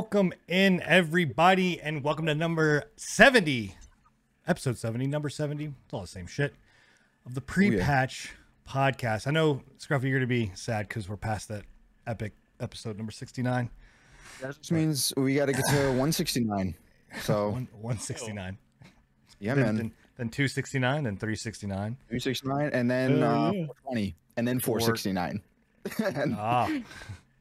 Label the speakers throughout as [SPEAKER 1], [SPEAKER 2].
[SPEAKER 1] welcome in everybody, and welcome to number 70, episode 70, number 70. It's all the same shit of the pre patch podcast. I know, Scruffy, you're going to be sad because we're past that epic episode number 69.
[SPEAKER 2] That just means we got to get to 169. So,
[SPEAKER 1] One, 169.
[SPEAKER 2] yeah,
[SPEAKER 1] then,
[SPEAKER 2] man.
[SPEAKER 1] Then, then 269, then 369.
[SPEAKER 2] 269, and then
[SPEAKER 3] Uh,
[SPEAKER 2] uh,
[SPEAKER 3] yeah.
[SPEAKER 2] 420, and then 469. And
[SPEAKER 1] Ah, yeah.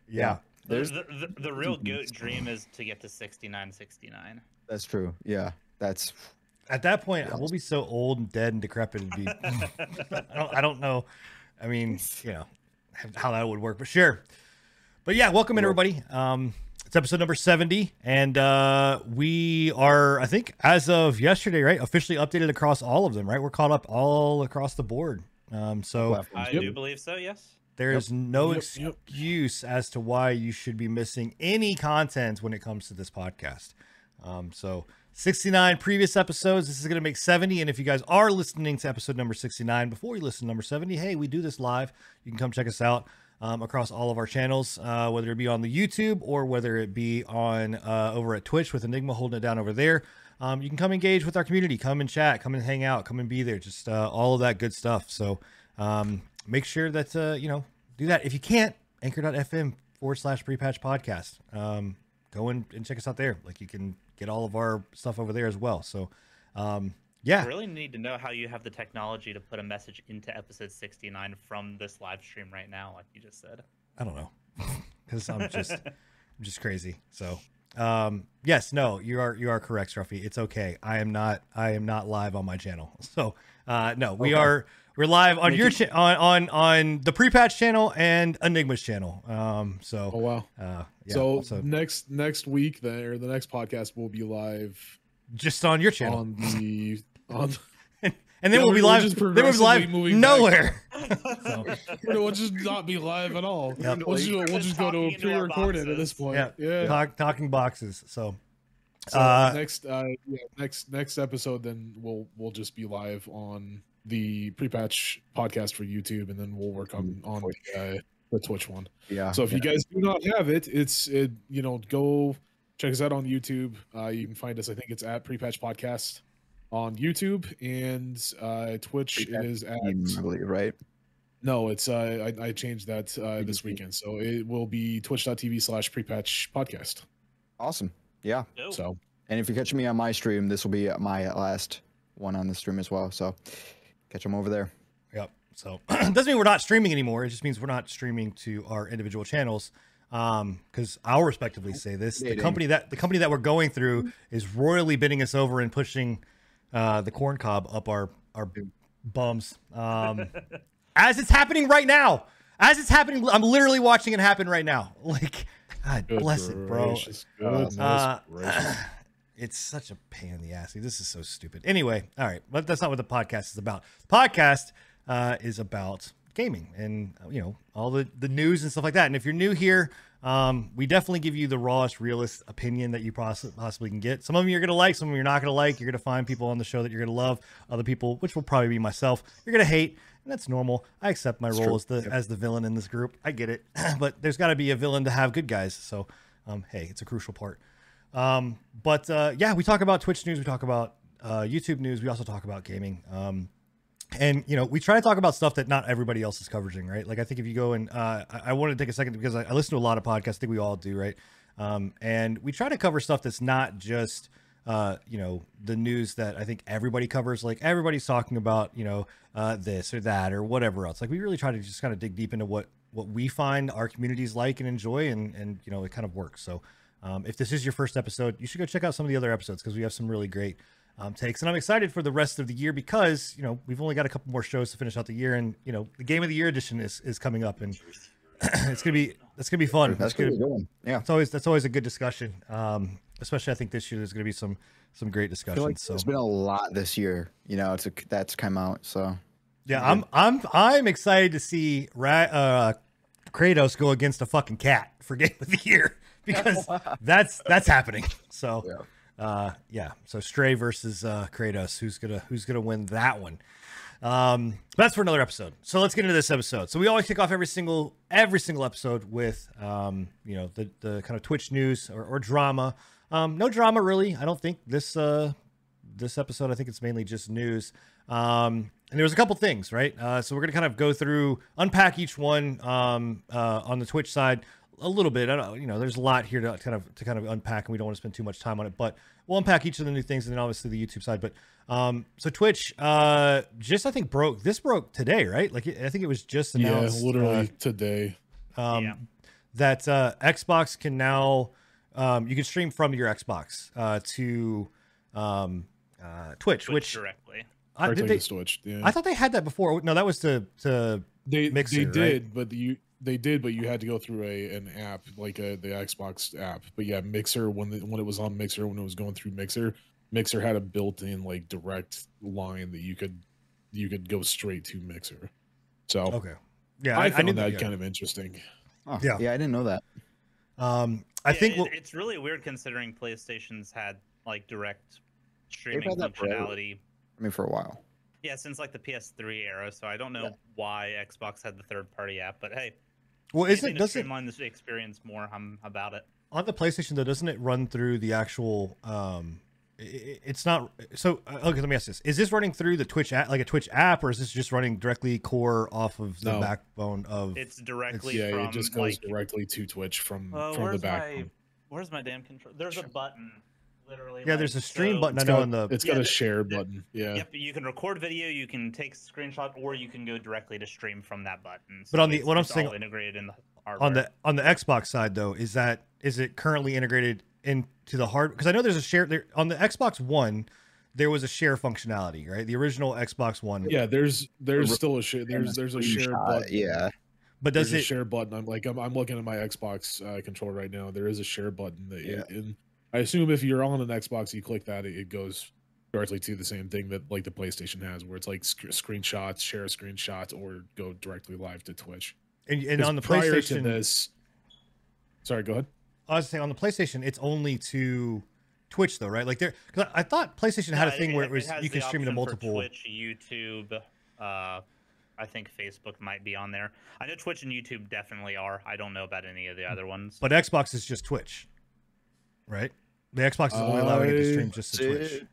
[SPEAKER 2] Yeah.
[SPEAKER 4] The,
[SPEAKER 2] There's-
[SPEAKER 4] the, the, the real goat dream is to get to 69 69.
[SPEAKER 2] that's true. Yeah, that's
[SPEAKER 1] At that point, we'll be so old and dead and decrepit. It'd be, I, don't, I don't know. I mean, you know, how that would work, but sure. But yeah, welcome in, everybody. Um, it's episode number 70, and uh, we are, I think, as of yesterday, right, officially updated across all of them, right? We're caught up all across the board. Um, so.
[SPEAKER 4] I
[SPEAKER 3] Yep.
[SPEAKER 4] do believe so, yes.
[SPEAKER 1] There is no
[SPEAKER 3] Yep, yep.
[SPEAKER 1] excuse as to why you should be missing any content when it comes to this podcast. Um, so 69 previous episodes. This is going to make 70. And if you guys are listening to episode number 69 before you listen to number 70, hey, we do this live. You can come check us out um, across all of our channels, uh, whether it be on the YouTube or whether it be on uh, over at Twitch with Enigma holding it down over there. Um, you can come engage with our community, come and chat, come and hang out, come and be there, just uh, all of that good stuff. So um, make sure that uh, you know do that. If you can't, anchor.fm forward slash pre-patch podcast. Um, go in and check us out there. Like you can get all of our stuff over there as well. So um, yeah,
[SPEAKER 4] I really need to know how you have the technology to put a message into episode 69 from this live stream right now, like you just said.
[SPEAKER 1] I don't know because I'm just I'm just crazy. So um, yes, no, you are you are correct, Scruffy. It's okay. I am not I am not live on my channel. So uh, no, we
[SPEAKER 2] Okay.
[SPEAKER 1] are we're live on
[SPEAKER 2] Make
[SPEAKER 1] your
[SPEAKER 2] it-
[SPEAKER 1] cha- on on on the pre-patch channel and Enigma's channel. Um, so
[SPEAKER 3] Oh wow.
[SPEAKER 1] uh, yeah,
[SPEAKER 3] so
[SPEAKER 1] so
[SPEAKER 3] next next week, then or the next podcast will be live
[SPEAKER 1] just on your channel.
[SPEAKER 3] on the on.
[SPEAKER 1] and then
[SPEAKER 3] Yeah,
[SPEAKER 1] we'll be
[SPEAKER 3] we're
[SPEAKER 1] live.
[SPEAKER 3] just
[SPEAKER 1] Then we'll be live
[SPEAKER 3] moving
[SPEAKER 1] nowhere. so,
[SPEAKER 3] we'll just not be live at all.
[SPEAKER 1] Yep.
[SPEAKER 3] We'll just, we'll just go to
[SPEAKER 4] Talking
[SPEAKER 3] a pre-recorded at this
[SPEAKER 4] boxes.
[SPEAKER 3] point.
[SPEAKER 1] yeah,
[SPEAKER 3] Yeah.
[SPEAKER 1] Talk, talking boxes. So
[SPEAKER 3] So
[SPEAKER 1] Uh,
[SPEAKER 3] next, uh, yeah, next next episode, then we'll we'll just be live on the pre-patch podcast for YouTube, and then we'll work on on the, uh, the Twitch one.
[SPEAKER 2] yeah.
[SPEAKER 3] So if you guys do not have it, it's it you know go check us out on YouTube. Uh, you can find us. I think it's at Prepatch Podcast on YouTube and uh, Twitch. It
[SPEAKER 2] Prepatch
[SPEAKER 3] is at
[SPEAKER 2] I believe, right?
[SPEAKER 3] no, it's uh, I, I changed that uh, this weekend, so it will be twitch.tv slash Prepatch Podcast.
[SPEAKER 2] Awesome. Yeah.
[SPEAKER 4] Dope.
[SPEAKER 3] So
[SPEAKER 2] And if you catch me on my stream, this will be my last one on the stream as well. So catch them over there.
[SPEAKER 1] Yep. So it doesn't mean we're not streaming anymore. It just means we're not streaming to our individual channels. Um, because I'll respectively say this: the company that the company that we're going through is royally bidding us over and pushing uh, the corn cob up our our bums. Um, as it's happening right now, as it's happening, I'm literally watching it happen right now. Like, God bless it, bro.
[SPEAKER 3] gracious, goodness
[SPEAKER 1] Uh,
[SPEAKER 3] gracious.
[SPEAKER 1] it's such a pain in the ass. This is so stupid. Anyway, all right, but that's not what the podcast is about. The Podcast uh, is about gaming and uh, you know all the the news and stuff like that. And if you're new here, um, we definitely give you the rawest, realist opinion that you possibly can get. Some of them you're gonna like, some of them you're not gonna like. You're gonna find people on the show that you're gonna love. Other people, which will probably be myself, you're gonna hate. And that's normal. I accept my role
[SPEAKER 2] true.
[SPEAKER 1] as the as the villain in this group. I get it, but there's got to be a villain to have good guys. So, um, hey, it's a crucial part. Um, but uh, yeah, we talk about Twitch news, we talk about uh, YouTube news, we also talk about gaming. Um, and you know, we try to talk about stuff that not everybody else is covering, right? Like I think if you go and uh, I, I want to take a second because I, I listen to a lot of podcasts. I think we all do, right? Um, and we try to cover stuff that's not just uh, you know the news that I think everybody covers. Like everybody's talking about, you know, uh, this or that or whatever else. Like we really try to just kind of dig deep into what what we find our communities like and enjoy, and and you know it kind of works. So um, if this is your first episode, you should go check out some of the other episodes because we have some really great um, takes. And I'm excited for the rest of the year because you know we've only got a couple more shows to finish out the year, and you know the Game of the Year edition is is coming up, and it's gonna be that's gonna be fun.
[SPEAKER 2] That's
[SPEAKER 1] It's gonna-
[SPEAKER 2] gonna be good. Yeah.
[SPEAKER 1] it's always that's always a good discussion. Um, especially I think this year there's going to be some some great discussions.
[SPEAKER 2] like
[SPEAKER 1] so
[SPEAKER 2] there's been a lot this year. You know, it's a, that's come out. So
[SPEAKER 1] yeah, I'm I'm I'm excited to see Ra- uh, Kratos go against a fucking cat for game of the year because that's that's happening. So
[SPEAKER 2] Yeah.
[SPEAKER 1] uh, yeah, so Stray versus uh, Kratos, who's gonna who's gonna win that one? Um, that's for another episode. So let's get into this episode. So we always kick off every single every single episode with um, you know, the the kind of Twitch news or, or drama. Um, no drama really. I don't think this uh this episode. I think it's mainly just news. Um, and there was a couple things, right? Uh, so we're gonna kind of go through, unpack each one um, uh, on the Twitch side a little bit. I don't, you know, there's a lot here to kind of to kind of unpack, and we don't want to spend too much time on it. But we'll unpack each of the new things, and then obviously the YouTube side. But um, so Twitch, uh, just I think broke. This broke today, right? Like I think it was just announced.
[SPEAKER 3] Yeah, literally
[SPEAKER 1] uh,
[SPEAKER 3] today.
[SPEAKER 1] um,
[SPEAKER 4] Yeah.
[SPEAKER 1] that uh, Xbox can now um, you can stream from your Xbox uh, to um, uh, Twitch,
[SPEAKER 4] Twitch
[SPEAKER 1] which
[SPEAKER 4] directly.
[SPEAKER 1] I, did they,
[SPEAKER 3] to Switch. Yeah.
[SPEAKER 1] I thought they had that before. No, that was to to
[SPEAKER 3] they
[SPEAKER 1] Mixer,
[SPEAKER 3] they
[SPEAKER 1] right?
[SPEAKER 3] did, but you they did, but you had to go through a an app like a, the Xbox app. But yeah, Mixer when the, when it was on Mixer when it was going through Mixer, Mixer had a built-in like direct line that you could you could go straight to Mixer. So
[SPEAKER 1] okay. Yeah,
[SPEAKER 3] I,
[SPEAKER 1] I,
[SPEAKER 3] found
[SPEAKER 1] knew
[SPEAKER 3] that
[SPEAKER 1] yeah.
[SPEAKER 3] kind of interesting.
[SPEAKER 2] Oh,
[SPEAKER 1] Yeah.
[SPEAKER 2] yeah. I didn't know that.
[SPEAKER 1] Um, I
[SPEAKER 4] Yeah,
[SPEAKER 1] think
[SPEAKER 4] it-
[SPEAKER 1] what,
[SPEAKER 4] it's really weird considering PlayStation's had like direct streaming
[SPEAKER 2] had that forever.
[SPEAKER 4] functionality.
[SPEAKER 2] I mean, for a while.
[SPEAKER 4] Yeah, since like the PS3 era. So I don't know
[SPEAKER 2] Yeah.
[SPEAKER 4] why Xbox had the third party app, but hey,
[SPEAKER 1] well is
[SPEAKER 4] anything
[SPEAKER 1] it
[SPEAKER 4] to
[SPEAKER 1] does it
[SPEAKER 4] streamline this experience more? I'm about it.
[SPEAKER 1] on the PlayStation though? Doesn't it run through the actual? Um, i- i it's not. So uh, okay, let me ask this: Is this running through the Twitch app, like a Twitch app, or is this just running directly core off of the
[SPEAKER 3] No.
[SPEAKER 1] backbone of?
[SPEAKER 4] It's directly
[SPEAKER 3] Yeah,
[SPEAKER 4] from
[SPEAKER 3] it just goes
[SPEAKER 4] like.
[SPEAKER 3] directly to Twitch from
[SPEAKER 4] Uh,
[SPEAKER 3] from the
[SPEAKER 4] where's
[SPEAKER 3] back.
[SPEAKER 4] my Where's my damn control? There's a button, literally.
[SPEAKER 1] yeah, there's a stream
[SPEAKER 4] so-
[SPEAKER 1] button. I
[SPEAKER 3] It's
[SPEAKER 1] know
[SPEAKER 3] got,
[SPEAKER 1] in the
[SPEAKER 3] it's
[SPEAKER 4] Yeah,
[SPEAKER 3] got a share
[SPEAKER 4] the-
[SPEAKER 3] button. Yeah.
[SPEAKER 4] Yep, you can record video, you can take screenshot, or you can go directly to stream from that button.
[SPEAKER 1] But on the- what I'm saying-
[SPEAKER 4] integrated in the hardware.
[SPEAKER 1] on the on the Xbox side though, is that is it currently integrated into the hard? Because I know there's a share there on the Xbox One. There was a share functionality, right? The original Xbox One.
[SPEAKER 3] Yeah, there's there's still a share there's there's a share
[SPEAKER 2] Screenshot,
[SPEAKER 3] button.
[SPEAKER 2] Yeah.
[SPEAKER 1] But does
[SPEAKER 3] there's
[SPEAKER 1] it?
[SPEAKER 3] a share button. I'm like I'm, I'm looking at my Xbox uh, controller right now. There is a share button that
[SPEAKER 2] Yeah.
[SPEAKER 3] and I assume if you're on an Xbox, you click that, it, it goes directly to the same thing that like the PlayStation has, where it's like sc- screenshots, share screenshots, or go directly live to Twitch.
[SPEAKER 1] and, and
[SPEAKER 3] 'Cause
[SPEAKER 1] on the
[SPEAKER 3] prior
[SPEAKER 1] PlayStation,
[SPEAKER 3] to this, sorry, go ahead.
[SPEAKER 1] I was saying on the PlayStation, it's only to Twitch though, right? Like there, because I thought PlayStation had a
[SPEAKER 4] Yeah,
[SPEAKER 1] thing where it was
[SPEAKER 4] has
[SPEAKER 1] you can stream to multiple.
[SPEAKER 4] Twitch, YouTube. Uh, I think Facebook might be on there. I know Twitch and YouTube definitely are. I don't know about any of the other ones.
[SPEAKER 1] But Xbox is just Twitch, right? The Xbox is only allowing it to stream just to Twitch.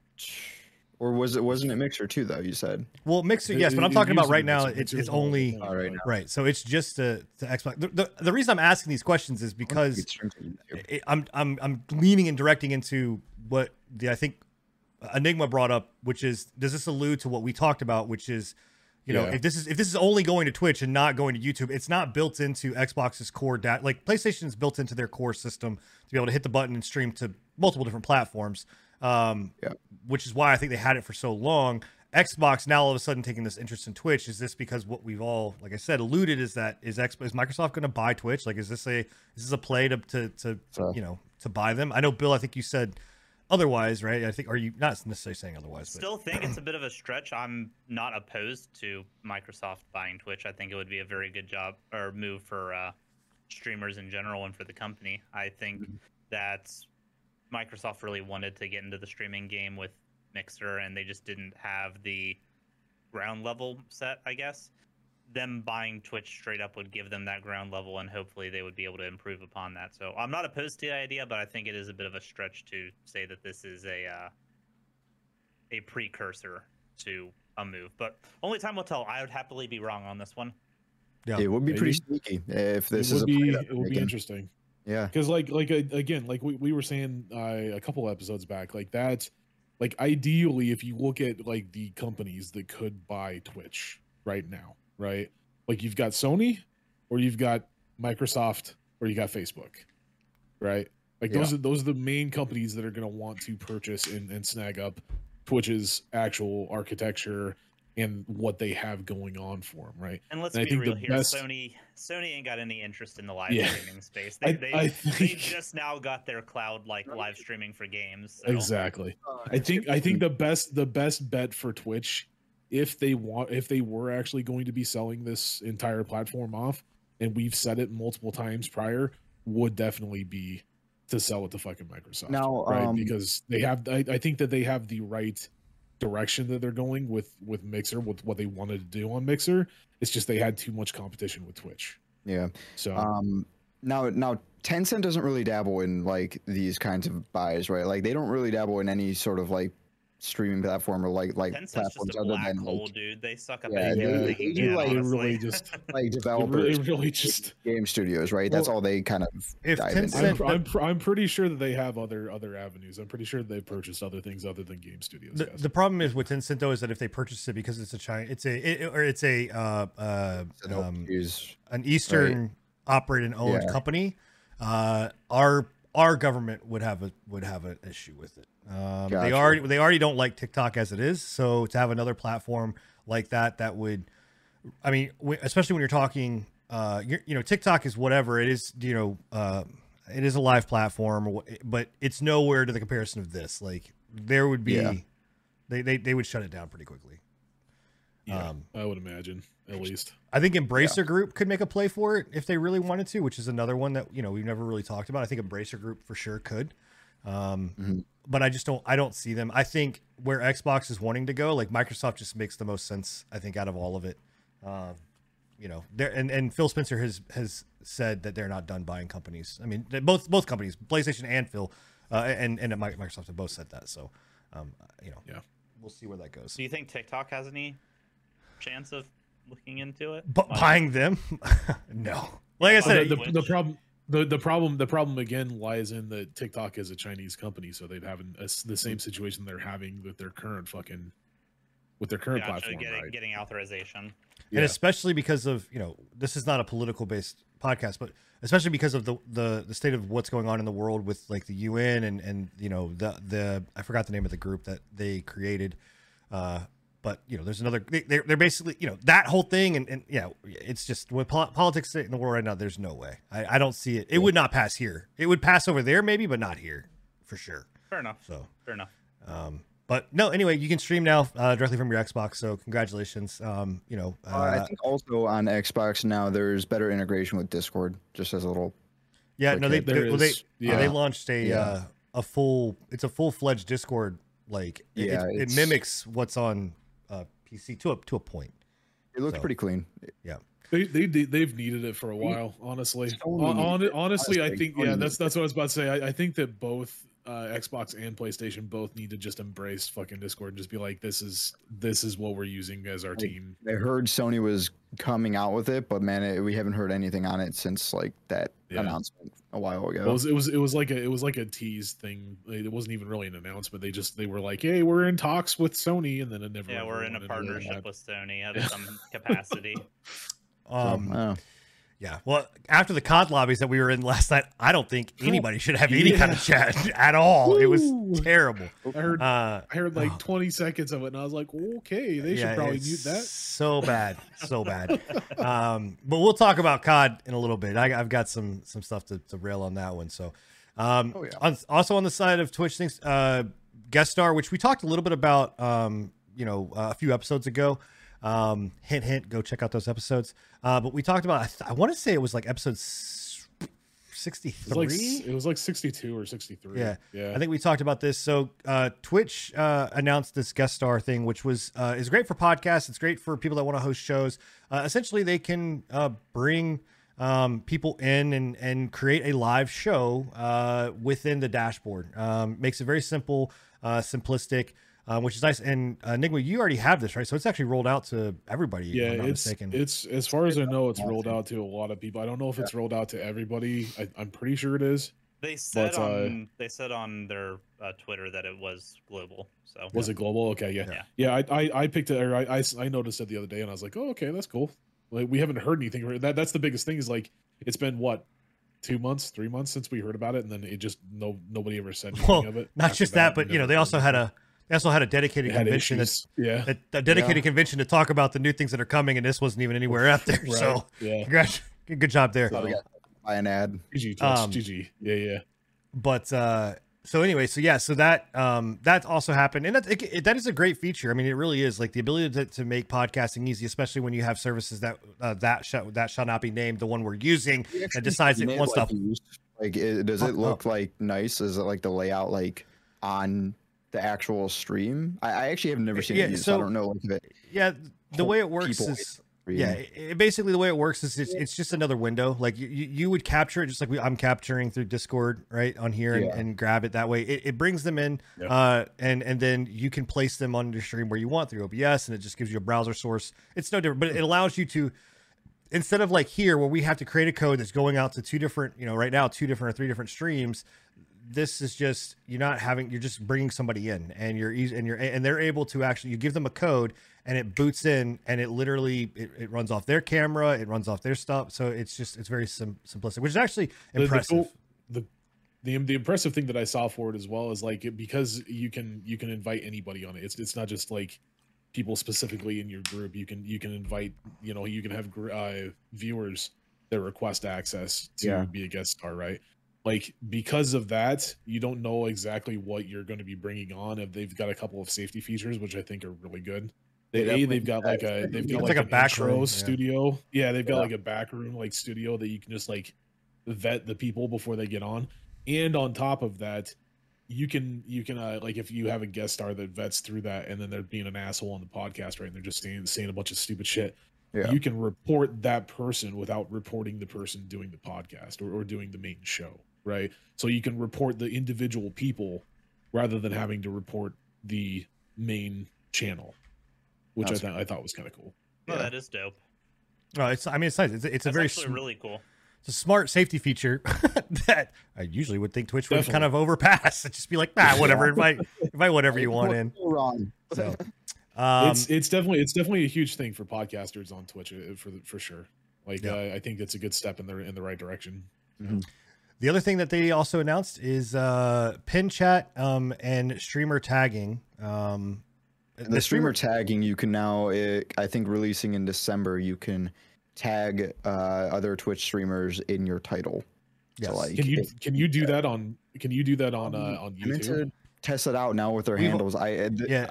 [SPEAKER 2] Or was it wasn't it Mixer too though? You said.
[SPEAKER 1] Well, Mixer, yes, but I'm talking about right now. It's it's
[SPEAKER 3] was the whole
[SPEAKER 1] only
[SPEAKER 3] thing,
[SPEAKER 2] All right now.
[SPEAKER 1] right. So it's just to, to Xbox. The, the, the reason I'm asking these questions is because
[SPEAKER 2] It's streamed to YouTube.
[SPEAKER 1] it, I'm I'm I'm leaning and directing into what the I think Enigma brought up, which is does this allude to what we talked about, which is you know
[SPEAKER 3] Yeah.
[SPEAKER 1] if this is if this is only going to Twitch and not going to YouTube, it's not built into Xbox's core data. Like PlayStation is built into their core system to be able to hit the button and stream to multiple different platforms. Um,
[SPEAKER 2] Yeah.
[SPEAKER 1] which is why I think they had it for so long. Xbox now all of a sudden taking this interest in Twitch. Is this because what we've all, like I said, alluded is that is X is Microsoft going to buy Twitch? Like, is this a is this a play to to to
[SPEAKER 2] So-
[SPEAKER 1] you know to buy them? I know Bill. I think you said otherwise, right? I think are you not necessarily saying otherwise? But
[SPEAKER 4] Still think it's a bit of a stretch. I'm not opposed to Microsoft buying Twitch. I think it would be a very good job or move for uh, streamers in general and for the company. I think
[SPEAKER 1] Mm-hmm.
[SPEAKER 4] that Microsoft really wanted to get into the streaming game with Mixer, and they just didn't have the ground level set. I guess them buying Twitch straight up would give them that ground level, and hopefully they would be able to improve upon that. So I'm not opposed to the idea, but I think it is a bit of a stretch to say that this is a uh, a precursor to a move. But only time will tell. I would happily be wrong on this one.
[SPEAKER 1] Yeah.
[SPEAKER 2] It would be pretty sneaky if this
[SPEAKER 3] it
[SPEAKER 2] is
[SPEAKER 3] would
[SPEAKER 2] a
[SPEAKER 3] be it
[SPEAKER 2] they're
[SPEAKER 3] would be interesting.
[SPEAKER 2] Yeah.
[SPEAKER 3] because like like uh, again like we, we were saying uh, a couple episodes back like that like ideally if you look at like the companies that could buy twitch right now right like you've got sony or you've got microsoft or you got facebook right like those are those are the main companies that are going to want to purchase and, and snag up twitch's actual architecture and what they have going on for them right
[SPEAKER 4] And let's
[SPEAKER 3] And I
[SPEAKER 4] be
[SPEAKER 3] think the
[SPEAKER 4] real here,
[SPEAKER 3] best-
[SPEAKER 4] Sony Sony ain't got any interest in the live
[SPEAKER 3] Yeah.
[SPEAKER 4] streaming space. They
[SPEAKER 3] I-
[SPEAKER 4] they,
[SPEAKER 3] I
[SPEAKER 4] they just now got their cloud like live streaming for games. So.
[SPEAKER 3] exactly uh, I think I think the best the best bet for Twitch, if they want if they were actually going to be selling this entire platform off, and we've said it multiple times prior, would definitely be to sell it to fucking Microsoft.
[SPEAKER 2] Now,
[SPEAKER 3] right?
[SPEAKER 2] um,
[SPEAKER 3] because they have I, I think that they have the right direction that they're going with with Mixer, with what they wanted to do on Mixer. It's just they had too much competition with Twitch.
[SPEAKER 2] Yeah.
[SPEAKER 3] So
[SPEAKER 2] Um, now, now Tencent doesn't really dabble in like these kinds of buys, right? Like they don't really dabble in any sort of like streaming platform or like like
[SPEAKER 4] Tencent's
[SPEAKER 2] platforms
[SPEAKER 4] just a
[SPEAKER 2] other
[SPEAKER 4] black
[SPEAKER 2] than
[SPEAKER 4] hole,
[SPEAKER 2] like,
[SPEAKER 4] dude. They suck up
[SPEAKER 2] Yeah,
[SPEAKER 4] at
[SPEAKER 3] they- they
[SPEAKER 2] do,
[SPEAKER 4] can,
[SPEAKER 2] like,
[SPEAKER 4] honestly.
[SPEAKER 3] really just
[SPEAKER 2] like developers,
[SPEAKER 3] really, really just
[SPEAKER 2] game studios, right? That's
[SPEAKER 3] Well,
[SPEAKER 2] all they kind of
[SPEAKER 1] if
[SPEAKER 2] dive
[SPEAKER 1] Tencent-
[SPEAKER 2] into.
[SPEAKER 3] I'm, I'm, pr- I'm pretty sure that they have other other avenues. I'm pretty sure they've purchased other things other than game studios.
[SPEAKER 1] The,
[SPEAKER 3] yes.
[SPEAKER 1] the problem is with Tencent though is that if they purchase it because it's a China, it's a it, or it's a uh, uh,
[SPEAKER 2] So
[SPEAKER 1] um,
[SPEAKER 2] use-
[SPEAKER 1] an Eastern operated and owned
[SPEAKER 2] Yeah.
[SPEAKER 1] company, uh, our our government would have a would have an issue with it. Um, They
[SPEAKER 2] Gotcha.
[SPEAKER 1] already they already don't like TikTok as it is, so to have another platform like that that would, I mean, especially when you're talking, uh, you're, you know, TikTok is whatever it is, you know, uh, it is a live platform, but it's nowhere to the comparison of this. Like there would be,
[SPEAKER 2] Yeah.
[SPEAKER 1] they, they they would shut it down pretty quickly.
[SPEAKER 3] yeah,
[SPEAKER 1] um,
[SPEAKER 3] I would imagine at least.
[SPEAKER 1] I think Embracer Group could make a play for it if they really wanted to, which is another one that you know we've never really talked about. I think Embracer Group for sure could, um,
[SPEAKER 2] Mhm.
[SPEAKER 1] but I just don't. I don't see them. I think where Xbox is wanting to go, like Microsoft, just makes the most sense. I think out of all of it, um, you know, there and and Phil Spencer has has said that they're not done buying companies. I mean, both both companies, PlayStation and Phil, uh, and and Mi- Microsoft have both said that. So, um, you know,
[SPEAKER 3] Yeah.
[SPEAKER 1] we'll see where that goes.
[SPEAKER 4] Do you think TikTok has any chance of looking into it?
[SPEAKER 1] But buying them, no. Like I
[SPEAKER 3] Uh,
[SPEAKER 1] said,
[SPEAKER 3] the, the, the problem the, the problem the problem again lies in that TikTok is a Chinese company, so they've having a s the same situation they're having with their current fucking with their current
[SPEAKER 4] gotcha,
[SPEAKER 3] platform,
[SPEAKER 4] getting,
[SPEAKER 3] right?
[SPEAKER 4] getting authorization.
[SPEAKER 3] Yeah.
[SPEAKER 1] and especially because of you know this is not a political based podcast but especially because of the, the the state of what's going on in the world with like the UN and and you know the the I forgot the name of the group that they created uh but you know there's another they, they're, they're basically you know that whole thing and, and yeah it's just with pol- politics in the world right now there's no way I, I don't see it it would not pass here it would pass over there maybe but not here for sure
[SPEAKER 4] Fair enough.
[SPEAKER 1] so
[SPEAKER 4] Fair enough.
[SPEAKER 1] um but no anyway you can stream now uh, directly from your xbox so congratulations um you know
[SPEAKER 2] Uh, I think also on Xbox now there's better integration with Discord, just as a little.
[SPEAKER 1] Yeah,
[SPEAKER 2] Like
[SPEAKER 1] no, they they,
[SPEAKER 3] there
[SPEAKER 1] well, they,
[SPEAKER 3] is-
[SPEAKER 1] yeah. they launched a
[SPEAKER 2] Yeah.
[SPEAKER 1] uh, a full it's a full fledged Discord like it,
[SPEAKER 2] Yeah,
[SPEAKER 1] it, it mimics what's on uh, PC to a to a point.
[SPEAKER 2] It looks
[SPEAKER 1] So-
[SPEAKER 2] pretty clean.
[SPEAKER 3] Yeah. they they- they've needed it for a while, honestly.
[SPEAKER 2] Sony
[SPEAKER 3] Hon- hon-
[SPEAKER 2] needed it.
[SPEAKER 3] honestly, I think yeah, that's that's what I was about to say. I, I think that both uh, Xbox and PlayStation both need to just embrace fucking Discord and just be like, this is this is what we're using as our
[SPEAKER 2] Like,
[SPEAKER 3] team.
[SPEAKER 2] I heard Sony was coming out with it, but man, it, we haven't heard anything on it since like that
[SPEAKER 3] Yeah.
[SPEAKER 2] announcement a while ago.
[SPEAKER 3] It was it was it was like a it was like a tease thing. It wasn't even really an announcement. They just they were like, hey, we're in talks with Sony, and then it never.
[SPEAKER 4] Yeah, we're in a
[SPEAKER 3] wanted to really
[SPEAKER 4] partnership with Sony at some capacity.
[SPEAKER 2] So,
[SPEAKER 1] Um,
[SPEAKER 2] oh.
[SPEAKER 1] Yeah. Well, after the COD lobbies that we were in last night, I don't think anybody should have any kind of chat at all. It was terrible.
[SPEAKER 3] I heard
[SPEAKER 1] Uh,
[SPEAKER 3] I heard like
[SPEAKER 1] oh.
[SPEAKER 3] 20 seconds of it, and I was like, okay, they
[SPEAKER 1] yeah,
[SPEAKER 3] should probably mute that.
[SPEAKER 1] So bad, so bad. um, but we'll talk about COD in a little bit. I, I've got some some stuff to, to rail on that one. So, um,
[SPEAKER 2] Oh, yeah.
[SPEAKER 1] on, also on the side of Twitch things, uh, guest star, which we talked a little bit about, um, you know, uh, a few episodes ago. Um, hint, hint, go check out those episodes. Uh, but we talked about, I, th- I want to say it was like episode sixty three.
[SPEAKER 3] It was like it was like 62 or 63.
[SPEAKER 1] Yeah.
[SPEAKER 3] yeah.
[SPEAKER 1] I think we talked about this. So uh, Twitch uh, announced this guest star thing, which was uh, is great for podcasts. It's great for people that want to host shows. Uh, essentially, they can uh, bring um, people in and and create a live show uh, within the dashboard. Um, makes it very simple, uh, simplistic. Uh, which is nice. And uh, Enigma, you already have this, right? So it's actually rolled out to everybody.
[SPEAKER 3] yeah,
[SPEAKER 1] if I'm not
[SPEAKER 3] it's
[SPEAKER 1] mistaken.
[SPEAKER 3] it's as far as I know, it's rolled out to a lot of people. I don't know if it's rolled out to everybody. I, I'm pretty sure it is.
[SPEAKER 4] They said
[SPEAKER 3] But, uh,
[SPEAKER 4] on they said on their uh, Twitter that it was global. So
[SPEAKER 3] Was it global? Okay, yeah,
[SPEAKER 1] Yeah.
[SPEAKER 3] yeah. I, I, I picked it. Or I, I, s- I noticed it the other day, and I was like, oh, okay, that's cool. Like we haven't heard anything. That that's the biggest thing. Is like it's been what two months, three months since we heard about it, and then it just no nobody ever said anything
[SPEAKER 1] well,
[SPEAKER 3] of it.
[SPEAKER 1] not just that, but you know, they also had
[SPEAKER 3] anything.
[SPEAKER 1] a they also had a dedicated
[SPEAKER 3] had
[SPEAKER 1] convention that's
[SPEAKER 3] yeah,
[SPEAKER 1] a, a dedicated convention to talk about the new things that are coming, and this wasn't even anywhere out there.
[SPEAKER 3] right,
[SPEAKER 1] So,
[SPEAKER 3] yeah.
[SPEAKER 1] congrats, good good job there.
[SPEAKER 2] So buy an ad.
[SPEAKER 3] GG,
[SPEAKER 1] Um,
[SPEAKER 3] GG. Yeah, yeah.
[SPEAKER 1] But uh, so anyway, so yeah, so that um, that also happened, and that it, it- that is a great feature. I mean, it really is like the ability to, to make podcasting easy, especially when you have services that uh, that shall, that shall not be named, the one we're using that decides it wants
[SPEAKER 2] like,
[SPEAKER 1] to.
[SPEAKER 2] use- Like, it, does
[SPEAKER 1] Oh,
[SPEAKER 2] it look like nice? Is it like the layout like on the actual stream. I, I actually have never seen
[SPEAKER 1] Yeah,
[SPEAKER 2] it used. so I don't know like if it.
[SPEAKER 1] Yeah, the way it works is yeah, it, basically the way it works is it's, it's just another window. Like you, you would capture it just like we, I'm capturing through Discord right on here and,
[SPEAKER 2] Yeah.
[SPEAKER 1] and grab it that way. It, it brings them in,
[SPEAKER 3] Yeah.
[SPEAKER 1] uh, and and then you can place them on your stream where you want through OBS, and it just gives you a browser source. It's no different, but it allows you to instead of like here where we have to create a code that's going out to two different, you know, right now two different or three different streams. This is just you're not having you're just bringing somebody in and you're eas- and you're and they're able to actually you give them a code and it boots in and it literally it, it runs off their camera it runs off their stuff so it's just it's very sim- simplistic which is actually
[SPEAKER 3] The- the
[SPEAKER 1] impressive
[SPEAKER 3] the the the impressive thing that I saw for it as well is like it- because you can you can invite anybody on it. It's it's not just like people specifically in your group. You can you can invite you know you can have uh, viewers that request access to
[SPEAKER 2] Yeah.
[SPEAKER 3] be a guest star, right? Like because of that, you don't know exactly what you're going to be bringing on. If they've got a couple of safety features, which I think are really good. they,
[SPEAKER 2] they
[SPEAKER 3] a, they've got like a they've got
[SPEAKER 1] like
[SPEAKER 3] like,
[SPEAKER 1] a back room, yeah.
[SPEAKER 3] studio. Yeah, they've got
[SPEAKER 2] Yeah.
[SPEAKER 3] like a back room like studio that you can just like vet the people before they get on and on top of that you can you can uh, like if you have a guest star that vets through that and then they're being an asshole on the podcast right and they're just saying saying a bunch of stupid shit
[SPEAKER 2] Yeah.
[SPEAKER 3] you can report that person without reporting the person doing the podcast or, or doing the main show right so you can report the individual people rather than having to report the main channel which
[SPEAKER 2] That's-
[SPEAKER 3] I thought I thought was kind of cool.
[SPEAKER 4] No,
[SPEAKER 2] Yeah.
[SPEAKER 4] that is dope.
[SPEAKER 1] no it's i mean it's nice it's, it's a very
[SPEAKER 4] actually
[SPEAKER 1] sm-
[SPEAKER 4] really cool.
[SPEAKER 1] it's a smart safety feature that i usually would think twitch would kind of overpass and just be like nah whatever invite invite whatever you want in
[SPEAKER 2] Go wrong.
[SPEAKER 1] so um
[SPEAKER 3] it's it's definitely it's definitely a huge thing for podcasters on Twitch uh, for for sure. Like
[SPEAKER 1] Yeah.
[SPEAKER 3] uh, I think it's a good step in the in the right direction.
[SPEAKER 1] The other thing that they also announced is uh, pin chat um, and streamer tagging. Um,
[SPEAKER 2] And the streamer tagging, you can now, uh, I think, releasing in December, you can tag uh, other Twitch streamers in your title.
[SPEAKER 1] Yes.
[SPEAKER 2] So, like,
[SPEAKER 3] Can you
[SPEAKER 2] if-
[SPEAKER 3] can you do that on can you do that on uh, on
[SPEAKER 2] I meant
[SPEAKER 3] YouTube?
[SPEAKER 2] to test it out now with their
[SPEAKER 1] We've-
[SPEAKER 2] handles. I uh, th-
[SPEAKER 1] yeah,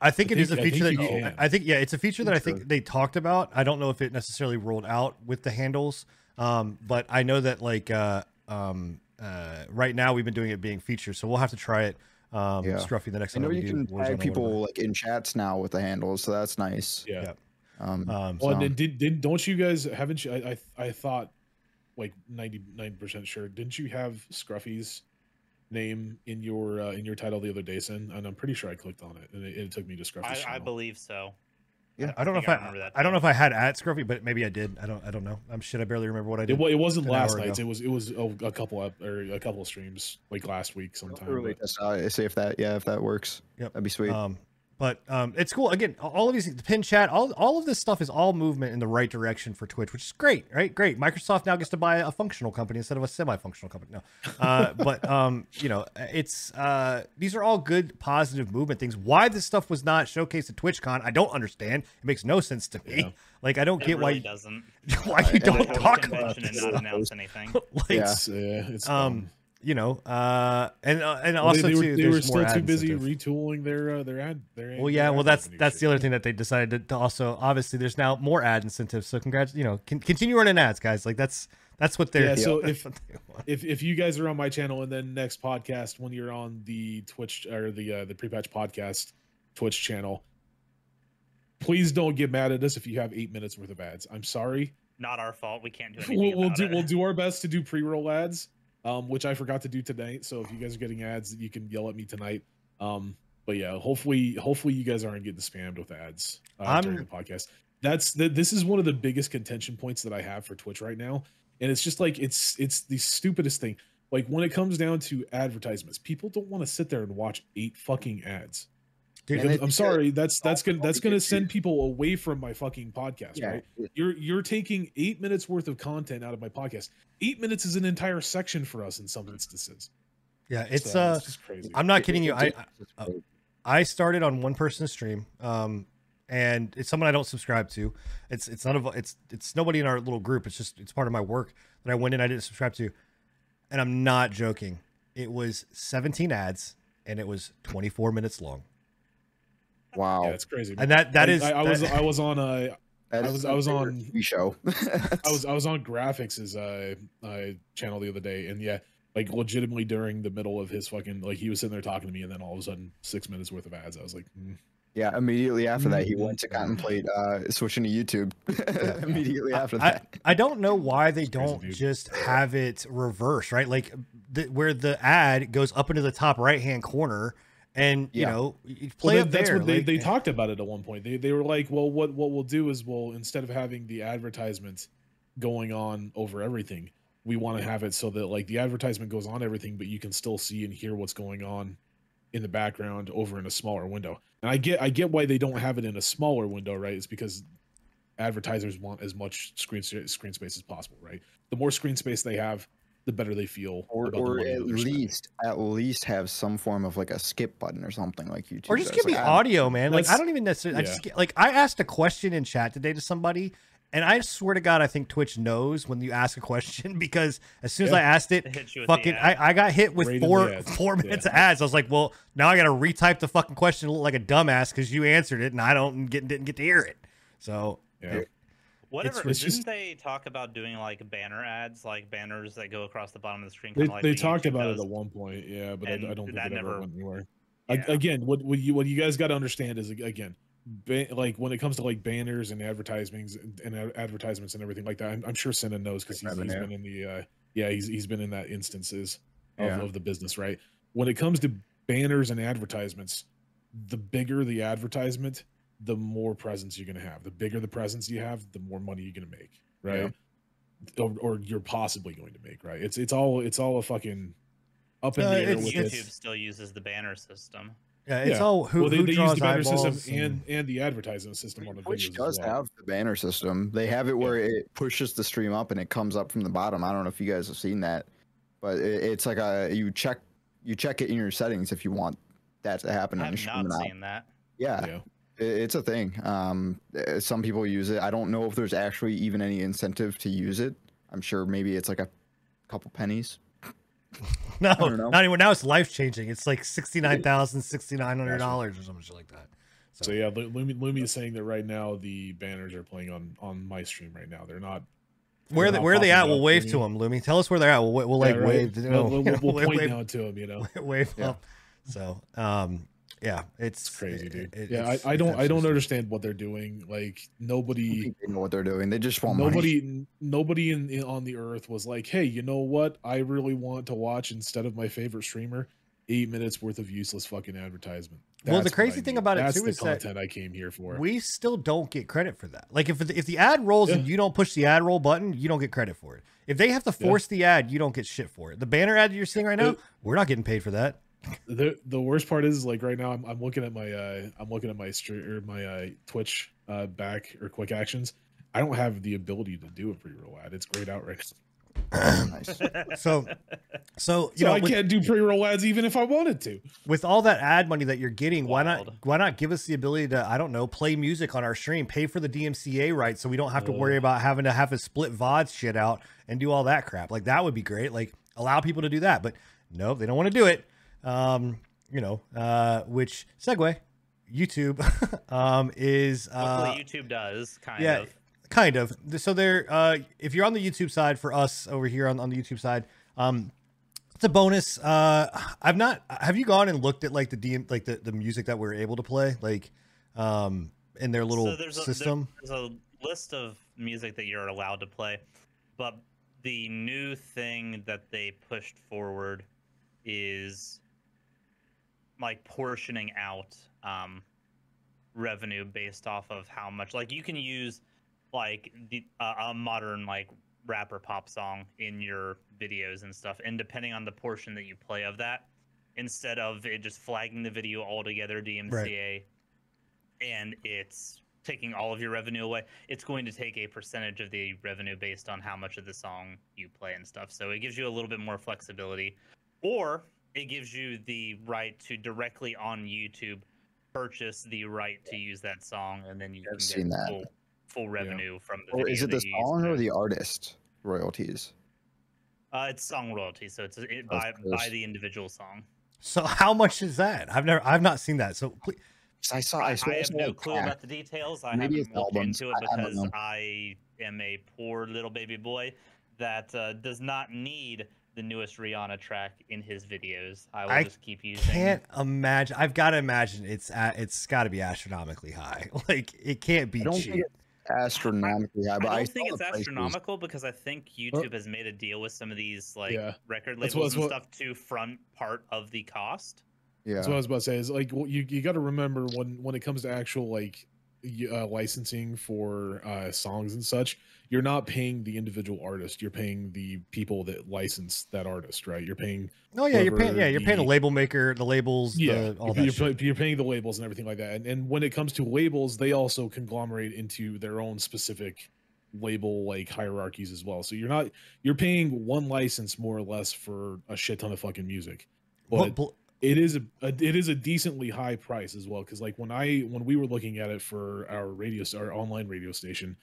[SPEAKER 1] I think
[SPEAKER 3] I
[SPEAKER 1] it is a
[SPEAKER 3] think- I
[SPEAKER 1] feature that you,
[SPEAKER 3] you.
[SPEAKER 1] I think yeah, it's a feature that I think they talked about. I don't know if it necessarily rolled out with the handles, um, but I know that like uh, um, uh, right now we've been doing it being featured, so we'll have to try it. Um,
[SPEAKER 2] Yeah.
[SPEAKER 1] Scruffy the next
[SPEAKER 2] I know you can
[SPEAKER 1] Warzone or
[SPEAKER 2] tag
[SPEAKER 1] whatever.
[SPEAKER 2] people like in chats now with the handles, so that's nice.
[SPEAKER 3] Yeah.
[SPEAKER 1] Yeah.
[SPEAKER 2] Um,
[SPEAKER 1] Um,
[SPEAKER 3] Well,
[SPEAKER 1] so-
[SPEAKER 3] then did, did don't you guys haven't you? I I, I thought like ninety nine percent sure. Didn't you have Scruffy's name in your uh, in your title the other day, Sin? And I'm pretty sure I clicked on it, and it, it took me to Scruffy's.
[SPEAKER 4] I, I believe so.
[SPEAKER 1] Yeah, I don't know if
[SPEAKER 4] think
[SPEAKER 1] I,
[SPEAKER 4] remember that
[SPEAKER 1] I don't know if I had at Scruffy, but maybe I did. I don't I don't know. I'm shit. I barely remember what I did.
[SPEAKER 3] It, it wasn't last
[SPEAKER 1] night.
[SPEAKER 3] It was it was oh, a couple up or a couple of streams like last week sometime.
[SPEAKER 2] really
[SPEAKER 3] but-
[SPEAKER 2] test out, see if that, yeah, if that works.
[SPEAKER 1] Yep.
[SPEAKER 2] That'd be sweet.
[SPEAKER 1] Um, but um, it's cool. Again, all of these, the pin chat, all, all of this stuff is all movement in the right direction for Twitch, which is great, right? Great. Microsoft now gets to buy a functional company instead of a semi-functional company. No, uh, but um, you know, it's uh, these are all good, positive movement things. Why this stuff was not showcased at TwitchCon, I don't understand. It makes no sense to me.
[SPEAKER 3] Yeah.
[SPEAKER 1] Like, I don't
[SPEAKER 4] It
[SPEAKER 1] get
[SPEAKER 4] really
[SPEAKER 1] why
[SPEAKER 4] doesn't.
[SPEAKER 1] why you
[SPEAKER 2] and
[SPEAKER 1] don't
[SPEAKER 2] then
[SPEAKER 4] Have a
[SPEAKER 1] talk about
[SPEAKER 4] convention and
[SPEAKER 1] this.
[SPEAKER 4] not announce anything.
[SPEAKER 1] like,
[SPEAKER 2] Yeah.
[SPEAKER 3] It's, uh, it's
[SPEAKER 1] um,
[SPEAKER 3] dumb.
[SPEAKER 1] You know, uh, and uh, and
[SPEAKER 3] Well,
[SPEAKER 1] also
[SPEAKER 3] they, they were, they
[SPEAKER 1] there's
[SPEAKER 3] were still
[SPEAKER 1] more
[SPEAKER 3] too busy
[SPEAKER 1] incentive.
[SPEAKER 3] retooling their uh, their ad. Their
[SPEAKER 1] Well,
[SPEAKER 3] their
[SPEAKER 1] yeah, well, that's that's
[SPEAKER 3] shit.
[SPEAKER 1] the other thing that they decided to also. Obviously, there's now more ad incentives. So, congrats, you know, con- continue running ads, guys. Like that's that's what they're.
[SPEAKER 3] Yeah, so
[SPEAKER 1] that's
[SPEAKER 3] if-
[SPEAKER 1] they
[SPEAKER 3] if if you guys are on my channel and then next podcast when you're on the Twitch or the uh, the pre-patch podcast Twitch channel, please don't get mad at us if you have eight minutes worth of ads. I'm sorry.
[SPEAKER 4] Not our fault. We can't do anything.
[SPEAKER 3] We'll, we'll
[SPEAKER 4] about
[SPEAKER 3] do
[SPEAKER 4] it.
[SPEAKER 3] we'll do our best to do pre-roll ads, um, which I forgot to do tonight. So if you guys are getting ads, you can yell at me tonight. Um, but yeah, hopefully hopefully you guys aren't getting spammed with ads uh, during the podcast. That's the, this is one of the biggest contention points that I have for Twitch right now, and it's just like it's it's the stupidest thing. Like when it comes down to advertisements, people don't want to sit there and watch eight fucking ads.
[SPEAKER 1] Dude,
[SPEAKER 2] And
[SPEAKER 3] Because
[SPEAKER 2] it-
[SPEAKER 3] I'm sorry, that's that's gonna that's gonna send people away from my fucking podcast,
[SPEAKER 2] yeah.
[SPEAKER 3] right? You're you're taking eight minutes worth of content out of my podcast. Eight minutes is an entire section for us in some instances.
[SPEAKER 1] yeah, it's
[SPEAKER 3] So,
[SPEAKER 1] uh,
[SPEAKER 3] just crazy.
[SPEAKER 1] I'm not kidding you. I I- I started on one person's stream, um, and it's someone I don't subscribe to. It's it's none of it's it's nobody in our little group. It's just it's part of my work that I went in. I didn't subscribe to, and I'm not joking. It was 17 ads, and it was 24 minutes long.
[SPEAKER 2] Wow.
[SPEAKER 3] yeah, it's crazy.
[SPEAKER 1] And that that
[SPEAKER 3] I,
[SPEAKER 1] is
[SPEAKER 3] I, I was
[SPEAKER 1] that-
[SPEAKER 3] I was on uh
[SPEAKER 2] That
[SPEAKER 3] I was- I was on-
[SPEAKER 2] TV show.
[SPEAKER 3] I was I was on graphics' uh, uh channel the other day, and yeah, Like legitimately during the middle of his fucking like he was sitting there talking to me, and then all of a sudden six minutes worth of ads. I was like, mm.
[SPEAKER 2] Yeah, immediately after that, he went to contemplate uh, switching to YouTube. immediately after
[SPEAKER 1] I,
[SPEAKER 2] that.
[SPEAKER 1] I don't know why they
[SPEAKER 3] crazy,
[SPEAKER 1] don't
[SPEAKER 3] dude.
[SPEAKER 1] just have it reverse, right? Like the, where the ad goes up into the top right hand corner, and you know you
[SPEAKER 3] Well,
[SPEAKER 1] play
[SPEAKER 3] that-
[SPEAKER 1] up
[SPEAKER 3] that's
[SPEAKER 1] there.
[SPEAKER 3] what they,
[SPEAKER 1] like-
[SPEAKER 3] they eh. talked about it at one point. They they were like, well, what what we'll do is we'll instead of having the advertisements going on over everything, we want to have it so that like the advertisement goes on everything, but you can still see and hear what's going on in the background over in a smaller window. And I get I get why they don't have it in a smaller window, right? It's because advertisers want as much screen screen space as possible, right? The more screen space they have, the better they feel.
[SPEAKER 2] Or,
[SPEAKER 3] about
[SPEAKER 2] or
[SPEAKER 3] money
[SPEAKER 2] at
[SPEAKER 3] that they're spending.
[SPEAKER 2] least at least have some form of like a skip button or something like YouTube.
[SPEAKER 1] or just
[SPEAKER 2] does.
[SPEAKER 1] give me
[SPEAKER 2] Like, I-
[SPEAKER 1] audio, man. Like I don't even necessarily. I just get, like I asked a question in chat today to somebody, and I swear to God, I think Twitch knows when you ask a question because as soon as
[SPEAKER 3] Yeah.
[SPEAKER 1] I asked it,
[SPEAKER 4] It hits you with the
[SPEAKER 1] fucking. I, I got hit with
[SPEAKER 3] Right in the
[SPEAKER 1] four
[SPEAKER 3] ads.
[SPEAKER 1] four
[SPEAKER 3] Yeah.
[SPEAKER 1] minutes of ads. I was like, well, now I got to retype the fucking question, look like a dumbass because you answered it and I don't get didn't get to hear it. So
[SPEAKER 3] Yeah.
[SPEAKER 4] Whatever.
[SPEAKER 3] it's
[SPEAKER 4] Didn't
[SPEAKER 3] just-
[SPEAKER 4] they talk about doing like banner ads, like banners that go across the bottom of the screen?
[SPEAKER 3] They,
[SPEAKER 4] like
[SPEAKER 3] they
[SPEAKER 4] what
[SPEAKER 3] talked
[SPEAKER 4] YouTube
[SPEAKER 3] about it at one point, yeah, but I, I don't think
[SPEAKER 4] that
[SPEAKER 3] it ever went anywhere. A-
[SPEAKER 4] Yeah.
[SPEAKER 3] Again, what what you what you guys got to understand is again, ba- like when it comes to like banners and advertisements and, and advertisements and everything like that. I'm, I'm sure Senna knows because he's, he's
[SPEAKER 2] Revenue.
[SPEAKER 3] been in the uh, yeah he's he's been in that instances of,
[SPEAKER 2] Yeah.
[SPEAKER 3] of the business, right? When it comes to banners and advertisements, the bigger the advertisement, the more presence you're gonna have. The bigger the presence you have, the more money you're gonna make, right? Or, or you're possibly going to make, right? It's it's all it's all a fucking up in
[SPEAKER 1] Uh,
[SPEAKER 3] the air with
[SPEAKER 4] YouTube
[SPEAKER 3] it.
[SPEAKER 4] still uses the banner system.
[SPEAKER 1] yeah, it's
[SPEAKER 3] Yeah.
[SPEAKER 1] all who,
[SPEAKER 3] well, they,
[SPEAKER 1] who
[SPEAKER 3] they use
[SPEAKER 1] draws
[SPEAKER 3] the banner system and and the advertising system on the
[SPEAKER 2] Twitch
[SPEAKER 3] videos
[SPEAKER 2] does
[SPEAKER 3] as well.
[SPEAKER 2] have the banner system. They have it where it pushes the stream up and it comes up from the bottom. I don't know if you guys have seen that, but it, it's like a you check you check it in your settings if you want that to happen
[SPEAKER 4] I
[SPEAKER 2] on your
[SPEAKER 4] have
[SPEAKER 2] stream.
[SPEAKER 4] not
[SPEAKER 2] out.
[SPEAKER 4] seen that.
[SPEAKER 2] Yeah,
[SPEAKER 3] Yeah.
[SPEAKER 2] It- it's a thing. Um, uh, some people use it. I don't know if there's actually even any incentive to use it. I'm sure maybe it's like a couple pennies.
[SPEAKER 1] no,
[SPEAKER 2] don't know.
[SPEAKER 1] not anymore. Now it's life changing. It's like sixty nine thousand sixty nine hundred dollars or something like that.
[SPEAKER 3] So yeah, Lumi, Lumi is saying that right now the banners are playing on on my stream right now. They're not.
[SPEAKER 1] Where
[SPEAKER 3] they're
[SPEAKER 1] where are they at? We'll wave to them, Lumi. Tell us where they're at. We'll, we'll like
[SPEAKER 3] right?
[SPEAKER 1] wave. You know,
[SPEAKER 3] We'll, we'll, we'll point
[SPEAKER 1] wave-
[SPEAKER 3] down to them. You know,
[SPEAKER 1] wave
[SPEAKER 2] Yeah.
[SPEAKER 1] up. So, um, yeah, it's,
[SPEAKER 3] it's crazy, dude.
[SPEAKER 1] it-
[SPEAKER 3] yeah,
[SPEAKER 1] it's-
[SPEAKER 3] I, I don't I don't understand what they're doing. Like nobody.
[SPEAKER 2] they know what they're doing. They just want money.
[SPEAKER 3] Nobody, nobody in, in on the earth was like, "Hey, you know what? I really want to watch instead of my favorite streamer, eight minutes worth of useless fucking advertisement."
[SPEAKER 1] Well, the crazy thing
[SPEAKER 3] need.
[SPEAKER 1] about it, too,
[SPEAKER 3] the
[SPEAKER 1] is that
[SPEAKER 3] content I came here for.
[SPEAKER 1] We still don't get credit for that. Like if the- if the ad rolls and you don't push the ad roll button, you don't get credit for it. If they have to
[SPEAKER 3] Yeah.
[SPEAKER 1] force the ad, you don't get shit for it. The banner ad you're seeing right now,
[SPEAKER 3] Uh,
[SPEAKER 1] we're not getting paid for that.
[SPEAKER 3] The the worst part is like right now I'm, I'm looking at my uh I'm looking at my stream or my uh Twitch uh back or quick actions. I don't have the ability to do a pre-roll ad. It's grayed out right now.
[SPEAKER 2] Nice.
[SPEAKER 1] So, so you
[SPEAKER 3] So
[SPEAKER 1] know,
[SPEAKER 3] I
[SPEAKER 1] with,
[SPEAKER 3] can't do pre-roll ads even if I wanted to.
[SPEAKER 1] with all that ad money that you're getting, why not why not give us the ability to I don't know play music on our stream, pay for the DMCA rights, so we don't have to worry about having to have a split VOD shit out and do all that crap. Like that would be great. Like allow people to do that, but no, they don't want to do it. Um, you know, uh, which segue, YouTube um, is uh,
[SPEAKER 4] Hopefully YouTube does kind
[SPEAKER 1] yeah,
[SPEAKER 4] of.
[SPEAKER 1] kind of. So there, uh, if you're on the YouTube side for us over here on, on the YouTube side, um, it's a bonus. Uh, I've not. Have you gone and looked at like the DM, like the, the music that we're able to play, like, um, in their little
[SPEAKER 4] so there's a,
[SPEAKER 1] system?
[SPEAKER 4] there's a list of music that you're allowed to play, but the new thing that they pushed forward is like portioning out um, revenue based off of how much. Like you can use like the uh, a modern like rap or pop song in your videos and stuff, and depending on the portion that you play of that, instead of it just flagging the video altogether, DMCA, and it's taking all of your revenue away, it's going to take a percentage of the revenue based on how much of the song you play and stuff. So it gives you a little bit more flexibility, or it gives you the right to directly on YouTube purchase the right to use that song, and then you
[SPEAKER 2] I've
[SPEAKER 4] can
[SPEAKER 2] seen
[SPEAKER 4] get
[SPEAKER 2] that.
[SPEAKER 4] full full revenue from the
[SPEAKER 2] Or is it the
[SPEAKER 4] that you use
[SPEAKER 2] song or the artist royalties?
[SPEAKER 4] Uh, it's song royalty, so it's it,
[SPEAKER 2] Of
[SPEAKER 4] by by the individual song.
[SPEAKER 1] So how much is that? I've never, I've not seen that. So please,
[SPEAKER 2] 'Cause I saw.
[SPEAKER 4] I,
[SPEAKER 2] I, saw
[SPEAKER 4] I have no clue
[SPEAKER 2] pack.
[SPEAKER 4] about the details. I
[SPEAKER 2] Maybe
[SPEAKER 4] haven't looked
[SPEAKER 2] albums.
[SPEAKER 4] into it
[SPEAKER 2] I- I don't
[SPEAKER 4] because
[SPEAKER 2] know.
[SPEAKER 4] I, am a poor little baby boy that uh, does not need the newest Rihanna track in his videos. I will
[SPEAKER 1] I
[SPEAKER 4] just keep using.
[SPEAKER 1] I can't imagine. I've got to imagine it's at, it's got to be astronomically high. Like it can't be
[SPEAKER 2] I don't
[SPEAKER 1] cheap.
[SPEAKER 2] think it's astronomically high, but
[SPEAKER 4] I
[SPEAKER 2] I,
[SPEAKER 4] don't think it's
[SPEAKER 2] the prices.
[SPEAKER 4] astronomical because I think YouTube has made a deal with some of these like
[SPEAKER 3] Yeah.
[SPEAKER 4] record labels
[SPEAKER 3] what-
[SPEAKER 4] and
[SPEAKER 3] that's
[SPEAKER 4] stuff to front part of the cost.
[SPEAKER 2] Yeah,
[SPEAKER 3] That's what I was about to say. Is like well, you you got to remember when when it comes to actual like y- uh, licensing for uh, songs and such, you're not paying the individual artist. You're paying the people that license that artist, right? You're paying
[SPEAKER 1] oh yeah, you're paying. Yeah, you're paying the
[SPEAKER 3] the-
[SPEAKER 1] label maker, the labels,
[SPEAKER 3] yeah,
[SPEAKER 1] the, all
[SPEAKER 3] you're,
[SPEAKER 1] that.
[SPEAKER 3] you're, you're paying the labels and everything like that. And and when it comes to labels, they also conglomerate into their own specific label like hierarchies as well. So you're not you're paying one license more or less for a shit ton of fucking music. But it is a, a it is a decently high price as well because like when i when we were looking at it for our radio our online radio station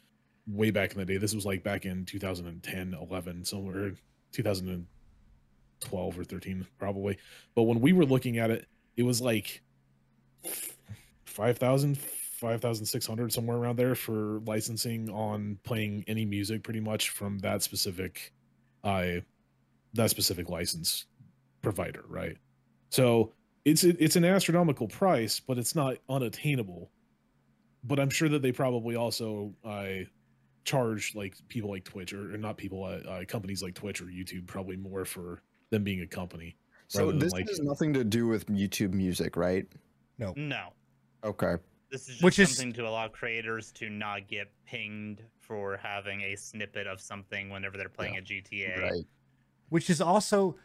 [SPEAKER 3] way back in the day this was like back in 2010 11 somewhere 2012 or 13 probably. But when we were looking at it it was like 5000 5600 somewhere around there for licensing on playing any music pretty much from that specific uh that specific license provider right so it's it's an astronomical price, but it's not unattainable. But I'm sure that they probably also uh, charge like people like Twitch or, or not people, uh, uh, companies like Twitch or YouTube probably more for them being a company.
[SPEAKER 2] so this
[SPEAKER 3] like-
[SPEAKER 2] has nothing to do with YouTube Music, right?
[SPEAKER 4] No, No.
[SPEAKER 2] Okay,
[SPEAKER 4] this is just
[SPEAKER 1] Which is-
[SPEAKER 4] something to allow creators to not get pinged for having a snippet of something whenever they're playing a GTA.
[SPEAKER 2] right.
[SPEAKER 1] which is also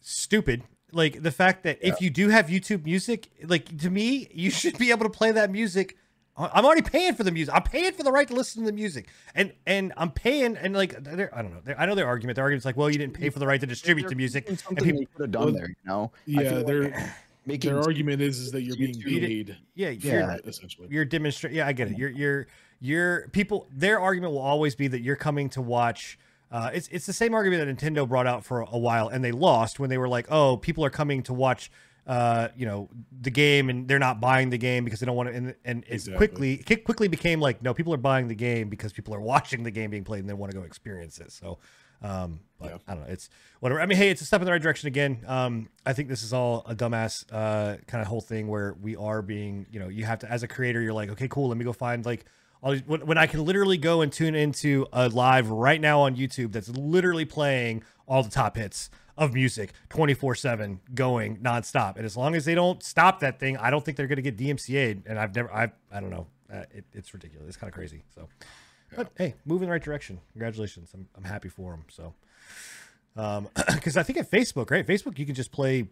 [SPEAKER 1] stupid. Like the fact that if you do have YouTube music, like to me, you should be able to play that music. I- I'm already paying for the music. I'm paying for the right to listen to the music, and and I'm paying and like I don't know. I know their argument. Their argument's like, well, you didn't pay for the right to distribute the music.
[SPEAKER 2] And
[SPEAKER 1] people-
[SPEAKER 2] they could have done there, you know. I
[SPEAKER 3] Yeah,
[SPEAKER 2] feel like
[SPEAKER 3] their
[SPEAKER 2] making
[SPEAKER 3] their argument is is that you're being paid.
[SPEAKER 1] Yeah,
[SPEAKER 2] Yeah.
[SPEAKER 1] you're,
[SPEAKER 3] essentially.
[SPEAKER 1] you're demonstrating. Yeah, I get it. You're you're you're people. Their argument will always be that you're coming to watch. Uh, it's it's the same argument that Nintendo brought out for a while, and they lost when they were like, "Oh, people are coming to watch, uh, you know, the game, and they're not buying the game because they don't want to." And, and it
[SPEAKER 3] Exactly.
[SPEAKER 1] quickly it quickly became like, "No, people are buying the game because people are watching the game being played and they want to go experience it." So, um, but
[SPEAKER 3] Yeah.
[SPEAKER 1] I don't know. It's whatever. I mean, hey, it's a step in the right direction again. Um, I think this is all a dumbass uh, kind of whole thing where we are being, you know, you have to as a creator, you're like, okay, cool, let me go find like when, when I can literally go and tune into a live right now on YouTube that's literally playing all the top hits of music 24 7 going nonstop. And as long as they don't stop that thing, I don't think they're going to get DMCA'd. And I've never, I, I don't know. Uh, it, it's ridiculous. It's kind of crazy. So, but hey, move in the right direction. Congratulations. I'm, I'm happy for them. So, um, because I think at Facebook, right? Facebook, you can just play,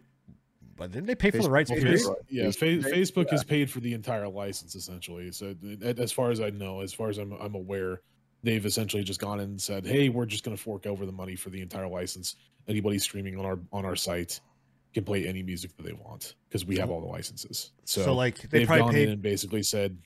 [SPEAKER 1] but didn't they pay for the rights?
[SPEAKER 2] will
[SPEAKER 3] Well,
[SPEAKER 2] pay
[SPEAKER 1] period?
[SPEAKER 2] for
[SPEAKER 3] Face-
[SPEAKER 2] it.
[SPEAKER 3] yeah,
[SPEAKER 2] Facebook
[SPEAKER 3] fa-
[SPEAKER 2] pays-
[SPEAKER 3] Facebook
[SPEAKER 2] yeah.
[SPEAKER 3] has paid for the entire license essentially. So, as far as I know, as far as I'm, I'm aware, they've essentially just gone and said, "Hey, we're just going to fork over the money for the entire license. Anybody streaming on our on our site can play any music that they want because we have all the licenses." So,
[SPEAKER 1] So, like they
[SPEAKER 3] they've
[SPEAKER 1] probably
[SPEAKER 3] gone
[SPEAKER 1] paid.
[SPEAKER 3] in and basically said,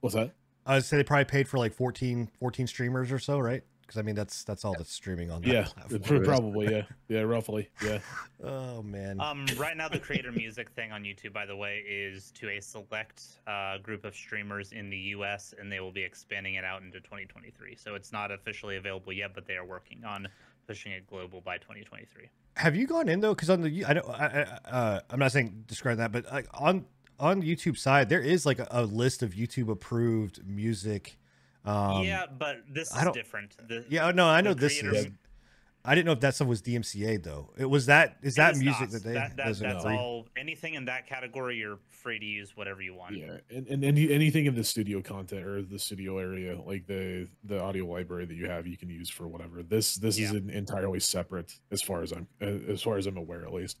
[SPEAKER 3] "What's that?"
[SPEAKER 1] Uh, I would say they probably paid for like 14, 14 streamers or so, right? Because I mean, that's that's all that's streaming on that
[SPEAKER 3] Yeah,
[SPEAKER 1] platform.
[SPEAKER 3] probably. Yeah, yeah, roughly. Yeah.
[SPEAKER 1] Oh man.
[SPEAKER 4] Um, right now, the creator music thing on YouTube, by the way, is to a select uh, group of streamers in the U.S., and they will be expanding it out into 2023. So it's not officially available yet, but they are working on pushing it global by 2023.
[SPEAKER 1] Have you gone in though? Because on the I know I, I, uh, I'm not saying describe that, but like on on YouTube side, there is like a, a list of YouTube approved music. Um,
[SPEAKER 4] yeah, but this
[SPEAKER 1] I
[SPEAKER 4] is
[SPEAKER 1] don't-
[SPEAKER 4] different. The,
[SPEAKER 1] yeah. No, I know this
[SPEAKER 4] creators-
[SPEAKER 1] is. I didn't know if that stuff was DMCA though. It was that. Is
[SPEAKER 4] it
[SPEAKER 1] that
[SPEAKER 4] is
[SPEAKER 1] music
[SPEAKER 4] not.
[SPEAKER 1] that they?
[SPEAKER 4] that, that,
[SPEAKER 1] those
[SPEAKER 4] that's
[SPEAKER 1] free?
[SPEAKER 4] all. Anything in that category, you're free to use whatever you want.
[SPEAKER 3] Yeah, and, and any anything in the studio content or the studio area, like the the audio library that you have, you can use for whatever. This this is
[SPEAKER 4] Yeah.
[SPEAKER 3] an entirely separate, as far as I'm uh, as far as I'm aware, at least.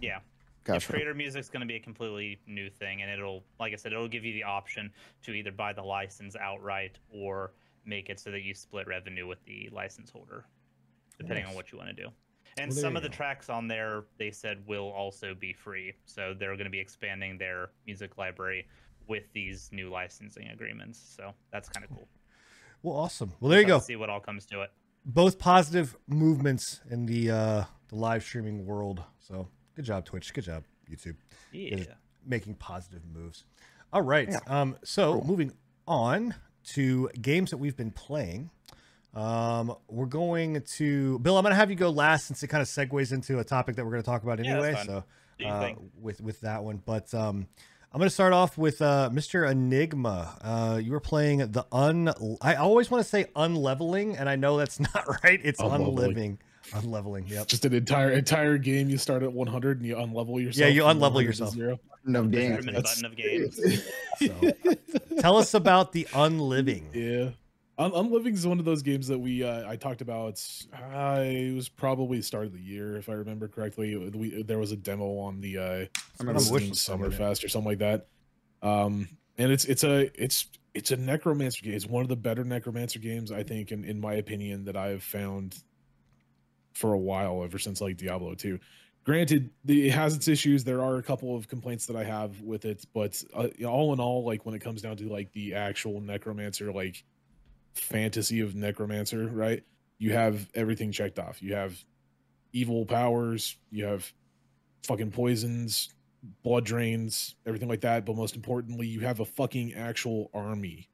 [SPEAKER 4] Yeah. If
[SPEAKER 2] Gotcha.
[SPEAKER 4] creator music's going to be a completely new thing, and it'll, like I said, it'll give you the option to either buy the license outright or make it so that you split revenue with the license holder, depending on what you want to do. And
[SPEAKER 1] Well,
[SPEAKER 4] some
[SPEAKER 1] you
[SPEAKER 4] of the
[SPEAKER 1] go.
[SPEAKER 4] tracks on there, they said, will also be free. So they're going to be expanding their music library with these new licensing agreements. So that's kind of cool.
[SPEAKER 1] Well, awesome. Well, there you
[SPEAKER 4] We'll
[SPEAKER 1] go.
[SPEAKER 4] See what all comes to it.
[SPEAKER 1] Both positive movements in the uh the live streaming world. So good job, Twitch. Good job, YouTube.
[SPEAKER 4] Yeah.
[SPEAKER 1] is making positive moves. All right.
[SPEAKER 2] Yeah.
[SPEAKER 1] Um, so
[SPEAKER 2] Cool.
[SPEAKER 1] moving on to games that we've been playing. Um, we're going to Bill. I'm going to have you go last since it kind of segues into a topic that we're going to talk about anyway.
[SPEAKER 4] fine.
[SPEAKER 1] so uh, with with that one, but um, I'm going to start off with uh, Mr. Enigma. Uh, you were playing the un. I always want to say unleveling, and I know that's not right. It's
[SPEAKER 3] Unleveling.
[SPEAKER 1] unliving. Unleveling. Yep.
[SPEAKER 3] Just an entire entire game. You start at 100 and you unlevel yourself.
[SPEAKER 1] Yeah,
[SPEAKER 3] you
[SPEAKER 1] unlevel yourself.
[SPEAKER 3] Zero.
[SPEAKER 2] No game.
[SPEAKER 4] Trim and
[SPEAKER 3] That's-
[SPEAKER 4] button of games.
[SPEAKER 1] So, tell us about the unliving.
[SPEAKER 3] Yeah. Un- Unliving is one of those games that we uh, I talked about. Uh, it was probably the start of the year, if I remember correctly. We, there was a demo on the uh,
[SPEAKER 1] I
[SPEAKER 2] remember
[SPEAKER 3] Steam
[SPEAKER 1] Wish was playing it.
[SPEAKER 3] Summerfest or something like that. Um, and it's it's a it's it's a necromancer game. It's one of the better necromancer games I think, in in my opinion, that I've found for a while, ever since like Diablo 2. Granted, the, it has its issues. There are a couple of complaints that I have with it, but uh, all in all, like when it comes down to like the actual necromancer, like fantasy of necromancer, right? You have everything checked off. You have evil powers. You have fucking poisons, blood drains, everything like that. But most importantly, you have a fucking actual army,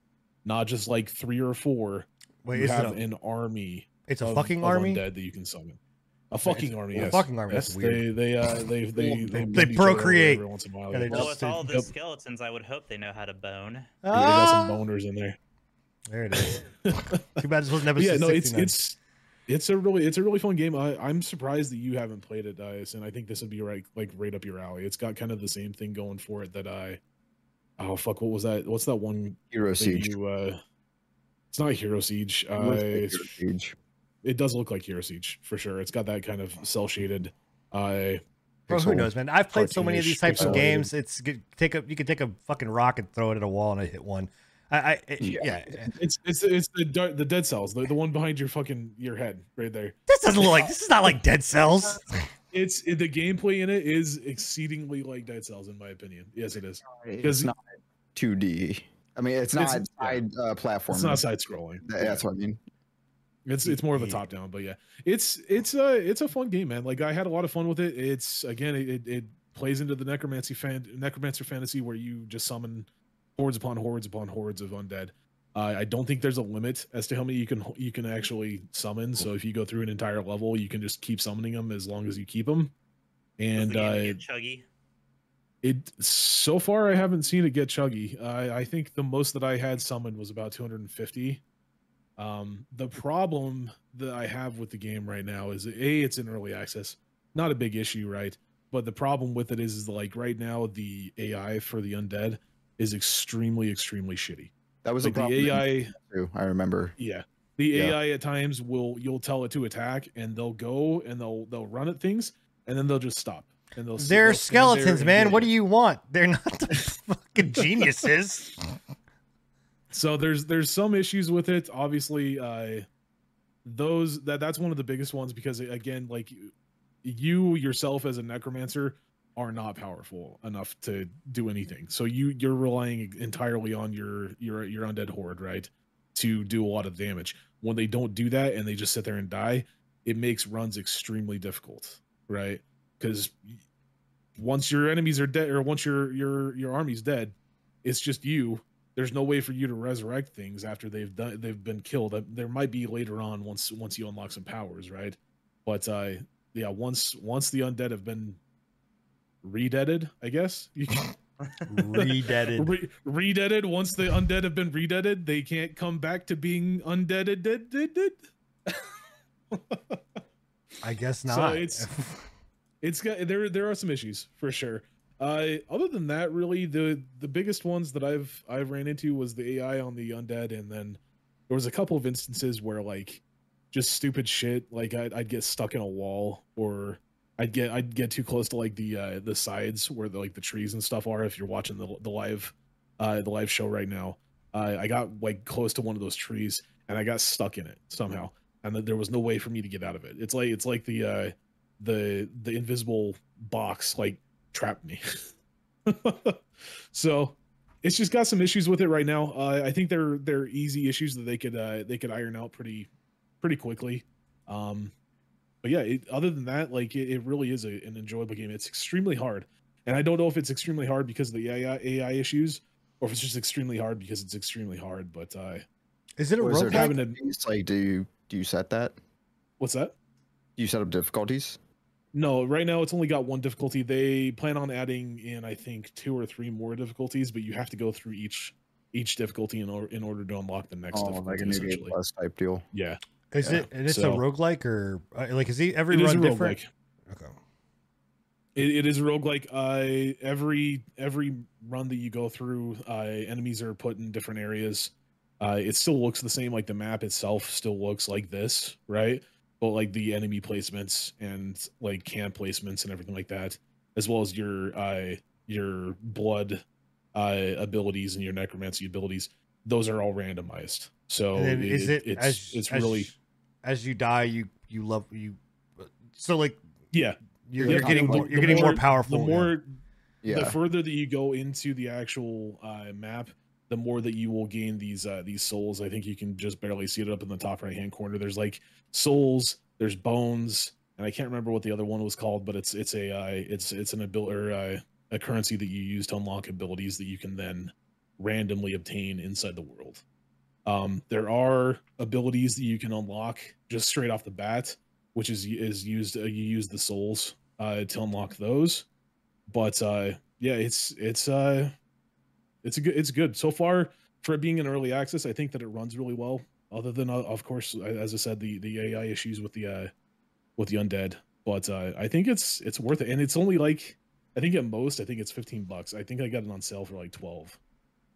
[SPEAKER 3] not just like three or four.
[SPEAKER 1] Wait,
[SPEAKER 3] you have
[SPEAKER 1] a,
[SPEAKER 3] an army.
[SPEAKER 1] It's a
[SPEAKER 3] of-
[SPEAKER 1] fucking
[SPEAKER 3] of
[SPEAKER 1] army?
[SPEAKER 3] undead that you can summon. A fucking army,
[SPEAKER 1] a fucking army,
[SPEAKER 3] Yes,
[SPEAKER 1] that's weird.
[SPEAKER 3] they they uh they they they,
[SPEAKER 1] They
[SPEAKER 3] bend each other over
[SPEAKER 1] procreate.
[SPEAKER 3] every once in a while.
[SPEAKER 1] Yeah, they.
[SPEAKER 4] Well,
[SPEAKER 1] just
[SPEAKER 4] with all
[SPEAKER 1] did-
[SPEAKER 4] the
[SPEAKER 3] Yep.
[SPEAKER 4] skeletons, I would hope they know how to bone.
[SPEAKER 3] They got some
[SPEAKER 1] Ah,
[SPEAKER 3] boners in there.
[SPEAKER 1] there it is. Too bad this wasn't
[SPEAKER 3] But
[SPEAKER 1] episode
[SPEAKER 3] yeah, no, it's
[SPEAKER 1] 69.
[SPEAKER 3] it's it's a really it's a really fun game. I, I'm surprised that you haven't played it, Dice, and I think this would be right like right up your alley. It's got kind of the same thing going for it that I oh fuck, what was that? What's that one
[SPEAKER 2] Hero Siege.
[SPEAKER 3] you uh it's not Hero Siege. Uh, it's-
[SPEAKER 2] Hero Siege.
[SPEAKER 3] It does look like Hero Siege for sure. It's got that kind of cel shaded uh
[SPEAKER 1] Bro, who knows, man? I've played so many of these types of games. It's good. Take a you could take a fucking rock and throw it at a wall and it hit one. I, I it- yeah.
[SPEAKER 2] Yeah.
[SPEAKER 3] it's it's it's the dar- the dead cells, the, the one behind your fucking your head right there.
[SPEAKER 1] This doesn't look like this is not like Dead Cells.
[SPEAKER 3] It's it, the gameplay in it is exceedingly like Dead Cells in my opinion. Yes, it is.
[SPEAKER 2] It's not 2D. I mean, it's
[SPEAKER 3] It's-
[SPEAKER 2] not side uh, platform.
[SPEAKER 3] It's not side scrolling.
[SPEAKER 2] That's what I mean.
[SPEAKER 3] It's it's more of a top down, but yeah, it's it's a it's a fun game, man. Like I had a lot of fun with it. It's again, it it, it plays into the necromancy fan necromancer fantasy where you just summon hordes upon hordes upon hordes of undead. Uh, I don't think there's a limit as to how many you can you can actually summon. So if you go through an entire level, you can just keep summoning them as long as you keep them. And
[SPEAKER 4] the
[SPEAKER 3] uh,
[SPEAKER 4] get chuggy.
[SPEAKER 3] it so far I haven't seen it get chuggy. I I think the most that I had summoned was about 250. Um, the problem that I have with the game right now is a it's in early access, not a big issue, right? But the problem with it is, is like right now the AI for the undead is extremely extremely shitty.
[SPEAKER 2] That was
[SPEAKER 3] Like
[SPEAKER 2] a
[SPEAKER 3] the AI,
[SPEAKER 2] too. I remember.
[SPEAKER 3] yeah. The
[SPEAKER 2] Yeah.
[SPEAKER 3] AI at times will you'll tell it to attack and they'll go and they'll they'll run at things and then they'll just stop and they'll
[SPEAKER 1] They're
[SPEAKER 3] they'll stand there
[SPEAKER 1] skeletons, man.
[SPEAKER 3] get
[SPEAKER 1] What do you want? They're not the fucking geniuses.
[SPEAKER 3] So there's there's some issues with it. Obviously uh those that that's one of the biggest ones because again like you- you yourself as a necromancer are not powerful enough to do anything. So you you're relying entirely on your your your undead horde right to do a lot of damage. When they don't do that and they just sit there and die it makes runs extremely difficult right? Because once your enemies are dead or once your your your army's dead it's just you there's no way for you to resurrect things after they've done they've been killed Uh, there might be later on once once you unlock some powers right but uh yeah once once the undead have been redeaded i guess you can
[SPEAKER 1] Redeaded.
[SPEAKER 3] re- redeaded once the undead have been redeaded they can't come back to being undeaded dead, dead, dead.
[SPEAKER 1] I guess
[SPEAKER 3] So
[SPEAKER 1] not.
[SPEAKER 3] it's- it's got there there are some issues for sure uh other than that really the the biggest ones that i've i've ran into was the ai on the undead and then there was a couple of instances where like just stupid shit like i'd, I'd get stuck in a wall or i'd get i'd get too close to like the uh the sides where the like the trees and stuff are if you're watching the the live uh the live show right now. Uh, i got like close to one of those trees and i got stuck in it somehow and there was no way for me to get out of it. It's like it's like the uh the the invisible box like trapped me so it's just got some issues with it right now uh, i think they're they're easy issues that they could uh they could iron out pretty pretty quickly um but yeah it, other than that like it, it really is a, an enjoyable game it's extremely hard and i don't know if it's extremely hard because of the ai ai issues or if it's just extremely hard because it's extremely hard but uh
[SPEAKER 1] Is it a
[SPEAKER 2] Or is there
[SPEAKER 1] roguelike?
[SPEAKER 3] having a-
[SPEAKER 2] like do you do you set that?
[SPEAKER 3] What's that?
[SPEAKER 2] Do you set up difficulties?
[SPEAKER 3] No, right now it's only got one difficulty. They plan on adding in, I think, two or three more difficulties, but you have to go through each each difficulty in order in order to unlock the next
[SPEAKER 2] Oh,
[SPEAKER 3] difficulty.
[SPEAKER 2] like a new game plus type deal.
[SPEAKER 3] Yeah,
[SPEAKER 1] Is
[SPEAKER 3] Yeah,
[SPEAKER 1] it? And it's
[SPEAKER 3] so-
[SPEAKER 1] a roguelike or uh, like is he every
[SPEAKER 3] it is a
[SPEAKER 1] run different?
[SPEAKER 3] roguelike.
[SPEAKER 1] Okay.
[SPEAKER 3] It, it is a roguelike. Uh, every every run that you go through, uh, enemies are put in different areas. Uh, it still looks the same. Like the map itself still looks like this, right? But like the enemy placements and like camp placements and everything like that, as well as your uh, your blood uh, abilities and your necromancy abilities, those are all randomized. So
[SPEAKER 1] And is it,
[SPEAKER 3] it's
[SPEAKER 1] as
[SPEAKER 3] it's
[SPEAKER 1] as-
[SPEAKER 3] really
[SPEAKER 1] as you die you you love you so like
[SPEAKER 3] yeah.
[SPEAKER 1] you're, you're getting more you're getting more
[SPEAKER 3] more-
[SPEAKER 1] powerful.
[SPEAKER 3] The more
[SPEAKER 2] Yeah.
[SPEAKER 3] the further that you go into the actual uh, map, the more that you will gain these uh, these souls. I think you can just barely see it up in the top right hand corner. There's like souls, there's bones, and I can't remember what the other one was called, but it's it's a uh, it's it's an ability or uh, a currency that you use to unlock abilities that you can then randomly obtain inside the world. Um, there are abilities that you can unlock just straight off the bat, which is is used uh, you use the souls uh, to unlock those but uh yeah it's it's uh it's a good it's good. So far for it being in early access i think that it runs really well. Other than uh, of course as i said the the ai issues with the uh with the undead. But uh i think it's it's worth it. And it's only like i think at most i think it's 15 bucks. I think i got it on sale for like 12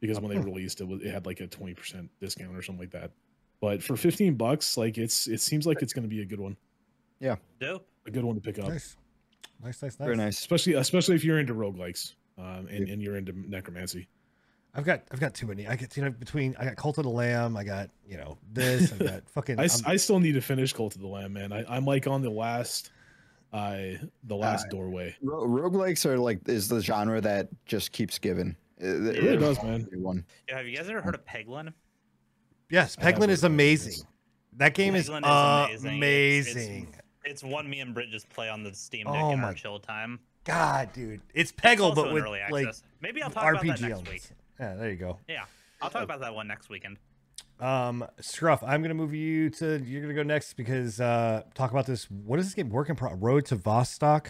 [SPEAKER 3] because when they released it was- it had like a 20% discount or something like that. But for 15 bucks like it's it seems like it's going to be a good one.
[SPEAKER 4] Yeah, Dope.
[SPEAKER 3] a good one to pick up.
[SPEAKER 1] Nice. Nice, nice, nice.
[SPEAKER 2] Very nice.
[SPEAKER 3] especially especially if you're into roguelikes um, and, and you're into necromancy.
[SPEAKER 1] I've got I've got too many. I get you know between I got Cult of the Lamb, I got, you know, this, I got fucking
[SPEAKER 3] I, s-
[SPEAKER 1] I'm-
[SPEAKER 3] I still need to finish Cult of the Lamb, man. I, I'm like on the last, uh, the last
[SPEAKER 2] Uh,
[SPEAKER 3] doorway.
[SPEAKER 2] Ro- roguelikes are like is the genre that just keeps giving. It,
[SPEAKER 3] It really does, man.
[SPEAKER 2] One.
[SPEAKER 4] Yeah, have you guys ever heard of Peglin?
[SPEAKER 1] yes, Peglin is amazing.
[SPEAKER 3] this.
[SPEAKER 1] That game is
[SPEAKER 4] Peglin is amazing.
[SPEAKER 1] amazing.
[SPEAKER 4] It's- it's- It's one me and Britt just play on the Steam Deck
[SPEAKER 1] Oh
[SPEAKER 4] in
[SPEAKER 1] my
[SPEAKER 4] our chill time.
[SPEAKER 1] God, dude. It's
[SPEAKER 4] It's
[SPEAKER 1] Peggle,
[SPEAKER 4] also
[SPEAKER 1] but
[SPEAKER 4] in
[SPEAKER 1] with
[SPEAKER 4] early
[SPEAKER 1] like.
[SPEAKER 4] Maybe I'll talk about that
[SPEAKER 1] RPG
[SPEAKER 4] next
[SPEAKER 1] elements.
[SPEAKER 4] week.
[SPEAKER 1] Yeah, there you go.
[SPEAKER 4] Yeah, I'll talk about that one next weekend.
[SPEAKER 1] Um, Scruff, I'm gonna move you to you're gonna go next because uh talk about this. What is this game? Working pro Road to Vostok.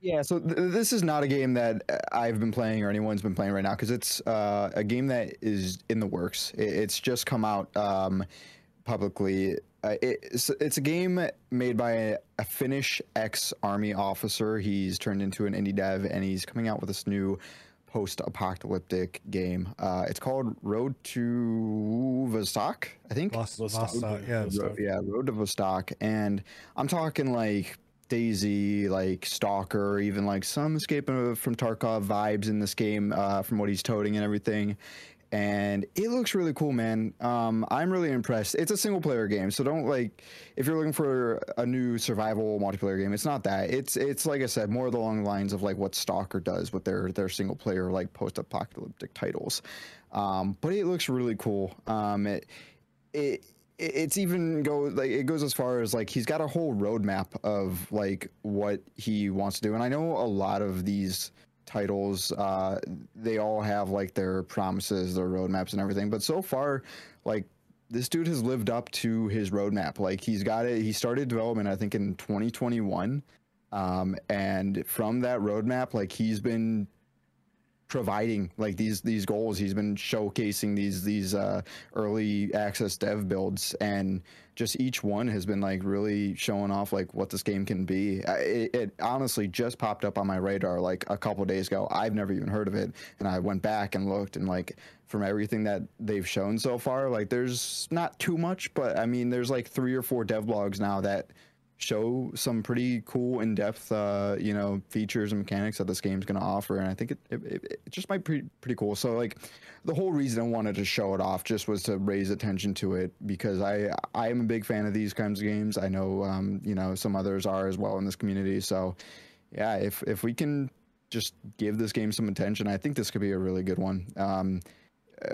[SPEAKER 2] Yeah, so th- this is not a game that uh, I've been playing or anyone's been playing right now because it's uh, a game that is in the works. It, it's just come out um, publicly. Uh, it's, it's a game made by a, a Finnish ex-army officer. He's turned into an indie dev and he's coming out with this new post-apocalyptic game. Uh, it's called Road to Vostok, I think.
[SPEAKER 1] Vost-
[SPEAKER 3] Vostok.
[SPEAKER 1] Vostok, yeah.
[SPEAKER 3] Vostok.
[SPEAKER 2] Yeah, Road to Vostok, and I'm talking like DayZ, like Stalker, even like some Escape from Tarkov vibes in this game uh, from what he's toting and everything. And it looks really cool, man. Um, I'm really impressed. It's a single player game, so don't like if you're looking for a new survival multiplayer game. It's not that. It's it's like I said, more along the lines of like what Stalker does with their their single player like post apocalyptic titles. Um, but it looks really cool. Um, it, it it- it's even go like it goes as far as like he's got a whole roadmap of like what he wants to do and i know a lot of these titles uh they all have like their promises their roadmaps and everything. But so far like this dude has lived up to his roadmap. Like he's got it he started development i think in 2021 um and from that roadmap like he's been providing like these these goals. He's been showcasing these these uh early access dev builds and just each one has been like really showing off like what this game can be. It, it honestly just popped up on my radar like a couple days ago. I've never even heard of it and i went back and looked and like from everything that they've shown so far like there's not too much but i mean there's like three or four dev blogs now that show some pretty cool in-depth uh you know features and mechanics that this game's going to offer and i think it, it, it just might be pretty cool. So like the whole reason i wanted to show it off just was to raise attention to it because i i am a big fan of these kinds of games. I know um you know some others are as well in this community. So yeah if if we can just give this game some attention i think this could be a really good one. Um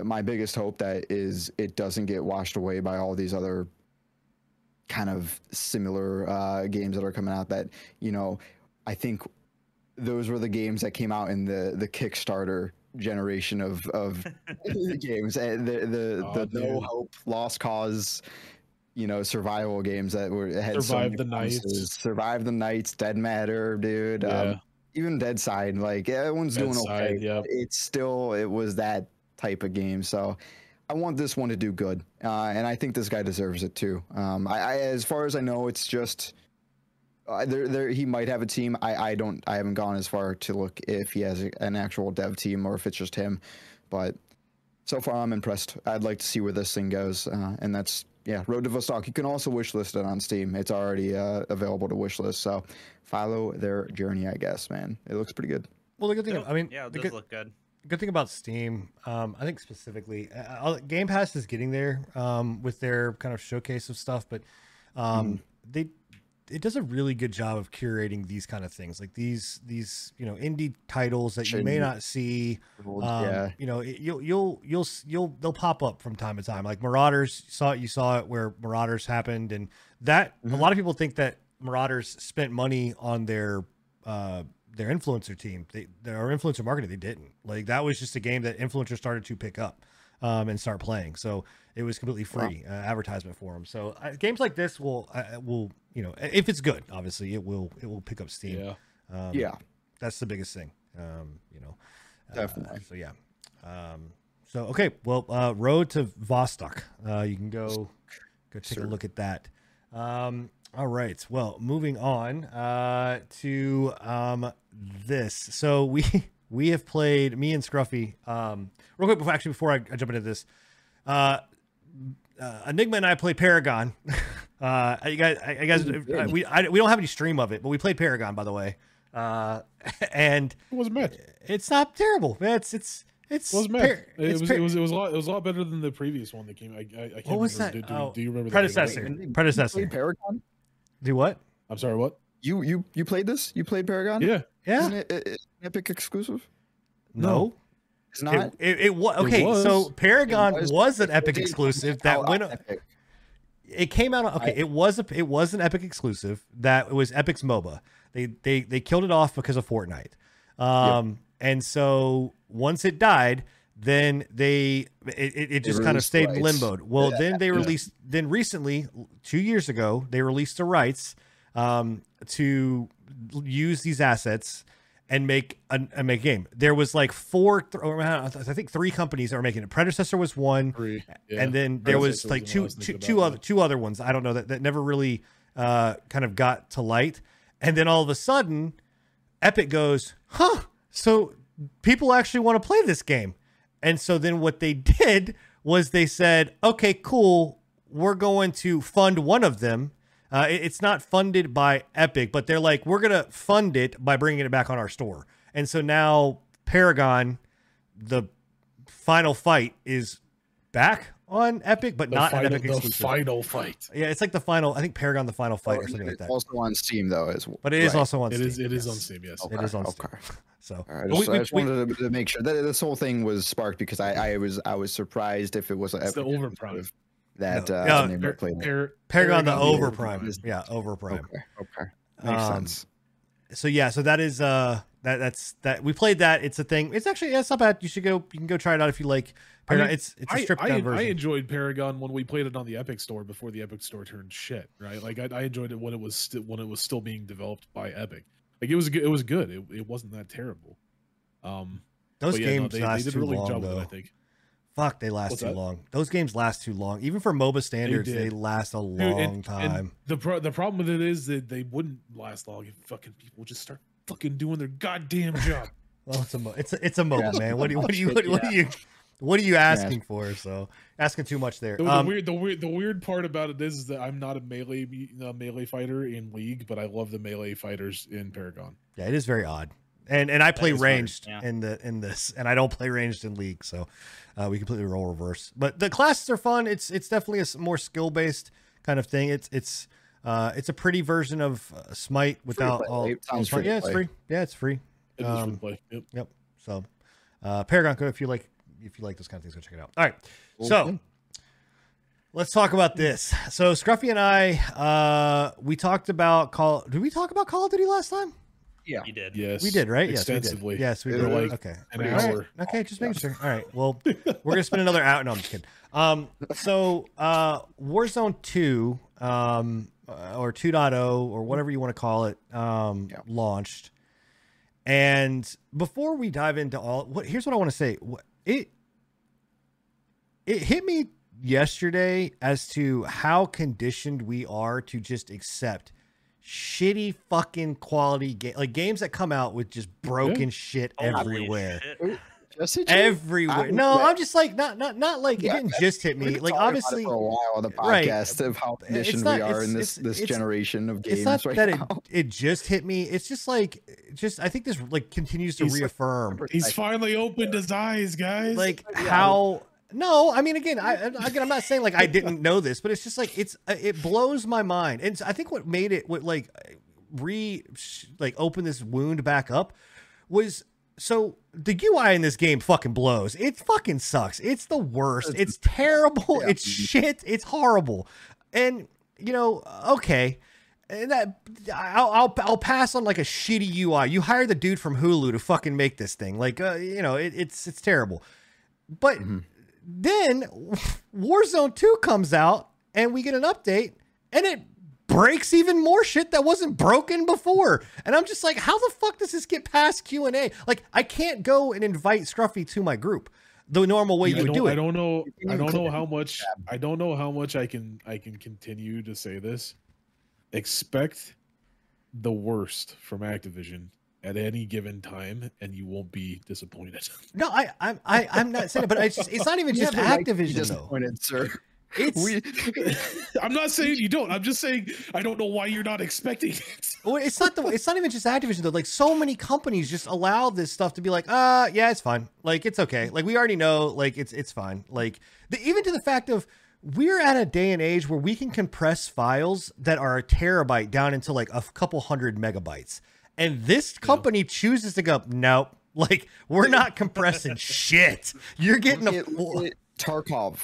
[SPEAKER 2] my biggest hope that is it doesn't get washed away by all these other kind of similar uh, games that are coming out that you know i think those were the games that came out in the the kickstarter generation of of games and the the,
[SPEAKER 3] Aw,
[SPEAKER 2] the no
[SPEAKER 3] dude.
[SPEAKER 2] hope lost cause you know survival games that were had so
[SPEAKER 3] Survive
[SPEAKER 2] many
[SPEAKER 3] the Nights.
[SPEAKER 2] promises. survive the nights dead matter dude
[SPEAKER 3] Yeah.
[SPEAKER 2] um, even dead side like everyone's doing
[SPEAKER 3] Dead
[SPEAKER 2] okay
[SPEAKER 3] Side, yep.
[SPEAKER 2] it's still it was that type of game so I want this one to do good, uh, and I think this guy deserves it too. Um, I, I, as far as I know, it's just uh, there. There, he might have a team. I, I don't. I haven't gone as far to look if he has a, an actual dev team or if it's just him. But so far, I'm impressed. I'd like to see where this thing goes, uh, and that's yeah. Road to Vostok. You can also wishlist it on Steam. It's already uh, available to wishlist. So follow their journey, I guess. Man, it looks pretty good.
[SPEAKER 1] Well, the good thing, I mean,
[SPEAKER 4] yeah, it
[SPEAKER 1] the
[SPEAKER 4] does
[SPEAKER 1] good,
[SPEAKER 4] look good.
[SPEAKER 1] Good thing about Steam, um, I think specifically, uh, Game Pass is getting there um, with their kind of showcase of stuff, but um, they it does a really good job of curating these kind of things, like these these you know indie titles that you may
[SPEAKER 2] Shouldn't-
[SPEAKER 1] see. Um,
[SPEAKER 2] yeah,
[SPEAKER 1] you know, it, you'll you'll you'll you'll they'll pop up from time to time. Like Marauders, you saw it. You saw it where Marauders happened, and that a
[SPEAKER 2] Mhm.
[SPEAKER 1] lot of people think that Marauders spent money on their uh their influencer team. They their influencer marketing. They didn't. Like that was just a game that influencers started to pick up um and start playing. So it was completely free uh, advertisement for them. So uh, games like this will uh, will you know if it's good, obviously it will it will pick up steam.
[SPEAKER 3] Yeah.
[SPEAKER 1] Um,
[SPEAKER 2] yeah.
[SPEAKER 1] that's the biggest thing. Um, you know, Uh,
[SPEAKER 2] Definitely.
[SPEAKER 1] so yeah. Um, so okay, well, uh, road to Vostok. Uh, you can go go take a look at that. Um, all right. Well, moving on uh, to um, this. So we we have played me and Scruffy. Um, real quick before actually before I, I jump into this, uh, uh, Enigma and I played Paragon. Uh, you guys, I, I guys, we I, we don't have any stream of it, but we played Paragon by the way. Uh, and
[SPEAKER 3] It wasn't bad.
[SPEAKER 1] it's not terrible. It's it's it's
[SPEAKER 3] It wasn't bad. it was
[SPEAKER 1] par-
[SPEAKER 3] it was it was a lot it was a lot better than the previous one that came. I, I, I can't
[SPEAKER 1] What was
[SPEAKER 3] remember.
[SPEAKER 1] that?
[SPEAKER 3] Do, do,
[SPEAKER 1] Oh,
[SPEAKER 3] do you remember the name of it?
[SPEAKER 1] predecessor.
[SPEAKER 2] You
[SPEAKER 1] Predecessor.
[SPEAKER 2] Paragon.
[SPEAKER 1] do what?
[SPEAKER 3] I'm sorry. What?
[SPEAKER 2] You you you played this? You played Paragon?
[SPEAKER 3] Yeah.
[SPEAKER 1] Yeah.
[SPEAKER 2] Isn't it, it, it Epic exclusive?
[SPEAKER 1] No.
[SPEAKER 2] It's not.
[SPEAKER 1] It, it, it was okay.
[SPEAKER 3] was.
[SPEAKER 1] So Paragon
[SPEAKER 2] It
[SPEAKER 1] was,
[SPEAKER 2] was.
[SPEAKER 1] an Epic exclusive that went.
[SPEAKER 2] Epic.
[SPEAKER 1] It came out. Okay,
[SPEAKER 2] I-
[SPEAKER 1] it was a it was an Epic exclusive that was Epic's MOBA. They they they killed it off because of Fortnite. Um, and so once it died, then they it, it, it just kind of stayed
[SPEAKER 2] the
[SPEAKER 1] in
[SPEAKER 2] rights.
[SPEAKER 1] limbo. Well,
[SPEAKER 2] Yeah,
[SPEAKER 1] then they
[SPEAKER 3] yeah.
[SPEAKER 1] released. Then recently, two years ago, they released the rights um, to use these assets and make a, and make a game. There was like four, th- I think three companies that were making it. Predecessor was one,
[SPEAKER 3] Three. Yeah.
[SPEAKER 1] and then there was like
[SPEAKER 3] the
[SPEAKER 1] two,
[SPEAKER 3] was
[SPEAKER 1] two, two other, two other ones. I don't know that that never really uh, kind of got to light. And then all of a sudden, Epic goes, "Huh? So people actually want to play this game." And so then what they did was they said, "Okay, cool. We're going to fund one of them." Uh, it- it's not funded by Epic, but they're like, "We're gonna fund it by bringing it back on our store." And so now Paragon, the final fight, is back on Epic, but
[SPEAKER 3] The
[SPEAKER 1] not
[SPEAKER 3] final,
[SPEAKER 1] an Epic
[SPEAKER 3] the
[SPEAKER 1] exclusive.
[SPEAKER 3] final fight.
[SPEAKER 1] Yeah, it's like the final. I think Paragon, the final fight, or
[SPEAKER 2] Oh,
[SPEAKER 1] something like
[SPEAKER 2] it's
[SPEAKER 1] that.
[SPEAKER 2] Also on Steam though, as well.
[SPEAKER 1] But it is
[SPEAKER 2] Right.
[SPEAKER 1] also on.
[SPEAKER 3] It
[SPEAKER 1] Steam.
[SPEAKER 3] is. It is
[SPEAKER 1] yes.
[SPEAKER 3] on Steam. Yes.
[SPEAKER 1] It is on
[SPEAKER 2] Okay.
[SPEAKER 1] Steam. So
[SPEAKER 2] All right, I just,
[SPEAKER 1] we-
[SPEAKER 2] I just
[SPEAKER 1] we-
[SPEAKER 2] wanted to, to make sure that this whole thing was sparked because I, I was I was surprised if it was an
[SPEAKER 3] It's the
[SPEAKER 2] Epic
[SPEAKER 3] overprime.
[SPEAKER 2] exclusive that
[SPEAKER 1] No.
[SPEAKER 2] uh,
[SPEAKER 1] Yeah,
[SPEAKER 2] Enigma played.
[SPEAKER 3] Par-
[SPEAKER 1] Paragon, the
[SPEAKER 3] Paragon the
[SPEAKER 1] prime.
[SPEAKER 2] Overprime.
[SPEAKER 1] Yeah, over prime.
[SPEAKER 2] Okay, okay, makes
[SPEAKER 1] Um,
[SPEAKER 2] sense.
[SPEAKER 1] So yeah, so that is uh that that's that we played that. It's a thing. It's actually yeah, it's not bad. You should go. You can go try it out if you like.
[SPEAKER 3] I
[SPEAKER 1] Paragon.
[SPEAKER 3] mean,
[SPEAKER 1] it's it's a stripped
[SPEAKER 3] I,
[SPEAKER 1] down
[SPEAKER 3] I
[SPEAKER 1] version.
[SPEAKER 3] enjoyed Paragon when we played it on the Epic Store before the Epic Store turned shit. Right, like I, I enjoyed it when it was sti- when it was still being developed by Epic. Like it was good. It was good. It, it wasn't that terrible. Um,
[SPEAKER 1] Those
[SPEAKER 3] but yeah, no,
[SPEAKER 1] games
[SPEAKER 3] they,
[SPEAKER 1] last
[SPEAKER 3] they did a really
[SPEAKER 1] long
[SPEAKER 3] good job
[SPEAKER 1] though.
[SPEAKER 3] with it. I think.
[SPEAKER 1] Fuck, they last
[SPEAKER 3] What's
[SPEAKER 1] too
[SPEAKER 3] that?
[SPEAKER 1] long. Those games last too long. Even for MOBA standards, they,
[SPEAKER 3] did.
[SPEAKER 1] last a
[SPEAKER 3] Dude,
[SPEAKER 1] long
[SPEAKER 3] and-
[SPEAKER 1] time.
[SPEAKER 3] And the pro- the problem with it is that they wouldn't last long if fucking people just start fucking doing their goddamn job.
[SPEAKER 1] well, it's a mo- it's a, it's a MOBA,
[SPEAKER 2] Yeah.
[SPEAKER 1] man. What do you what do you what, what are you what are you asking for? So asking too much there.
[SPEAKER 3] The, the
[SPEAKER 1] Um,
[SPEAKER 3] weird, the weird, the weird part about it is, is that I'm not a melee me- uh, melee fighter in League, but I love the melee fighters in Paragon.
[SPEAKER 1] Yeah, it is very odd. And and I play
[SPEAKER 4] is weird,
[SPEAKER 1] ranged
[SPEAKER 4] yeah.
[SPEAKER 1] in the in this, and I don't play ranged in league, so uh, we completely role reverse. But the classes are fun. It's it's definitely a more skill based kind of thing. It's it's uh, it's a pretty version of uh, Smite without
[SPEAKER 2] play.
[SPEAKER 1] all.
[SPEAKER 2] It sounds
[SPEAKER 1] it's
[SPEAKER 2] free
[SPEAKER 1] Yeah, it's free. Yeah, it's free.
[SPEAKER 3] It is free
[SPEAKER 1] Um,
[SPEAKER 3] to play. Yep.
[SPEAKER 1] Yep. So, uh, Paragon, if you like if you like those kind of things, go check it out. All right. So let's talk about this. So Scruffy and I, uh, we talked about Call. Did we talk about Call of Duty last time?
[SPEAKER 2] Yeah.
[SPEAKER 4] You did.
[SPEAKER 3] Yes,
[SPEAKER 1] We did, right?
[SPEAKER 3] Extensively.
[SPEAKER 1] Yes, we did.
[SPEAKER 2] It
[SPEAKER 1] Yes, we
[SPEAKER 3] was
[SPEAKER 1] did. Okay.
[SPEAKER 3] an
[SPEAKER 2] Pretty
[SPEAKER 1] All right. Okay, just making sure. All right. Well, we're gonna spend another hour. No, I'm just kidding. Um, so uh, Warzone Two, um, uh, or 2.0 or whatever you want to call it, um,
[SPEAKER 2] Yeah.
[SPEAKER 1] launched. And before we dive into all, what here's what I want to say. What- It it hit me yesterday as to how conditioned we are to just accept shitty fucking quality game like games that come out with just broken mm-hmm. shit
[SPEAKER 4] Holy
[SPEAKER 1] everywhere
[SPEAKER 4] shit.
[SPEAKER 2] Just hit you?
[SPEAKER 1] everywhere
[SPEAKER 2] I-
[SPEAKER 1] no
[SPEAKER 2] that-
[SPEAKER 1] i'm just like not not not like
[SPEAKER 2] Yeah,
[SPEAKER 1] it didn't just hit me like
[SPEAKER 2] talking about it
[SPEAKER 1] obviously
[SPEAKER 2] for a while on the
[SPEAKER 1] right.
[SPEAKER 2] podcast of how conditioned
[SPEAKER 1] not-
[SPEAKER 2] we are in this this generation of games
[SPEAKER 1] it's not
[SPEAKER 2] right
[SPEAKER 1] that
[SPEAKER 2] now.
[SPEAKER 1] it, it just hit me it's just like just i think this like continues to
[SPEAKER 3] He's-
[SPEAKER 1] reaffirm
[SPEAKER 3] He's finally opened his eyes, guys.
[SPEAKER 1] like how no i mean again i again i'm not saying like i didn't know this but it's just like it's uh, it blows my mind. And i think what made it what like re like open this wound back up was so the ui in this game fucking blows. It fucking sucks. It's the worst. It's terrible. It's shit. It's horrible. And you know okay. And that I'll, I'll I'll pass on like a shitty UI. You hire the dude from Hulu to fucking make this thing. Like, uh, you know, it, it's it's terrible. But
[SPEAKER 2] Mhm.
[SPEAKER 1] Then Warzone 2 comes out and we get an update and it breaks even more shit that wasn't broken before. And I'm just like, how the fuck does this get past Q&A? Like I can't go and invite Scruffy to my group the normal way you would do it.
[SPEAKER 3] I don't know. I don't know how much. I don't know how much I can. I can continue to say this. Expect the worst from Activision at any given time, and you won't be disappointed.
[SPEAKER 1] No, I I'm I, I'm not saying it, but it's just, it's not even
[SPEAKER 2] You
[SPEAKER 1] just
[SPEAKER 2] have the right to
[SPEAKER 1] Activision though.
[SPEAKER 2] sir.
[SPEAKER 1] It's
[SPEAKER 2] We,
[SPEAKER 3] I'm not saying you don't. I'm just saying I don't know why you're not expecting it.
[SPEAKER 1] Well, it's not the. It's not even just Activision though. Like so many companies just allow this stuff to be like, uh, yeah, it's fine. Like it's okay. Like we already know. Like it's it's fine. Like the, even to the fact of we're at a day and age where we can compress files that are a terabyte down into like a couple hundred megabytes, and this company chooses to go, nope. Like we're not compressing shit. You're getting a.
[SPEAKER 2] it, it, Tarkov,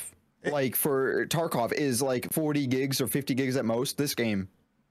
[SPEAKER 2] like for Tarkov, is like 40 gigs or 50 gigs at most. This game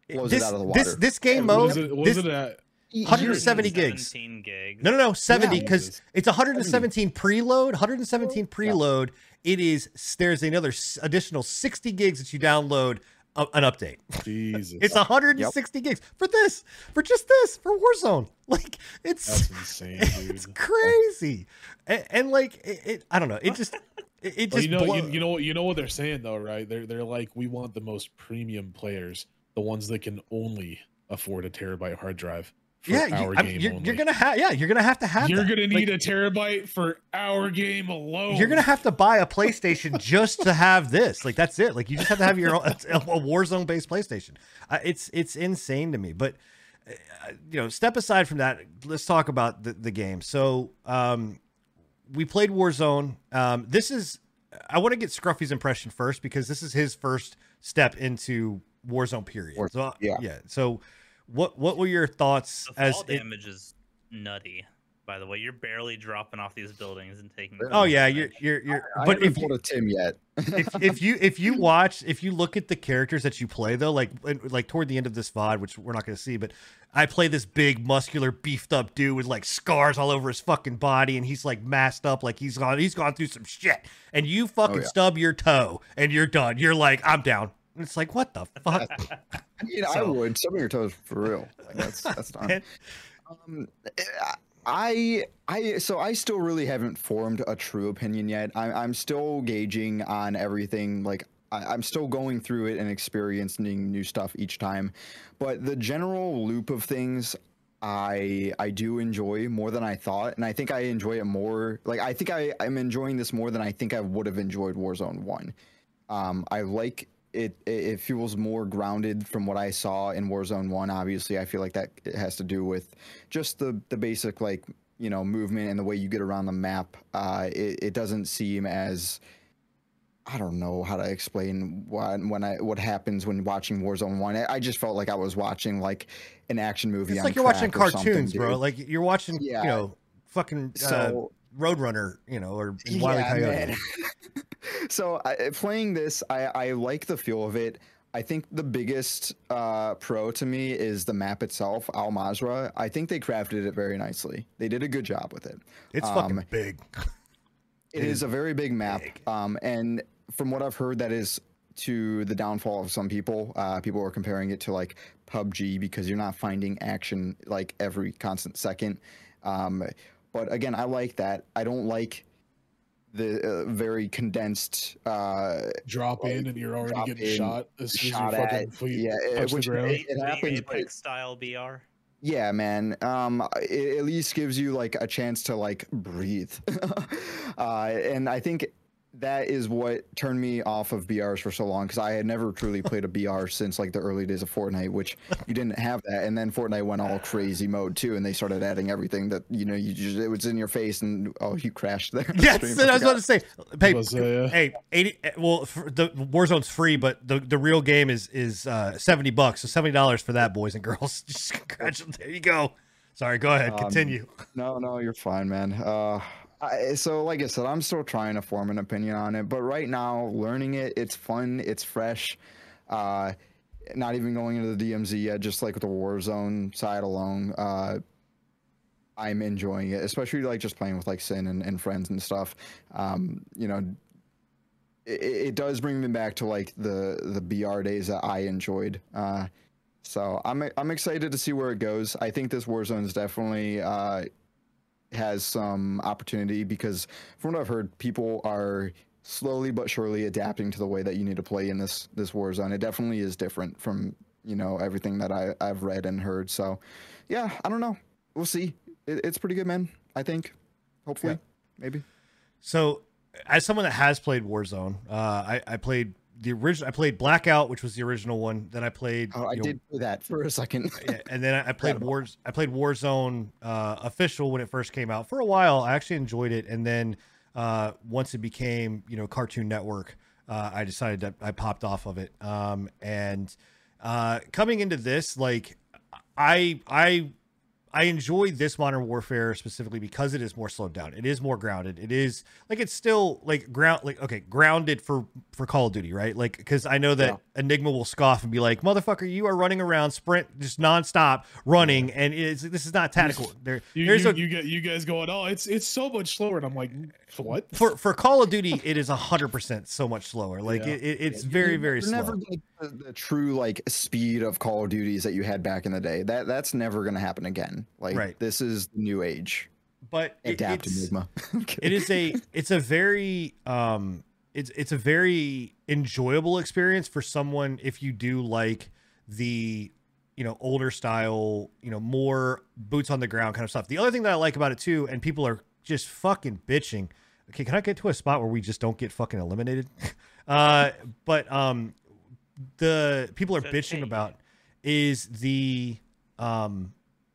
[SPEAKER 2] blows
[SPEAKER 1] this,
[SPEAKER 2] it out of the water.
[SPEAKER 1] this this game
[SPEAKER 3] What
[SPEAKER 1] mode.
[SPEAKER 3] is it? What
[SPEAKER 1] this,
[SPEAKER 3] it at?
[SPEAKER 1] 170 gigs.
[SPEAKER 4] 17 gigs.
[SPEAKER 1] No, no, no, 70
[SPEAKER 2] Yeah.
[SPEAKER 1] because it's 117 preload, 117 preload. It is there's another additional 60 gigs that you download a, an update.
[SPEAKER 3] Jesus,
[SPEAKER 1] It's 160 gigs for this, for just this, for Warzone. Like it's
[SPEAKER 3] that's insane,
[SPEAKER 1] it's crazy, and, and like it, it, I don't know, it just it, it
[SPEAKER 3] Well,
[SPEAKER 1] just
[SPEAKER 3] you know,
[SPEAKER 1] blow-
[SPEAKER 3] you, you know, you know what they're saying though, right? They're they're like, we want the most premium players, the ones that can only afford a terabyte hard drive. for
[SPEAKER 1] yeah, you,
[SPEAKER 3] our
[SPEAKER 1] I'm-
[SPEAKER 3] game
[SPEAKER 1] you're,
[SPEAKER 3] only.
[SPEAKER 1] you're gonna have yeah, you're gonna have to have
[SPEAKER 3] You're
[SPEAKER 1] that.
[SPEAKER 3] gonna
[SPEAKER 1] Like,
[SPEAKER 3] need a terabyte for our game alone.
[SPEAKER 1] You're gonna have to buy a PlayStation just to have this. Like that's it. Like you just have to have your own, a, a Warzone based PlayStation. Uh, it's it's insane to me. But uh, you know, step aside from that. Let's talk about the, the game. So um, we played Warzone. Um, this is I want to get Scruffy's impression first because this is his first step into Warzone. Period.
[SPEAKER 2] War-
[SPEAKER 1] so
[SPEAKER 2] yeah.
[SPEAKER 1] yeah. So what what were your thoughts
[SPEAKER 4] The
[SPEAKER 1] as
[SPEAKER 4] fall
[SPEAKER 1] it,
[SPEAKER 4] damage is nutty. By the way, you're barely dropping off these buildings and taking.
[SPEAKER 1] Oh yeah,
[SPEAKER 4] damage.
[SPEAKER 1] you're you're you're.
[SPEAKER 2] I
[SPEAKER 1] but
[SPEAKER 2] haven't
[SPEAKER 1] if you,
[SPEAKER 2] pulled a Tim yet.
[SPEAKER 1] if, if you if you watch if you look at the characters that you play though like like toward the end of this VOD which we're not going to see but I play this big muscular beefed up dude with like scars all over his fucking body and he's like masked up like he's gone he's gone through some shit and you oh, fucking
[SPEAKER 2] yeah.
[SPEAKER 1] stub your toe and you're done you're like I'm down and it's like what the fuck
[SPEAKER 2] I mean, I would. Some of your toes for real. Like, that's that's not. Um, I I so I still really haven't formed a true opinion yet. I, I'm still gauging on everything. Like I, I'm still going through it and experiencing new stuff each time. But the general loop of things, I I do enjoy more than I thought, and I think I enjoy it more. Like I think I I'm enjoying this more than I think I would have enjoyed Warzone One. Um, I like it, it. It feels more grounded from what I saw in Warzone One. Obviously, I feel like that it has to do with just the the basic like you know movement and the way you get around the map. Uh, it, it doesn't seem as I don't know how to explain what when I what happens when watching Warzone One. I, I just felt like I was watching like an action movie.
[SPEAKER 1] it's like you're watching
[SPEAKER 2] crack or something,
[SPEAKER 1] cartoons bro
[SPEAKER 2] dude.
[SPEAKER 1] like you're watching
[SPEAKER 2] Yeah.
[SPEAKER 1] you know fucking uh,
[SPEAKER 2] So
[SPEAKER 1] Roadrunner you know or Wile E. Coyote.
[SPEAKER 2] so I, playing this, I, I like the feel of it. I think the biggest uh, pro to me is the map itself, Al Mazrah. I think they crafted it very nicely. They did a good job with it.
[SPEAKER 1] It's
[SPEAKER 2] Um,
[SPEAKER 1] fucking big.
[SPEAKER 2] It is a very big map,
[SPEAKER 1] big.
[SPEAKER 2] um, and from what I've heard, that is to the downfall of some people. Uh, people are comparing it to like PUBG because you're not finding action like every constant second. Um, but again, I like that. I don't like the uh, very condensed. Uh,
[SPEAKER 3] Drop in and you're already getting
[SPEAKER 2] in,
[SPEAKER 3] shot as soon
[SPEAKER 2] shot
[SPEAKER 3] as your
[SPEAKER 2] at-
[SPEAKER 3] fucking feet
[SPEAKER 2] yeah, it-
[SPEAKER 3] touch the
[SPEAKER 2] which-
[SPEAKER 3] ground.
[SPEAKER 2] it-
[SPEAKER 4] the
[SPEAKER 2] happens, but-
[SPEAKER 4] Apex style BR.
[SPEAKER 2] Yeah, man. Um, it at least gives you like a chance to like breathe. uh, and I think that is what turned me off of BRs for so long because I had never truly played a BR since like the early days of Fortnite, which you didn't have that. And then Fortnite went all crazy mode too, and they started adding everything that you know you just it was in your face, and oh, you crashed there.
[SPEAKER 1] Yes,
[SPEAKER 2] Stream,
[SPEAKER 1] I was
[SPEAKER 2] forgot.
[SPEAKER 1] about to say. Hey,
[SPEAKER 3] was, uh,
[SPEAKER 1] hey, eighty. Well, the Warzone's free, but the, the real game is is uh, seventy bucks. So seventy dollars for that, boys and girls. Just congratulations. There you go. Sorry, go ahead.
[SPEAKER 2] Um,
[SPEAKER 1] Continue.
[SPEAKER 2] No, no, you're fine, man. Uh, I, so like I said, I'm still trying to form an opinion on it, but right now, learning it, it's fun, it's fresh. Uh, not even going into the DMZ yet, just like with the Warzone side alone. Uh, I'm enjoying it, especially like just playing with like Sin and, and friends and stuff. Um, you know, it, it does bring me back to like the the BR days that I enjoyed. Uh, so I'm I'm excited to see where it goes. I think this Warzone is definitely uh, has some opportunity because from what I've heard, people are slowly but surely adapting to the way that you need to play in this this Warzone. It definitely is different from you know everything that I I've read and heard. So yeah, I don't know. We'll see. It, it's pretty good, man. I think. Hopefully, maybe.
[SPEAKER 1] So, as someone that has played Warzone, uh, I, I played the original. I played Blackout, which was the original one. Then I played.
[SPEAKER 2] Oh, I
[SPEAKER 1] know,
[SPEAKER 2] did play that for a second.
[SPEAKER 1] and then I I played Wars. I played Warzone uh, official when it first came out. For a while, I actually enjoyed it, and then uh, once it became you know Cartoon Network, uh, I decided that I popped off of it. Um, and uh, coming into this, like I I I enjoy this Modern Warfare specifically because it is more slowed down. It is more grounded. It is like it's still like ground like okay grounded for for Call of Duty, right? Like because I know that Enigma will scoff and be like, "Motherfucker, you are running around sprint just nonstop running, and it's this is not tactical." There,
[SPEAKER 3] You,
[SPEAKER 1] there's
[SPEAKER 3] you,
[SPEAKER 1] a
[SPEAKER 3] you get you guys going, oh, it's it's so much slower, and I'm like, what?
[SPEAKER 1] for for Call of Duty, it is hundred percent so much slower. Like
[SPEAKER 3] Yeah.
[SPEAKER 1] it, it, it's very very
[SPEAKER 2] You're
[SPEAKER 1] slow.
[SPEAKER 2] Never like the, the true like speed of Call of Duties that you had back in the day. That that's never gonna happen again. Like
[SPEAKER 1] Right.
[SPEAKER 2] this is the new age.
[SPEAKER 1] but
[SPEAKER 2] Adapt
[SPEAKER 1] it's-
[SPEAKER 2] Enigma.
[SPEAKER 1] it is a it's a very um it's it's a very enjoyable experience for someone if you do like the you know older style you know more boots on the ground kind of stuff the other thing that i like about it too and people are just fucking bitching okay can i get to a spot where we just don't get fucking eliminated uh but um the people are bitching about is the um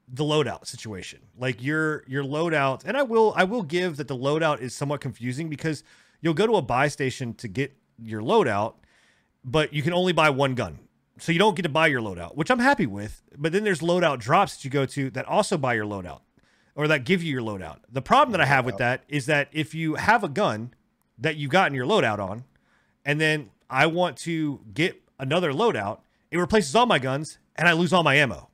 [SPEAKER 1] the loadout situation. Like your your loadout, and I will I will give that the loadout is somewhat confusing because you'll go to a buy station to get your loadout, but you can only buy one gun. So you don't get to buy your loadout, which I'm happy with. But then there's loadout drops that you go to that also buy your loadout or that give you your loadout. The problem that I have with that is that if you have a gun that you've gotten your loadout on, and then I want to get another loadout, it replaces all my guns and I lose all my ammo.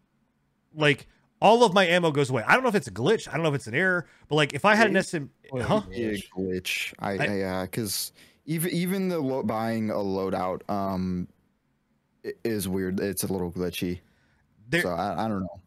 [SPEAKER 1] Like all of my ammo goes away. I don't know if it's a glitch. I don't know if it's an error, but like if I had an SM, huh?
[SPEAKER 2] Big glitch. I,
[SPEAKER 1] I-
[SPEAKER 2] yeah, because even even the lo- buying a loadout um is weird. It's a little glitchy.
[SPEAKER 1] There,
[SPEAKER 2] so I, I don't know.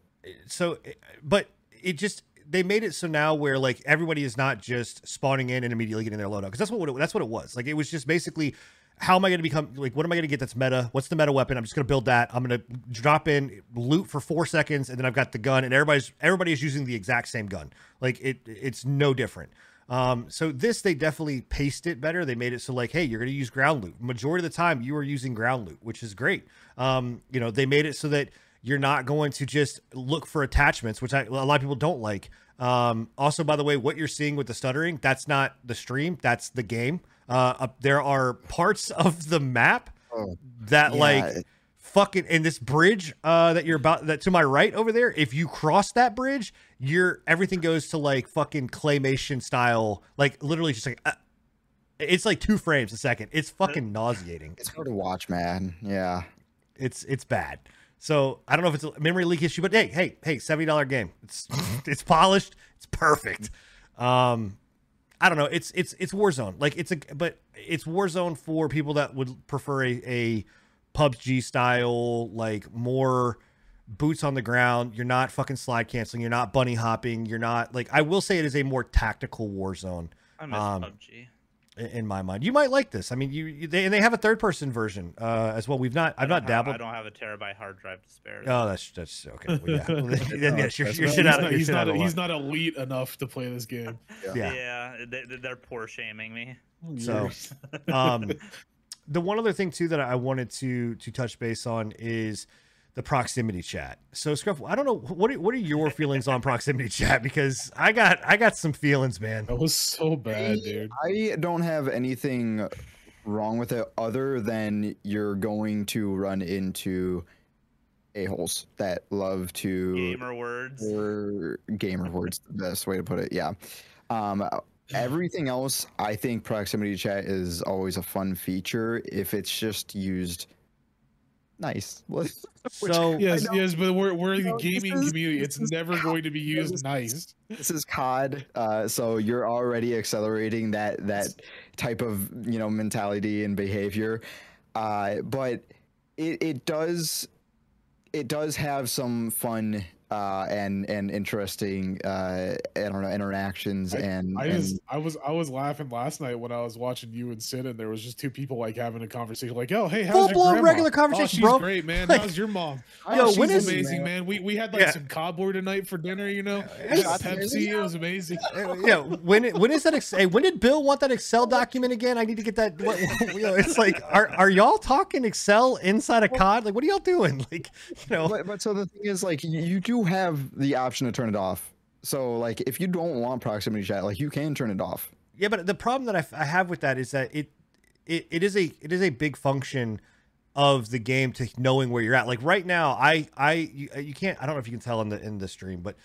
[SPEAKER 1] so but it just they made it so now where like everybody is not just spawning in and immediately getting their loadout because that's what it, that's what it was like it was just basically how am I going to become like what am I going to get that's meta? What's the meta weapon? I'm just going to build that. I'm going to drop in loot for 4 seconds and then I've got the gun and everybody's everybody is using the exact same gun. Like it it's no different. Um so this they definitely paced it better. They made it so like hey you're going to use ground loot. Majority of the time you are using ground loot which is great. Um you know they made it so that you're not going to just look for attachments, which I, a lot of people don't like. Um, also, by the way, what you're seeing with the stuttering, that's not the stream, that's the game. Uh, up there are parts of the map
[SPEAKER 2] Oh,
[SPEAKER 1] that
[SPEAKER 2] yeah.
[SPEAKER 1] like fucking in this bridge uh that you're about that to my right over there if you cross that bridge you're everything goes to like fucking claymation style like literally just like uh, it's like two frames a second it's fucking nauseating
[SPEAKER 2] It's hard to watch, man. Yeah.
[SPEAKER 1] It's it's bad. So I don't know if it's a memory leak issue, but hey, hey, hey, seventy dollar game. It's it's polished. It's perfect. Um, I don't know. It's it's it's Warzone. Like it's a but it's Warzone for people that would prefer a, a PUBG style, like more boots on the ground. You're not fucking slide canceling. You're not bunny hopping. You're not like I will say it is a more tactical Warzone
[SPEAKER 4] I miss
[SPEAKER 1] Um,
[SPEAKER 4] PUBG.
[SPEAKER 1] I- in my mind. You might like this. I mean, you, you they and they have a third person version uh, as well. We've not
[SPEAKER 4] I
[SPEAKER 1] I've
[SPEAKER 4] don't have-
[SPEAKER 1] dabbled.
[SPEAKER 4] I don't have a terabyte hard drive to spare.
[SPEAKER 1] Oh, that's that's okay. Well, yeah, then, yes, you're, you're
[SPEAKER 3] not-
[SPEAKER 1] shit
[SPEAKER 3] he's
[SPEAKER 1] out of
[SPEAKER 3] not, he's not, he's not elite enough to play this game.
[SPEAKER 1] Yeah.
[SPEAKER 4] yeah, they, they're poor shaming me.
[SPEAKER 1] So, um, the one other thing too that I wanted to to touch base on is the proximity chat. So, Scruff, I don't know what are, what are your feelings on proximity chat because I got I got some feelings, man.
[SPEAKER 3] that was so bad, dude.
[SPEAKER 2] I don't have anything wrong with it other than you're going to run into a-holes that love to
[SPEAKER 4] Gamer words.
[SPEAKER 2] or gamer words the best way to put it yeah um everything else i think proximity chat is always a fun feature if it's just used nice Which-
[SPEAKER 1] So,
[SPEAKER 3] Yes, yes, but we're we're the gaming
[SPEAKER 2] is-
[SPEAKER 3] community. It's never going to be used
[SPEAKER 2] this-
[SPEAKER 3] nice.
[SPEAKER 2] this is cod uh so you're already accelerating that that type of you know mentality and behavior uh but it it does it does have some fun uh and and interesting uh i don't know interactions
[SPEAKER 3] I-
[SPEAKER 2] and,
[SPEAKER 3] I
[SPEAKER 2] and
[SPEAKER 3] was I was I was laughing last night when I was watching you and Sid, and there was just two people like having a conversation, like, "Oh, hey, how's your
[SPEAKER 1] Full-blown
[SPEAKER 3] grandma?
[SPEAKER 1] regular
[SPEAKER 3] oh,
[SPEAKER 1] conversation,
[SPEAKER 3] she's
[SPEAKER 1] bro.
[SPEAKER 3] great, man.
[SPEAKER 1] Like,
[SPEAKER 3] how's your mom?
[SPEAKER 2] I
[SPEAKER 1] yo,
[SPEAKER 3] oh, she's
[SPEAKER 1] when is-
[SPEAKER 3] amazing, man. We we had like
[SPEAKER 1] Yeah.
[SPEAKER 3] some cardboard tonight for dinner, you know.
[SPEAKER 1] Yeah,
[SPEAKER 3] With
[SPEAKER 2] that's
[SPEAKER 3] Pepsi,
[SPEAKER 2] amazing.
[SPEAKER 3] it was amazing.
[SPEAKER 1] Yeah, when when is that? Ex- hey, when did Bill want that Excel document again? I need to get that. What, you know, it's like, are are y'all talking Excel inside a COD? Like, what are y'all doing? Like, you know,
[SPEAKER 2] but, but so the thing is like you, you have the option to turn it off so like if you don't want proximity chat like you can turn it off
[SPEAKER 1] Yeah, but the problem that I, f- I have with that is that it, it it is a it is a big function of the game to knowing where you're at. Like right now, I I you, you can't I don't know if you can tell in the in the stream, but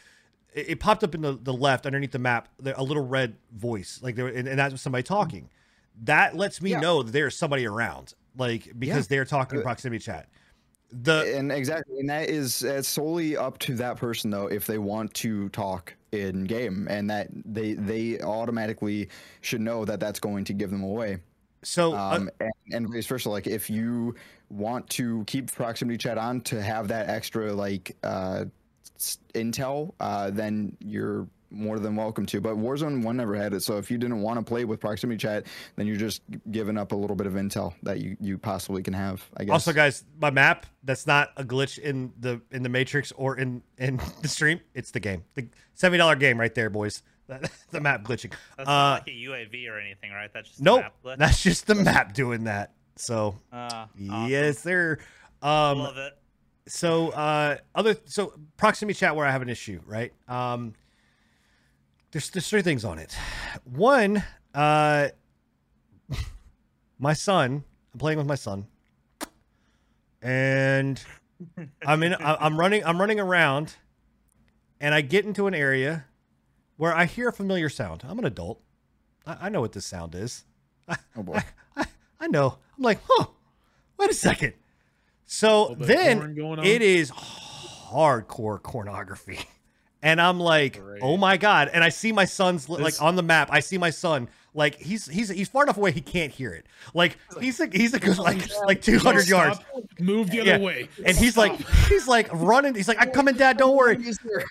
[SPEAKER 1] it, it popped up in the, the left underneath the map there, a little red voice like there and, and that was somebody talking. That lets me
[SPEAKER 2] Yeah.
[SPEAKER 1] know that there's somebody around, like because they're talking in
[SPEAKER 2] Uh,
[SPEAKER 1] proximity chat. The
[SPEAKER 2] and exactly and that is solely up to that person though if they want to talk in game and that they they automatically should know that that's going to give them away.
[SPEAKER 1] So uh,
[SPEAKER 2] um and, and vice versa like if you want to keep proximity chat on to have that extra like uh intel uh then you're more than welcome to but warzone 1 never had it so if you didn't want to play with proximity chat then you're just giving up a little bit of intel that you you possibly can have i guess
[SPEAKER 1] Also, guys, my map that's not a glitch in the in the Matrix or in in the stream. It's the game, the seventy dollar game right there, boys. the map glitching.
[SPEAKER 4] That's
[SPEAKER 1] Uh,
[SPEAKER 4] not like a UAV or anything, right? That's just a
[SPEAKER 1] nope,
[SPEAKER 4] map glitch?
[SPEAKER 1] that's just the map doing that. So
[SPEAKER 4] Uh, awesome.
[SPEAKER 1] yes, sir. Um,
[SPEAKER 4] Love it.
[SPEAKER 1] so uh, other so proximity chat where I have an issue, right? Um, there's there's three things on it. One, uh, my son. I'm playing with my son, and I'm in. I- I'm running. I'm running around, and I get into an area where I hear a familiar sound. I'm an adult. I, I know what this sound is.
[SPEAKER 2] oh boy
[SPEAKER 1] I, I know. I'm like, huh. Wait a second. So
[SPEAKER 3] Little
[SPEAKER 1] then
[SPEAKER 3] going
[SPEAKER 1] it is hardcore pornography. And I'm like, oh
[SPEAKER 3] Great.
[SPEAKER 1] oh my god! And I see my son's li- like
[SPEAKER 3] This-
[SPEAKER 1] on the map. I see my son like he's he's he's far enough away he can't hear it. Like he's a, he's a good oh like like 200 yards.
[SPEAKER 3] Move the other
[SPEAKER 1] Yeah.
[SPEAKER 3] way.
[SPEAKER 1] And he's like he's like running. He's like, I'm coming, Dad. Don't worry.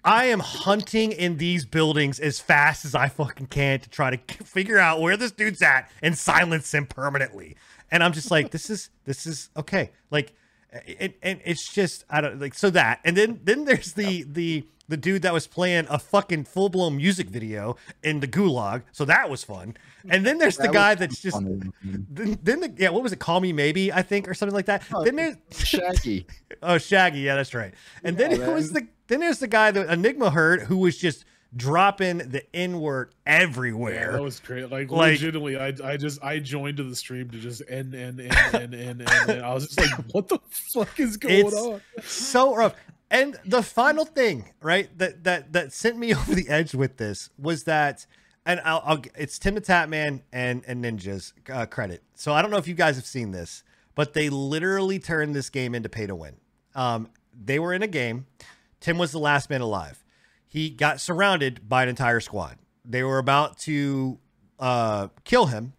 [SPEAKER 1] I am hunting in these buildings as fast as I fucking can to try to figure out where this dude's at and silence him permanently. And I'm just like, this is this is okay. Like, and, and it's just I don't like so that. And then then there's the the the dude that was playing a fucking full blown music video in the gulag. So that was fun. And then there's the
[SPEAKER 2] That was
[SPEAKER 1] guy that's just
[SPEAKER 2] Funny.
[SPEAKER 1] then, then the yeah what was it? Call me maybe I think or something like that.
[SPEAKER 2] Oh,
[SPEAKER 1] then there's
[SPEAKER 2] Shaggy.
[SPEAKER 1] Oh, Shaggy, yeah, that's right. And then
[SPEAKER 2] Yeah,
[SPEAKER 1] it was the then there's the guy that Enigma heard who was just dropping the N word
[SPEAKER 3] Yeah,
[SPEAKER 1] everywhere.
[SPEAKER 3] that was great. Like,
[SPEAKER 1] Like-
[SPEAKER 3] legitimately, I I just I joined to the stream to just end and and and and and, and I was just like, what the fuck is going
[SPEAKER 1] It's-
[SPEAKER 3] on?
[SPEAKER 1] so rough. And the final thing, right, that that that sent me over the edge with this was that, and I'll, I'll it's TimTheTatman and and Ninjas uh, credit. So I don't know if you guys have seen this, but they literally turned this game into pay to win. Um, they were in a game. Tim was the last man alive. He got surrounded by an entire squad. They were about to uh, kill him,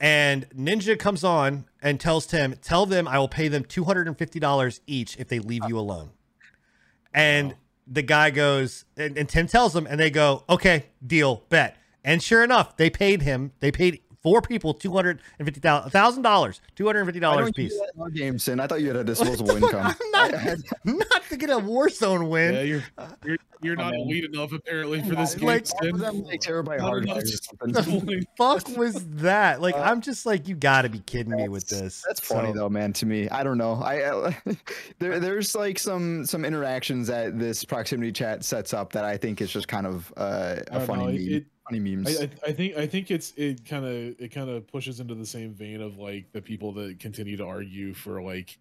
[SPEAKER 1] and Ninja comes on and tells Tim, "Tell them I will pay them two hundred and fifty dollars each if they leave you alone." And the guy goes, and, and Tim tells them, and they go, "Okay, deal, bet." And sure enough, they paid him. They paid four people two hundred and fifty thousand dollars, two hundred and fifty
[SPEAKER 2] I
[SPEAKER 1] dollars
[SPEAKER 2] don't do
[SPEAKER 1] piece.
[SPEAKER 2] that in our game, Sin. I thought you had a disposable
[SPEAKER 1] What the fuck?
[SPEAKER 2] income.
[SPEAKER 1] I'm not, not to get a Warzone win.
[SPEAKER 3] Yeah, you're you're, you're
[SPEAKER 2] Oh,
[SPEAKER 3] not
[SPEAKER 2] man.
[SPEAKER 3] elite enough apparently for this game.
[SPEAKER 1] Like-
[SPEAKER 3] Sim.
[SPEAKER 2] like terabyte
[SPEAKER 3] Not
[SPEAKER 2] hard drive or
[SPEAKER 3] to-
[SPEAKER 2] something.
[SPEAKER 1] the fuck was that? Like,
[SPEAKER 2] Uh,
[SPEAKER 1] I'm just like, you got to be kidding me with this.
[SPEAKER 2] That's funny
[SPEAKER 1] So-
[SPEAKER 2] though, man. To me, I don't know. I, I there there's like some some interactions that this proximity chat sets up that I think is just kind of uh,
[SPEAKER 3] I
[SPEAKER 2] a
[SPEAKER 3] don't
[SPEAKER 2] funny
[SPEAKER 3] know, it- it-
[SPEAKER 2] funny memes.
[SPEAKER 3] I, I, I think I think it's it kind of it kind of pushes into the same vein of like the people that continue to argue for like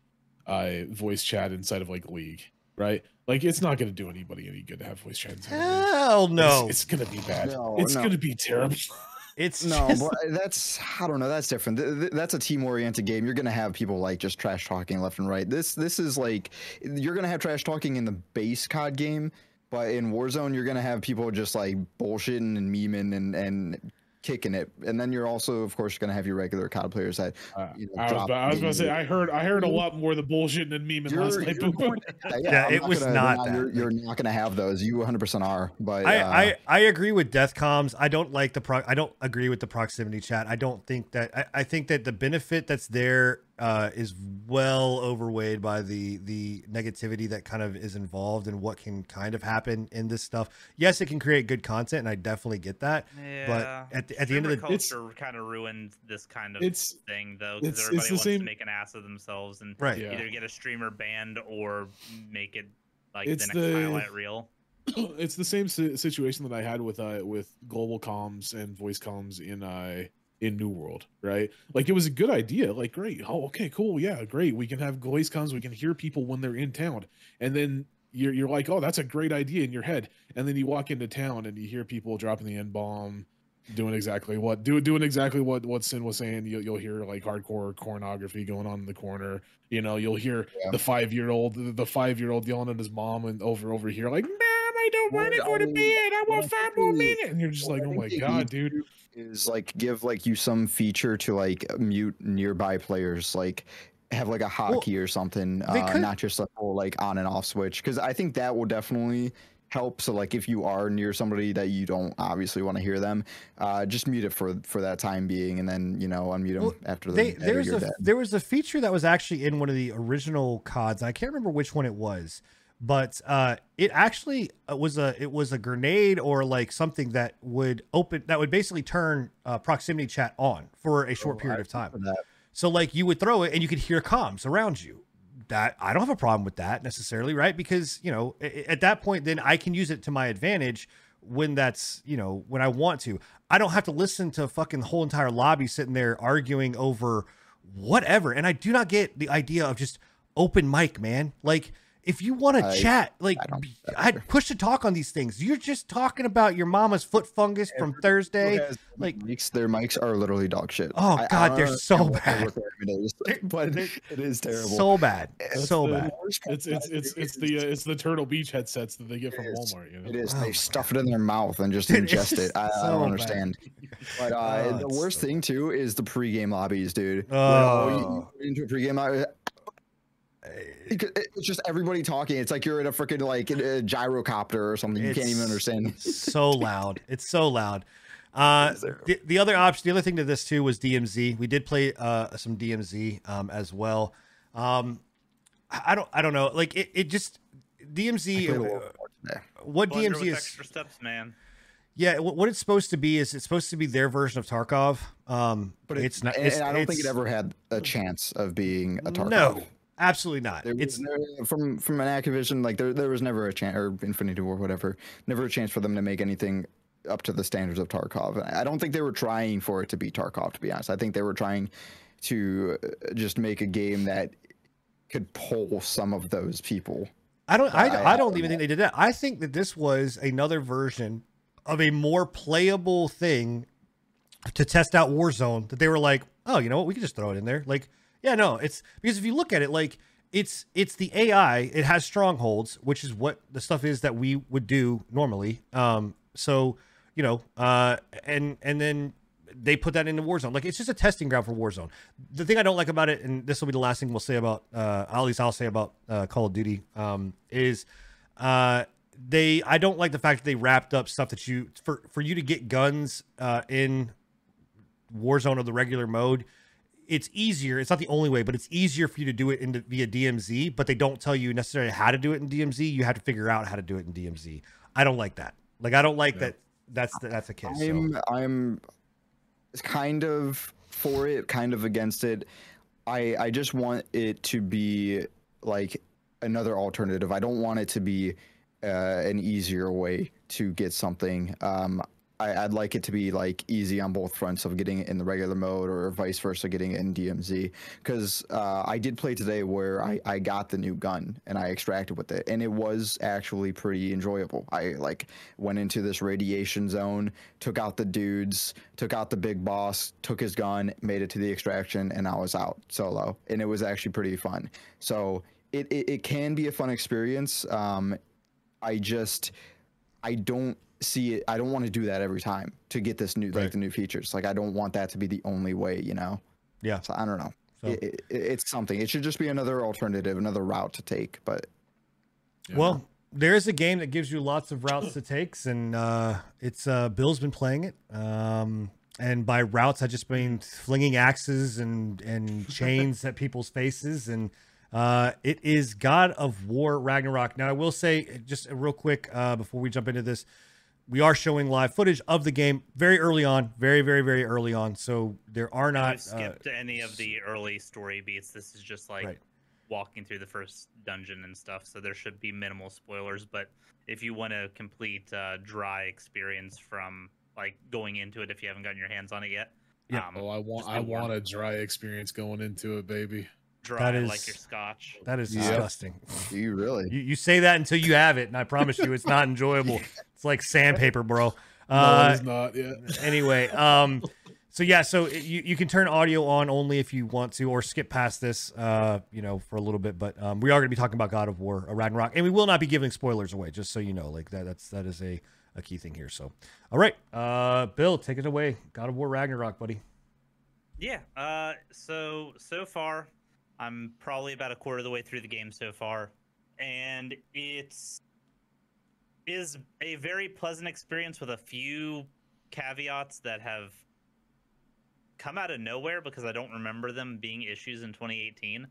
[SPEAKER 3] uh voice chat inside of like League, right? Like it's not going to do anybody any good to have voice chat. Inside of
[SPEAKER 1] Hell no.
[SPEAKER 3] it's, it's going to be bad.
[SPEAKER 2] No,
[SPEAKER 3] it's
[SPEAKER 2] no.
[SPEAKER 3] going to be terrible.
[SPEAKER 1] It's
[SPEAKER 2] no,
[SPEAKER 1] just,
[SPEAKER 2] but that's I don't know. That's different. Th- th- That's a team-oriented game. You're gonna have people like just trash talking left and right. This this is like you're gonna have trash talking in the base COD game, but in Warzone you're gonna have people just like bullshitting and memeing and and kicking it. And then you're also, of course, gonna have your regular COD players that
[SPEAKER 3] Uh,
[SPEAKER 2] You know,
[SPEAKER 3] I was,
[SPEAKER 2] drop
[SPEAKER 3] about, I was about to say I heard I heard a lot more of the bullshitting and memeing last
[SPEAKER 2] You're-
[SPEAKER 3] night.
[SPEAKER 2] you're
[SPEAKER 1] Yeah,
[SPEAKER 2] I'm
[SPEAKER 1] it was
[SPEAKER 2] gonna
[SPEAKER 1] not
[SPEAKER 2] deny
[SPEAKER 1] that.
[SPEAKER 2] You're, you're not going to have those. You 100% are. But
[SPEAKER 1] I,
[SPEAKER 2] uh,
[SPEAKER 1] I I agree with Deathcoms. I don't like the pro. I don't agree with the proximity chat. I don't think that. I, I think that the benefit that's there uh, is well overweighed by the the negativity that kind of is involved and what can kind of happen in this stuff. Yes, it can create good content, and I definitely get that.
[SPEAKER 4] Yeah.
[SPEAKER 1] at the- at the end of
[SPEAKER 4] Streamer
[SPEAKER 1] the-
[SPEAKER 3] It's-
[SPEAKER 4] culture kind of ruined this kind of
[SPEAKER 3] it's
[SPEAKER 4] thing though,
[SPEAKER 3] it's-
[SPEAKER 4] because
[SPEAKER 3] it's
[SPEAKER 4] everybody
[SPEAKER 3] the
[SPEAKER 4] wants
[SPEAKER 3] same-
[SPEAKER 4] to make an ass of themselves and
[SPEAKER 1] Right.
[SPEAKER 3] Yeah.
[SPEAKER 4] either get a streamer banned or make it like
[SPEAKER 3] It's
[SPEAKER 4] the next
[SPEAKER 3] the-
[SPEAKER 4] highlight reel.
[SPEAKER 3] it's the same situation that I had with uh with global comms and voice comms in uh in New World, right? Like it was a good idea. Like, great. Oh, okay, cool. Yeah, great. We can have voice comms. We can hear people when they're in town. And then you're you're like, oh, that's a great idea in your head. And then you walk into town and you hear people dropping the N bomb, doing exactly what do doing exactly what what Sin was saying. You'll, you'll hear like hardcore pornography going on in the corner. You know, you'll hear
[SPEAKER 2] Yeah.
[SPEAKER 3] the five year old the five year old yelling at his mom and over over here like, "Mom, I don't want to go to bed. I want five more minutes." And you're just like, "Oh my god, dude!"
[SPEAKER 2] Is like give like you some feature to like mute nearby players, like have like a hotkey or something, uh,
[SPEAKER 1] could-
[SPEAKER 2] not just a whole like on and off switch. Because I think that will definitely help. So like if you are near somebody that you don't obviously want to hear them, uh, just mute it for for that time being, and then you know unmute them
[SPEAKER 1] Well,
[SPEAKER 2] after
[SPEAKER 1] They,
[SPEAKER 2] the
[SPEAKER 1] there's a
[SPEAKER 2] dead.
[SPEAKER 1] there was a feature that was actually in one of the original CODs. I can't remember which one it was, but uh, it actually uh, was a it was a grenade or like something that would open that would basically turn uh, proximity chat on for a short
[SPEAKER 2] Oh,
[SPEAKER 1] period
[SPEAKER 2] I
[SPEAKER 1] of time. So like you would throw it and you could hear comms around you. That I don't have a problem with that necessarily, right? Because you know at that point, then I can use it to my advantage when that's you know when I want to. I don't have to listen to fucking the whole entire lobby sitting there arguing over whatever. And I do not get the idea of just open mic, man. Like if you want to chat, like
[SPEAKER 2] I
[SPEAKER 1] I'd push to talk on these things. You're just talking about your mama's foot fungus from Thursday. Like-
[SPEAKER 2] mics, their mics are literally dog shit.
[SPEAKER 1] Oh,
[SPEAKER 2] I- I
[SPEAKER 1] God,
[SPEAKER 2] don't
[SPEAKER 1] they're so
[SPEAKER 2] understand what their
[SPEAKER 1] bad.
[SPEAKER 2] requirement is, but it is terrible.
[SPEAKER 1] So bad,
[SPEAKER 3] That's
[SPEAKER 1] so
[SPEAKER 3] the-
[SPEAKER 1] bad.
[SPEAKER 3] It's it's it's it's the uh, it's the Turtle Beach headsets that they get from Walmart. You know?
[SPEAKER 2] It is.
[SPEAKER 1] Oh
[SPEAKER 2] they
[SPEAKER 1] my
[SPEAKER 2] stuff it in their mouth and just ingest it. I, I
[SPEAKER 1] so
[SPEAKER 2] don't understand. But uh,
[SPEAKER 1] Oh,
[SPEAKER 2] the worst
[SPEAKER 1] so
[SPEAKER 2] thing too is the pregame lobbies, dude. When,
[SPEAKER 1] Oh.
[SPEAKER 2] you- you into a pregame lobby. It- It's just everybody talking. It's like you're in a freaking like a gyrocopter or something. You can't even understand.
[SPEAKER 1] so loud. It's so loud. Uh, the, the other option, the other thing to this too was DMZ. We did play uh, some DMZ um, as well. Um, I I don't, I don't know. Like it, it just DMZ. uh,
[SPEAKER 2] little more today.
[SPEAKER 1] what
[SPEAKER 4] Blunder
[SPEAKER 1] DMZ is?
[SPEAKER 4] extra steps, man.
[SPEAKER 1] Yeah, what, what it's supposed to be is it's supposed to be their version of Tarkov. Um,
[SPEAKER 2] But
[SPEAKER 1] it's,
[SPEAKER 2] it's
[SPEAKER 1] not.
[SPEAKER 2] And,
[SPEAKER 1] It's,
[SPEAKER 2] and I don't think it ever had a chance of being a Tarkov.
[SPEAKER 1] No, absolutely not.
[SPEAKER 2] There
[SPEAKER 1] It's
[SPEAKER 2] no, from from an Activision like there there was never a chance or Infinity Ward whatever never a chance for them to make anything up to the standards of Tarkov. I don't think they were trying for it to be Tarkov. To be honest, I think they were trying to uh, just make a game that could pull some of those people.
[SPEAKER 1] I don't. I,
[SPEAKER 2] I-
[SPEAKER 1] I don't even think they did that. I think that this was another version of a more playable thing to test out Warzone. That they were like, oh, you know what? We can just throw it in there. Like Yeah, no, it's because if you look at it, like it's it's the AI. It has strongholds, which is what the stuff is that we would do normally. Um, so you know, uh, and and then they put that into Warzone. Like it's just a testing ground for Warzone. The thing I don't like about it, and this will be the last thing we'll say about, uh, at least I'll say about uh, Call of Duty, um, is uh, they. I don't like the fact that they wrapped up stuff that you for for you to get guns uh, in Warzone or the regular mode. It's easier. It's not the only way, but it's easier for you to do it in via DMZ. But they don't tell you necessarily how to do it in DMZ. You have to figure out how to do it in DMZ. I don't like that. Like I don't like
[SPEAKER 3] Yeah.
[SPEAKER 1] that. That's the, that's the case.
[SPEAKER 2] I'm I'm kind of for it, kind of against it. I I just want it to be like another alternative. I don't want it to be uh, an easier way to get something. Um, I, I'd like it to be like easy on both fronts of getting it in the regular mode or vice versa, getting it in DMZ. Because uh, I did play today where I, I got the new gun and I extracted with it, and it was actually pretty enjoyable. I like went into this radiation zone, took out the dudes, took out the big boss, took his gun, made it to the extraction, and I was out solo, and it was actually pretty fun. So it it, it can be a fun experience. Um, I just I don't see it. I don't want to do that every time to get this new
[SPEAKER 1] Right.
[SPEAKER 2] like the new features. Like I don't want that to be the only way, you know.
[SPEAKER 1] Yeah.
[SPEAKER 2] So I don't know.
[SPEAKER 1] So-
[SPEAKER 2] It, it, it's something. It should just be another alternative, another route to take. But
[SPEAKER 3] Yeah.
[SPEAKER 1] Well, there is a game that gives you lots of routes to takes, and uh, it's uh, Bill's been playing it. Um, and by routes, I just mean flinging axes and and chains at people's faces, and uh, it is God of War Ragnarok. Now, I will say just real quick uh, before we jump into this, we are showing live footage of the game very early on, very very very early on. So there are
[SPEAKER 4] We've
[SPEAKER 1] not. Uh,
[SPEAKER 4] skipped any of the early story beats. This is just like
[SPEAKER 1] Right.
[SPEAKER 4] walking through the first dungeon and stuff. So there should be minimal spoilers. But if you want a complete uh, dry experience from like going into it, if you haven't gotten your hands on it yet,
[SPEAKER 1] Yeah.
[SPEAKER 4] um,
[SPEAKER 3] oh, I want I
[SPEAKER 4] warned.
[SPEAKER 3] want a dry experience going into it, baby.
[SPEAKER 4] Dry
[SPEAKER 1] That
[SPEAKER 4] like your scotch.
[SPEAKER 1] that is
[SPEAKER 3] Yeah.
[SPEAKER 1] disgusting.
[SPEAKER 2] do you really?
[SPEAKER 1] You, you say that until you have it, and I promise you, it's not enjoyable. It's like sandpaper, bro.
[SPEAKER 3] no,
[SPEAKER 1] Uh,
[SPEAKER 3] it is not. Yeah.
[SPEAKER 1] anyway, um, so yeah, so it- you, you can turn audio on only if you want to, or skip past this, uh, you know, for a little bit. But um, we are going to be talking about God of War, uh, Ragnarok, and we will not be giving spoilers away, just so you know. Like that, that's that is a, a key thing here. So, all right, uh, Bill, take it away. God of War, Ragnarok, buddy.
[SPEAKER 4] Yeah. Uh, so so far, I'm probably about a quarter of the way through the game so far, and it's is a very pleasant experience with a few caveats that have come out of nowhere because I don't remember them being issues in 2018.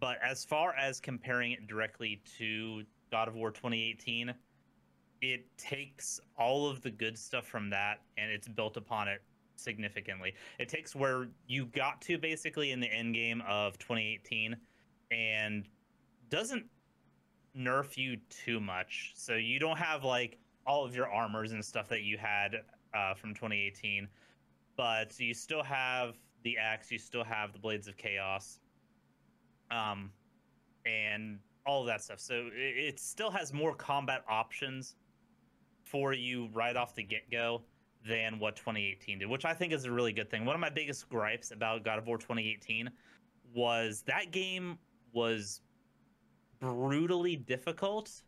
[SPEAKER 4] But as far as comparing it directly to God of War 2018, it takes all of the good stuff from that and it's built upon it significantly. It takes where you got to basically in the end game of 2018 and doesn't nerf you too much. So you don't have like all of your armors and stuff that you had uh, from 2018, but you still have the axe, you still have the blades of chaos, um, and all of that stuff. So it, it still has more combat options for you right off the get go than what 2018 did, which I think is a really good thing. One of my biggest gripes about God of War 2018 was that game was brutally difficult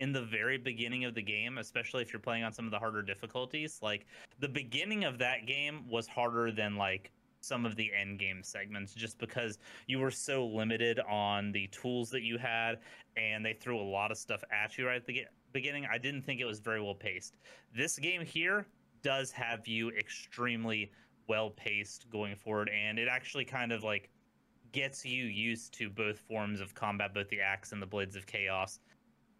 [SPEAKER 4] in the very beginning of the game, especially if you're playing on some of the harder difficulties. Like the beginning of that game was harder than like some of the end game segments just because you were so limited on the tools that you had and they threw a lot of stuff at you right at the beginning. I didn't think it was very well paced. This game here does have you extremely well paced going forward and it actually kind of like gets you used to both forms of combat, both the axe and the blades of chaos,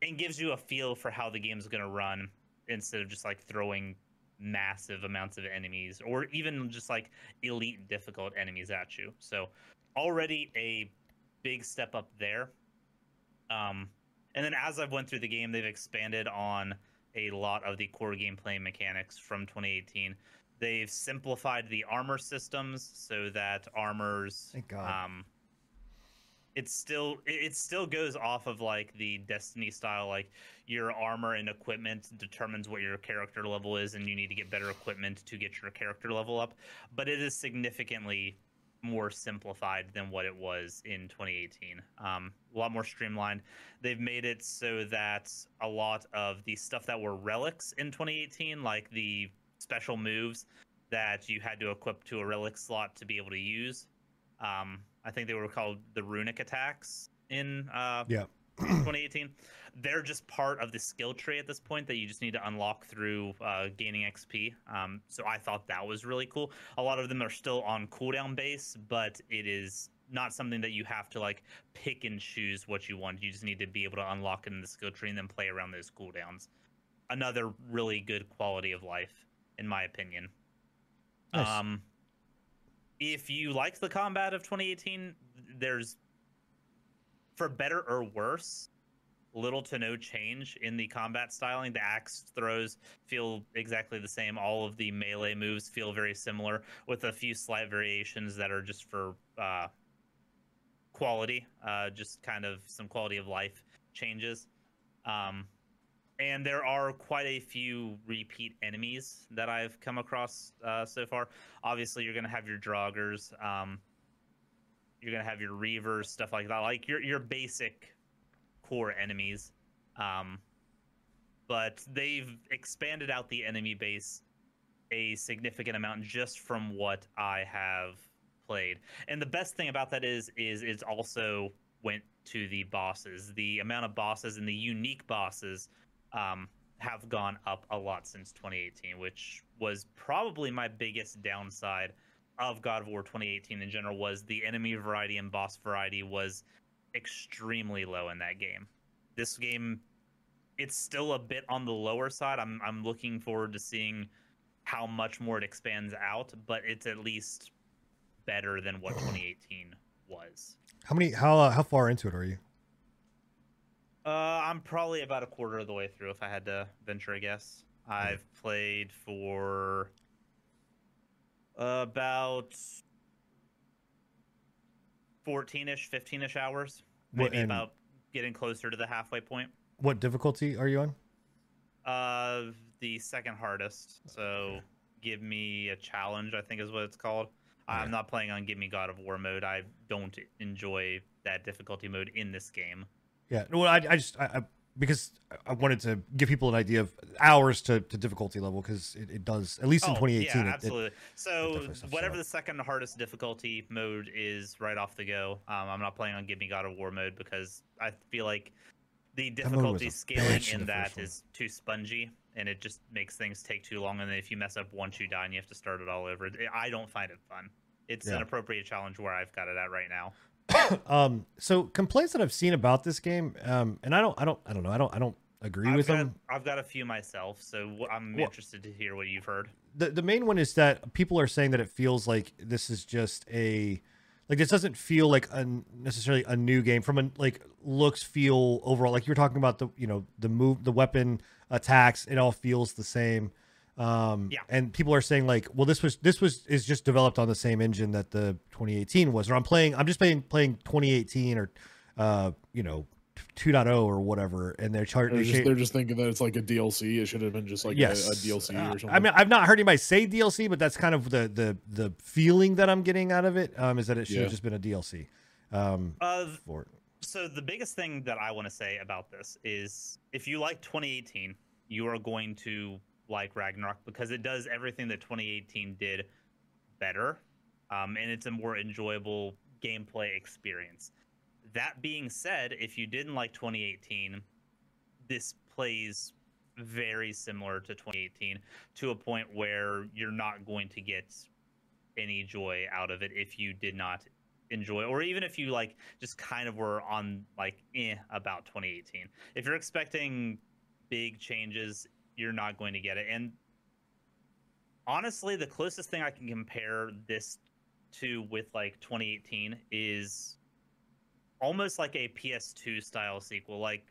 [SPEAKER 4] and gives you a feel for how the game's going to run instead of just like throwing massive amounts of enemies or even just like elite difficult enemies at you. So already a big step up there. Um, and then as I've went through the game, they've expanded on a lot of the core gameplay mechanics from 2018. They've simplified the armor systems so that armors
[SPEAKER 1] Thank God.
[SPEAKER 4] um it still it still goes off of like the destiny style like your armor and equipment determines what your character level is and you need to get better equipment to get your character level up but it is significantly more simplified than what it was in 2018. Um, a lot more streamlined. They've made it so that a lot of the stuff that were relics in 2018, like the special moves that you had to equip to a relic slot to be able to use, um, I think they were called the runic attacks in uh,
[SPEAKER 1] Yeah.
[SPEAKER 4] 2018. They're just part of the skill tree at this point that you just need to unlock through uh, gaining XP. Um, so I thought that was really cool. A lot of them are still on cooldown base, but it is not something that you have to like pick and choose what you want. You just need to be able to unlock it in the skill tree and then play around those cooldowns. Another really good quality of life, in my opinion.
[SPEAKER 1] Nice.
[SPEAKER 4] Um, if you liked the combat of 2018, there's for better or worse, little to no change in the combat styling. The axe throws feel exactly the same. All of the melee moves feel very similar, with a few slight variations that are just for uh, quality, uh, just kind of some quality of life changes. Um, and there are quite a few repeat enemies that I've come across uh, so far. Obviously, you're going to have your Draugrs. Um, you're gonna have your reavers, stuff like that, like your your basic core enemies. Um, but they've expanded out the enemy base a significant amount just from what I have played. And the best thing about that is is it's also went to the bosses. The amount of bosses and the unique bosses um, have gone up a lot since 2018, which was probably my biggest downside of God of War 2018 in general was the enemy variety and boss variety was extremely low in that game. This game it's still a bit on the lower side. I'm I'm looking forward to seeing how much more it expands out, but it's at least better than what 2018 was.
[SPEAKER 1] How many? How uh, how far into it are you?
[SPEAKER 4] Uh, I'm probably about a quarter of the way through if I had to venture a guess. I've played for about 14ish, 15ish hours.
[SPEAKER 1] What-
[SPEAKER 4] Maybe
[SPEAKER 1] and-
[SPEAKER 4] about getting closer to the halfway point.
[SPEAKER 1] What difficulty are you on?
[SPEAKER 4] Uh, the second hardest. So give me a challenge, I think is what it's called. I'm not playing on Give Me God of War mode. I don't enjoy that difficulty mode in this game.
[SPEAKER 1] Yeah. Well, I, I just I, I because I wanted to give people an idea of hours to, to difficulty level because it, it does at least in
[SPEAKER 4] Oh,
[SPEAKER 1] 2018.
[SPEAKER 4] Yeah,
[SPEAKER 1] it- it-
[SPEAKER 4] absolutely. so whatever the second hardest difficulty mode is, right off the go. Um, I'm not playing on Give Me God of War mode because I feel like the difficulty scaling
[SPEAKER 1] in
[SPEAKER 4] in that
[SPEAKER 1] one.
[SPEAKER 4] is too spongy, and it just makes things take too long. And then if you mess up once, you die, and you have to start it all over. I don't find it fun. It's
[SPEAKER 1] Yeah.
[SPEAKER 4] an appropriate challenge where I've got it at right now.
[SPEAKER 1] um. So complaints that I've seen about this game, um, and I don't, I don't, I don't know, I don't, I don't agree
[SPEAKER 4] I've
[SPEAKER 1] with
[SPEAKER 4] got,
[SPEAKER 1] them.
[SPEAKER 4] I've got a few myself, so I'm
[SPEAKER 1] Well-
[SPEAKER 4] interested to hear what you've heard.
[SPEAKER 1] the the main one is that people are saying that it feels like this is just a like this doesn't feel like a necessarily a new game from a like looks feel overall like you were talking about the you know the move the weapon attacks it all feels the same um
[SPEAKER 4] Yeah.
[SPEAKER 1] and people are saying like well this was this was is just developed on the same engine that the 2018 was or i'm playing i'm just playing playing 2018 or uh you know 2.0 or whatever and they're charging
[SPEAKER 3] They're just, they're just thinking that it's like a DLC. It should have been just like a-
[SPEAKER 1] yes.
[SPEAKER 3] a, DLC
[SPEAKER 1] Uh,
[SPEAKER 3] or something.
[SPEAKER 1] I mean, I've not heard anybody say DLC, but that's kind of the the the feeling that I'm getting out of it. Um, is that it should have just been a DLC. Um,
[SPEAKER 4] Uh,
[SPEAKER 1] for it.
[SPEAKER 4] so the biggest thing that I want to say about this is if you like 2018, you are going to like Ragnarok because it does everything that 2018 did better, um, and it's a more enjoyable gameplay experience. That being said, if you didn't like 2018, this plays very similar to 2018 to a point where you're not going to get any joy out of it if you did not enjoy or even if you like just kind of were on like eh about 2018 if you're expecting big changes you're not going to get it and honestly the closest thing i can compare this to with like 2018 is almost like a ps2 style sequel like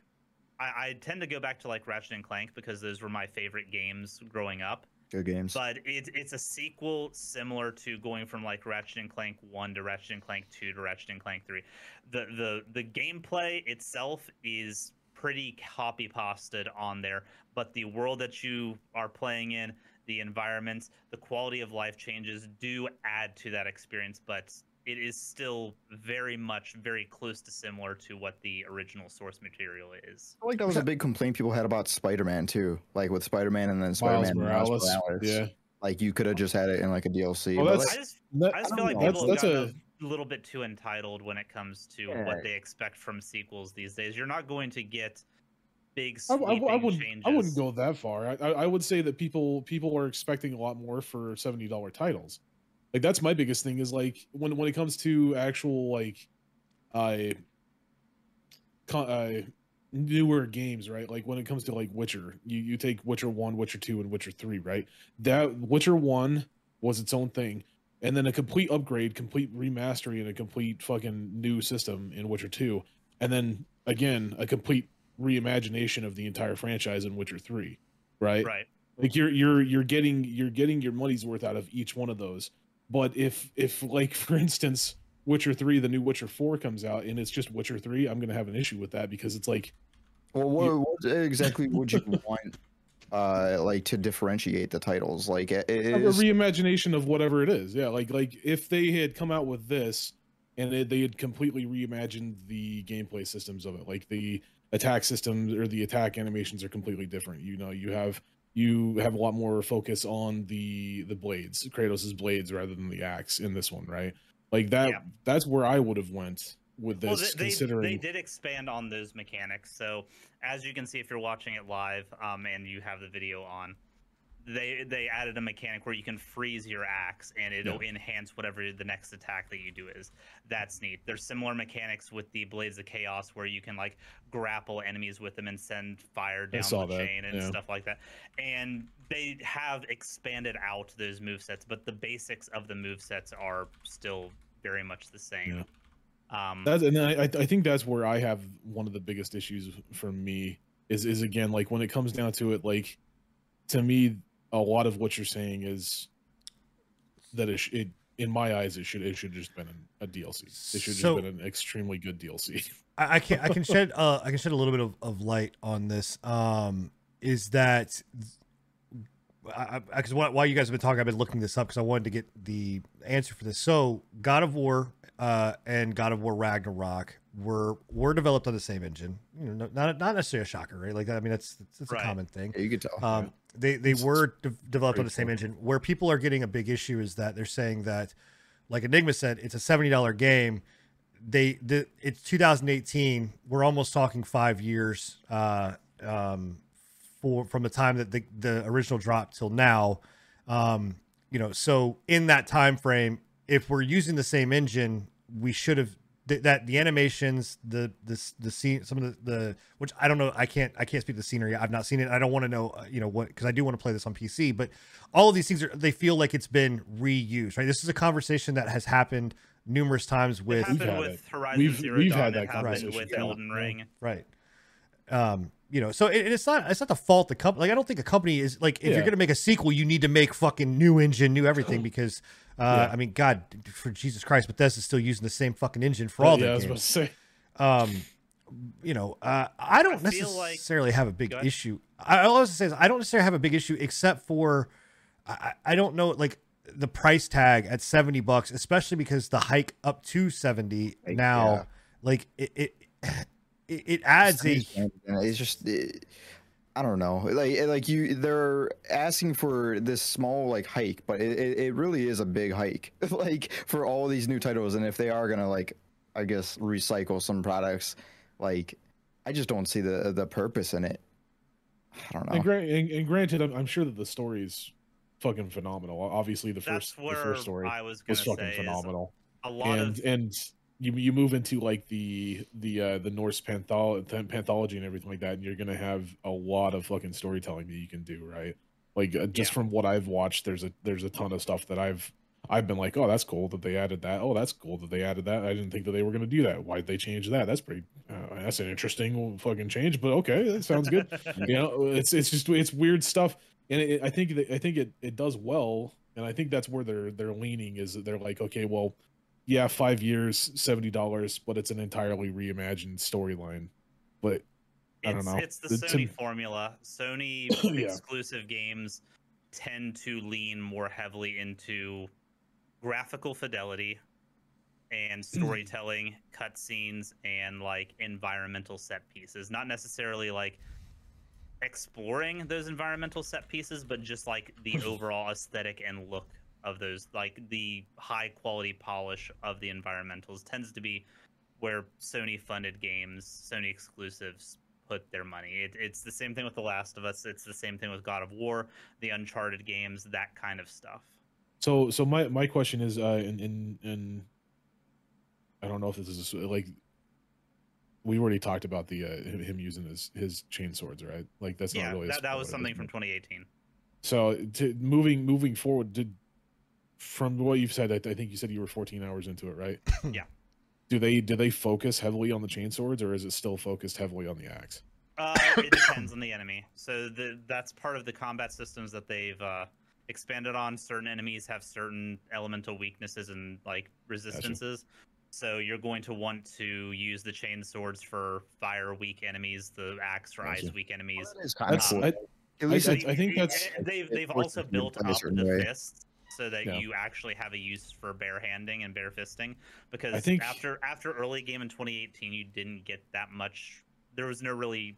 [SPEAKER 4] I, I tend to go back to like ratchet and clank because those were my favorite games growing up
[SPEAKER 2] Good games.
[SPEAKER 4] but it's it's a sequel similar to going from like Ratchet and Clank one to Ratchet and Clank two to Ratchet and Clank three. The the the gameplay itself is pretty copy pasted on there, but the world that you are playing in, the environments, the quality of life changes do add to that experience. But it is still very much very close to similar to what the original source material is.
[SPEAKER 2] I feel like that was a big complaint people had about Spider-Man too, like with Spider-Man and then Spider-Man
[SPEAKER 3] Miles Morales.
[SPEAKER 2] Morales.
[SPEAKER 3] Yeah.
[SPEAKER 2] Like you could have just had it in like a DLC.
[SPEAKER 3] Oh,
[SPEAKER 2] but,
[SPEAKER 3] that's-
[SPEAKER 4] I just
[SPEAKER 3] That-
[SPEAKER 4] I just
[SPEAKER 2] I
[SPEAKER 4] feel
[SPEAKER 2] don't
[SPEAKER 4] like people
[SPEAKER 3] That's-
[SPEAKER 4] have
[SPEAKER 3] that's
[SPEAKER 4] gotten
[SPEAKER 3] a-
[SPEAKER 4] a little bit too entitled when it comes to
[SPEAKER 2] Yeah.
[SPEAKER 4] what they expect from sequels these days. You're not going to get big
[SPEAKER 3] I, I,
[SPEAKER 4] sweeping
[SPEAKER 3] I wouldn't.
[SPEAKER 4] changes.
[SPEAKER 3] I wouldn't go that far. I, I, I would say that people people are expecting a lot more for seventy dollar titles. Like that's my biggest thing is like when when it comes to actual like, uh, con- uh newer games, right? Like when it comes to like Witcher, you you take Witcher one, Witcher two, and Witcher three, right? That Witcher one was its own thing, and then a complete upgrade, complete remastering, and a complete fucking new system in Witcher two, and then again a complete reimagination of the entire franchise in Witcher 3, right?
[SPEAKER 4] Right.
[SPEAKER 3] Like you're you're you're getting you're getting your money's worth out of each one of those. But if if like for instance Witcher 3 the new Witcher 4 comes out and it's just Witcher 3, I'm going to have an issue with that because it's like
[SPEAKER 2] well, what, what exactly would you want, uh, like to differentiate the titles? Like it
[SPEAKER 3] a
[SPEAKER 2] is.
[SPEAKER 3] reimagination of whatever it is. Yeah, like like if they had come out with this and they, they had completely reimagined the gameplay systems of it, like the attack systems or the attack animations are completely different. You know, you have you have a lot more focus on the the blades, Kratos's blades rather than the axe in this one, right? Like that.
[SPEAKER 4] Yeah.
[SPEAKER 3] That's where I would have went with this,
[SPEAKER 4] Well, they,
[SPEAKER 3] considering.
[SPEAKER 4] they did expand on those mechanics. So, as you can see, if you're watching it live um, and you have the video on, they they added a mechanic where you can freeze your axe and it'll enhance whatever the next attack that you do is. That's neat. There's similar mechanics with the Blades of Chaos where you can like grapple enemies with them and send fire down the
[SPEAKER 3] that,
[SPEAKER 4] chain and
[SPEAKER 3] yeah.
[SPEAKER 4] stuff like that. And they have expanded out those move sets, but the basics of the move sets are still very much the same. Um,
[SPEAKER 3] That's and I, I I think that's where I have one of the biggest issues for me is is again like when it comes down to it, like to me, a lot of what you're saying is that it, it in my eyes it should it should just been an, a DLC. It should
[SPEAKER 1] So-
[SPEAKER 3] just been an extremely good DLC.
[SPEAKER 1] I, I can I can shed uh I can shed a little bit of, of light on this. Um, is that I because while while you guys have been talking, I've been looking this up because I wanted to get the answer for this. So, God of War uh, and God of War Ragnarok were were developed on the same engine. You know, not not necessarily a shocker, right? Like I mean, that's that's a common thing.
[SPEAKER 2] Yeah, you could tell.
[SPEAKER 1] Um, they they
[SPEAKER 3] It's
[SPEAKER 1] were de- developed on the same
[SPEAKER 3] straightforward.
[SPEAKER 1] engine. Where people are getting a big issue is that they're saying that, like Enigma said, it's a seventy dollar game. They the it's 2018. We're almost talking five years uh, um, for from the time that the the original dropped till now. Um, you know, so in that time frame, if we're using the same engine, we should have th- that the animations, the the the scene, some of the the which I don't know, I can't I can't speak to the scenery. I've not seen it. I don't want to know, uh, you know, what because I do want to play this on PC. But all of these things are they feel like it's been reused, right? This is a conversation that has happened numerous times
[SPEAKER 4] It
[SPEAKER 1] with
[SPEAKER 3] We've
[SPEAKER 4] happened
[SPEAKER 3] had
[SPEAKER 4] with
[SPEAKER 3] it.
[SPEAKER 4] Horizon
[SPEAKER 3] We've-
[SPEAKER 4] 0
[SPEAKER 3] we've
[SPEAKER 4] Dawn.
[SPEAKER 3] had
[SPEAKER 4] it
[SPEAKER 3] that
[SPEAKER 4] happened
[SPEAKER 3] conversation.
[SPEAKER 4] with
[SPEAKER 3] Yeah.
[SPEAKER 4] Elden Ring.
[SPEAKER 1] right. Um, you know, so it, it's not it's not the fault the company. Like I don't think a company is like if
[SPEAKER 3] Yeah.
[SPEAKER 1] you're gonna make a sequel, you need to make fucking new engine, new everything because. Uh,
[SPEAKER 3] Yeah.
[SPEAKER 1] I mean, God, for Jesus Christ, Bethesda's still using the same fucking engine for all
[SPEAKER 3] yeah, I
[SPEAKER 1] their
[SPEAKER 3] was about
[SPEAKER 1] games.
[SPEAKER 3] to say.
[SPEAKER 1] um you know uh i don't
[SPEAKER 4] I feel like-
[SPEAKER 1] necessarily have a big
[SPEAKER 4] Go
[SPEAKER 1] issue i all I was to say is i don't necessarily have a big issue except for i I- i don't know like the price tag at 70 bucks especially because the hike up to 70 now
[SPEAKER 2] yeah.
[SPEAKER 1] like it it it, it adds a
[SPEAKER 2] it's just it, I don't know. Like like you they're asking for this small like hike, but it, it, it really is a big hike. like for all these new titles and if they are going to like I guess recycle some products like I just don't see the the purpose in it. I don't know.
[SPEAKER 3] And, gra- and, and granted, I'm, I'm sure that the story's fucking phenomenal. Obviously, the
[SPEAKER 4] That's
[SPEAKER 3] first the first story
[SPEAKER 4] I was going
[SPEAKER 3] was fucking
[SPEAKER 4] say
[SPEAKER 3] phenomenal.
[SPEAKER 4] a lot
[SPEAKER 3] and
[SPEAKER 4] of
[SPEAKER 3] and you you move into like the the uh the Norse panthol- panthology and everything like that, and you're gonna have a lot of fucking storytelling that you can do, right? Like uh, just
[SPEAKER 4] Yeah.
[SPEAKER 3] from what I've watched, there's a there's a ton of stuff that I've I've been like, oh, that's cool that they added that. Oh, that's cool that they added that. I didn't think that they were gonna do that. Why'd they change that? That's pretty. Uh, that's an interesting fucking change, but okay, that sounds good. you know, it's it's just it's weird stuff, and it, I think that I think it it does well, and I think that's where they're they're leaning is that they're like, okay, well, yeah, five years, seventy dollars, but it's an entirely reimagined storyline. But I don't
[SPEAKER 4] it's,
[SPEAKER 3] know.
[SPEAKER 4] it's the
[SPEAKER 3] The-
[SPEAKER 4] Sony formula. Sony
[SPEAKER 3] Yeah.
[SPEAKER 4] exclusive games tend to lean more heavily into graphical fidelity and storytelling, cutscenes, and like environmental set pieces. Not necessarily like exploring those environmental set pieces, but just like the overall aesthetic and look of those, like the high quality polish of the environmentals tends to be where Sony funded games, Sony exclusives put their money. It, it's the same thing with The Last of Us. It's the same thing with God of War, the Uncharted games, that kind of stuff.
[SPEAKER 3] So, so my my question is, uh, in in, in I don't know if this is like we already talked about the uh, him, using his his chain swords, right? Like that's
[SPEAKER 4] yeah,
[SPEAKER 3] not really
[SPEAKER 4] that, that was something from 2018.
[SPEAKER 3] So, to, moving moving forward, did from what you've said, I, I think you said you were 14 hours into it, right?
[SPEAKER 4] Yeah.
[SPEAKER 3] Do they do they focus heavily on the chain swords, or is it still focused heavily on the axe?
[SPEAKER 4] Uh, it depends on the enemy. So the, that's part of the combat systems that they've uh, expanded on. Certain enemies have certain elemental weaknesses and like resistances. So you're going to want to use the chain swords for fire weak enemies, the axe for
[SPEAKER 3] Gotcha.
[SPEAKER 4] ice weak enemies.
[SPEAKER 2] That is kind of
[SPEAKER 3] That's
[SPEAKER 2] cool.
[SPEAKER 3] I,
[SPEAKER 2] At least
[SPEAKER 3] I-
[SPEAKER 2] it's,
[SPEAKER 3] I think that's-
[SPEAKER 4] they've they've also built
[SPEAKER 2] a
[SPEAKER 4] up
[SPEAKER 2] certain
[SPEAKER 4] the
[SPEAKER 2] way.
[SPEAKER 4] fists so that
[SPEAKER 3] Yeah.
[SPEAKER 4] you actually have a use for bare handing and bare fisting. Because
[SPEAKER 3] I think-
[SPEAKER 4] after after early game in 2018, you didn't get that much. There was no really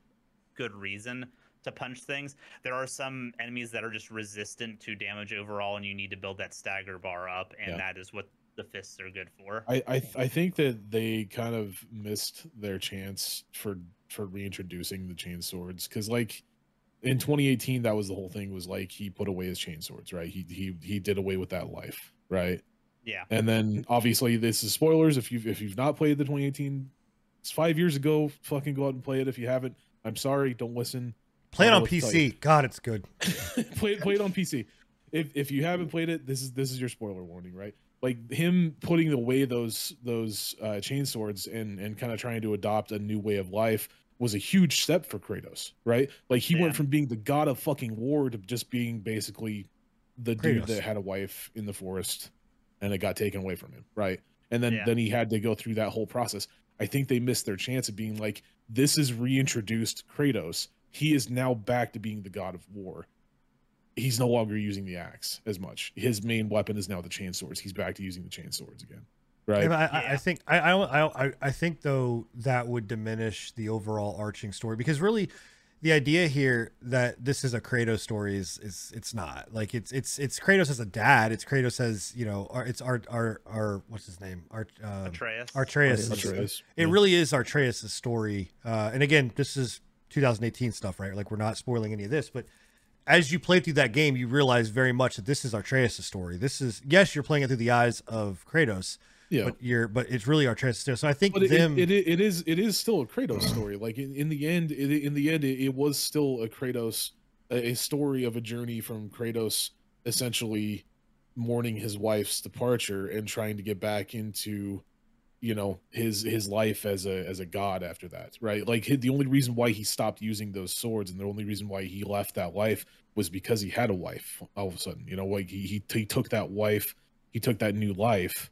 [SPEAKER 4] good reason to punch things. There are some enemies that are just resistant to damage overall, and you need to build that stagger bar up, and
[SPEAKER 3] Yeah.
[SPEAKER 4] that is what the fists are good for.
[SPEAKER 3] I I, th- I think that they kind of missed their chance for for reintroducing the chain swords because like in 2018 that was the whole thing was like he put away his chain swords right he he he did away with that life right
[SPEAKER 4] yeah.
[SPEAKER 3] and then obviously this is spoilers if you've if you've not played the 2018 it's five years ago fucking go out and play it if you haven't i'm sorry don't listen
[SPEAKER 1] Play it on
[SPEAKER 3] know what to tell you.
[SPEAKER 1] PC. God, it's good.
[SPEAKER 3] play it play it on PC. If if you haven't played it, this is this is your spoiler warning, right? Like him putting away those those uh, chain swords and and kind of trying to adopt a new way of life was a huge step for Kratos, right? Like he went from being the god of fucking war to just being basically the dude that had a wife in the forest and it got taken away from him, right? And then
[SPEAKER 4] Yeah.
[SPEAKER 3] then he had to go through that whole process. I think they missed their chance of being like, this is reintroduced Kratos. He is now back to being the god of war. He's no longer using the axe as much. His main weapon is now the chain swords. He's back to using the chain swords again. Right?
[SPEAKER 1] Yeah, I, I, I think I, I I I think though that would diminish the overall arching story because really the idea here that this is a Kratos story is is it's not like it's it's it's Kratos as a dad. It's Kratos as you know. It's our our our what's his name? Art um,
[SPEAKER 4] Atreus.
[SPEAKER 1] Artreus.
[SPEAKER 3] Atreus.
[SPEAKER 1] It really is Artreus' story. Uh, and again, this is 2018 stuff, right? Like we're not spoiling any of this, but as you play through that game, you realize very much that this is Artreus' story. This is yes, you're playing it through the eyes of Kratos,
[SPEAKER 3] yeah.
[SPEAKER 1] but you're but it's really Artreus' story. So I think
[SPEAKER 3] it,
[SPEAKER 1] them.
[SPEAKER 3] it, it, it is it is still a Kratos story. Like in, in the end, it, in the end, it, was still a Kratos, a, a story of a journey from Kratos essentially mourning his wife's departure and trying to get back into, you know, his his life as a as a god after that, right? Like the only reason why he stopped using those swords and the only reason why he left that life was because he had a wife. All of a sudden, you know, like he he, he took that wife, he took that new life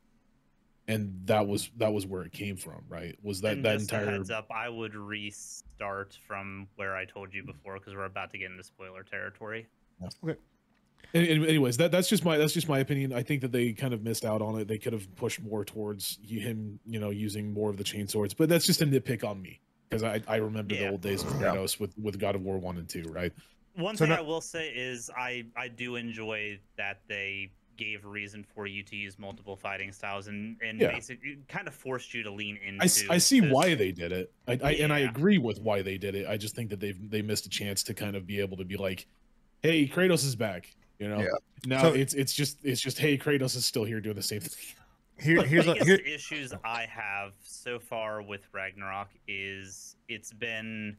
[SPEAKER 3] and that was that was where it came from right? Was that
[SPEAKER 4] and
[SPEAKER 3] that
[SPEAKER 4] just
[SPEAKER 3] entire
[SPEAKER 4] heads up, I would restart from where I told you before because we're about to get into spoiler territory.
[SPEAKER 3] and, and anyways that that's just my that's just my opinion. I think that they kind of missed out on it. They could have pushed more towards him you know using more of the chain swords but that's just a nitpick on me because i i remember the old days of
[SPEAKER 2] Yeah.
[SPEAKER 3] with with god of war 1 and 2 right?
[SPEAKER 4] One
[SPEAKER 1] So
[SPEAKER 4] thing
[SPEAKER 1] not-
[SPEAKER 4] I will say is I I do enjoy that they gave reason for you to use multiple fighting styles and and
[SPEAKER 3] Yeah.
[SPEAKER 4] basically kind of forced you to lean into.
[SPEAKER 3] I see
[SPEAKER 4] those-
[SPEAKER 3] why they did it I, I and i agree with why they did it i just think that they've they missed a chance to kind of be able to be like hey kratos is back you know
[SPEAKER 2] Yeah.
[SPEAKER 3] now
[SPEAKER 1] So-
[SPEAKER 3] it's it's just it's just hey kratos is still here doing the same thing
[SPEAKER 1] here, here's a,
[SPEAKER 4] biggest
[SPEAKER 1] here,
[SPEAKER 4] issues I have so far with Ragnarok is it's been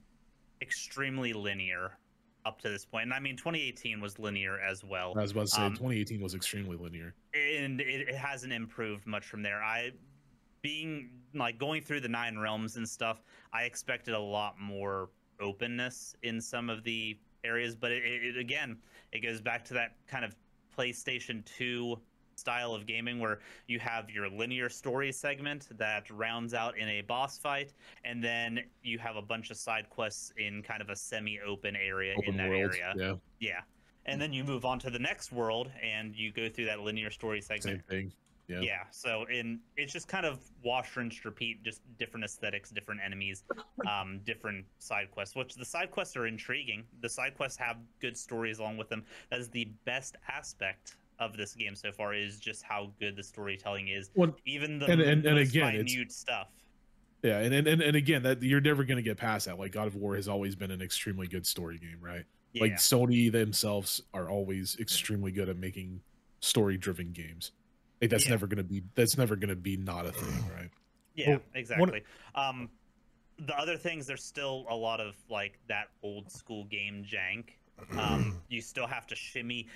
[SPEAKER 4] extremely linear up to this point. And I mean, 2018 was linear as well,
[SPEAKER 3] i was about to say
[SPEAKER 4] Um,
[SPEAKER 3] 2018 was extremely linear
[SPEAKER 4] and it, it hasn't improved much from there. I being like going through the nine realms and stuff, I expected a lot more openness in some of the areas, but it, it, it again, it goes back to that kind of PlayStation 2 style of gaming where you have your linear story segment that rounds out in a boss fight and then you have a bunch of side quests in kind of a semi-open area in
[SPEAKER 3] open
[SPEAKER 4] that
[SPEAKER 3] world
[SPEAKER 4] area
[SPEAKER 3] yeah
[SPEAKER 4] yeah and then you move on to the next world and you go through that linear story segment
[SPEAKER 3] same thing Yeah.
[SPEAKER 4] Yeah. So in it's just kind of wash, rinse, repeat, just different aesthetics, different enemies, um, different side quests. Which the side quests are intriguing. The side quests have good stories along with them. That is the best aspect of this game so far. Is just how good the storytelling is.
[SPEAKER 3] Well,
[SPEAKER 4] Even the
[SPEAKER 3] and- and- and again, it's-
[SPEAKER 4] minute stuff.
[SPEAKER 3] Yeah, and, and and again, that you're never going to get past that. Like God of War has always been an extremely good story game, right?
[SPEAKER 4] Yeah.
[SPEAKER 3] Like Sony themselves are always extremely good at making story-driven games. Like that's
[SPEAKER 4] Yeah.
[SPEAKER 3] never going to be that's never going to be not a thing, right?
[SPEAKER 4] Yeah,
[SPEAKER 1] Well,
[SPEAKER 4] exactly. Um, the other things, there's still a lot of like that old school game jank. Um, you still have to shimmy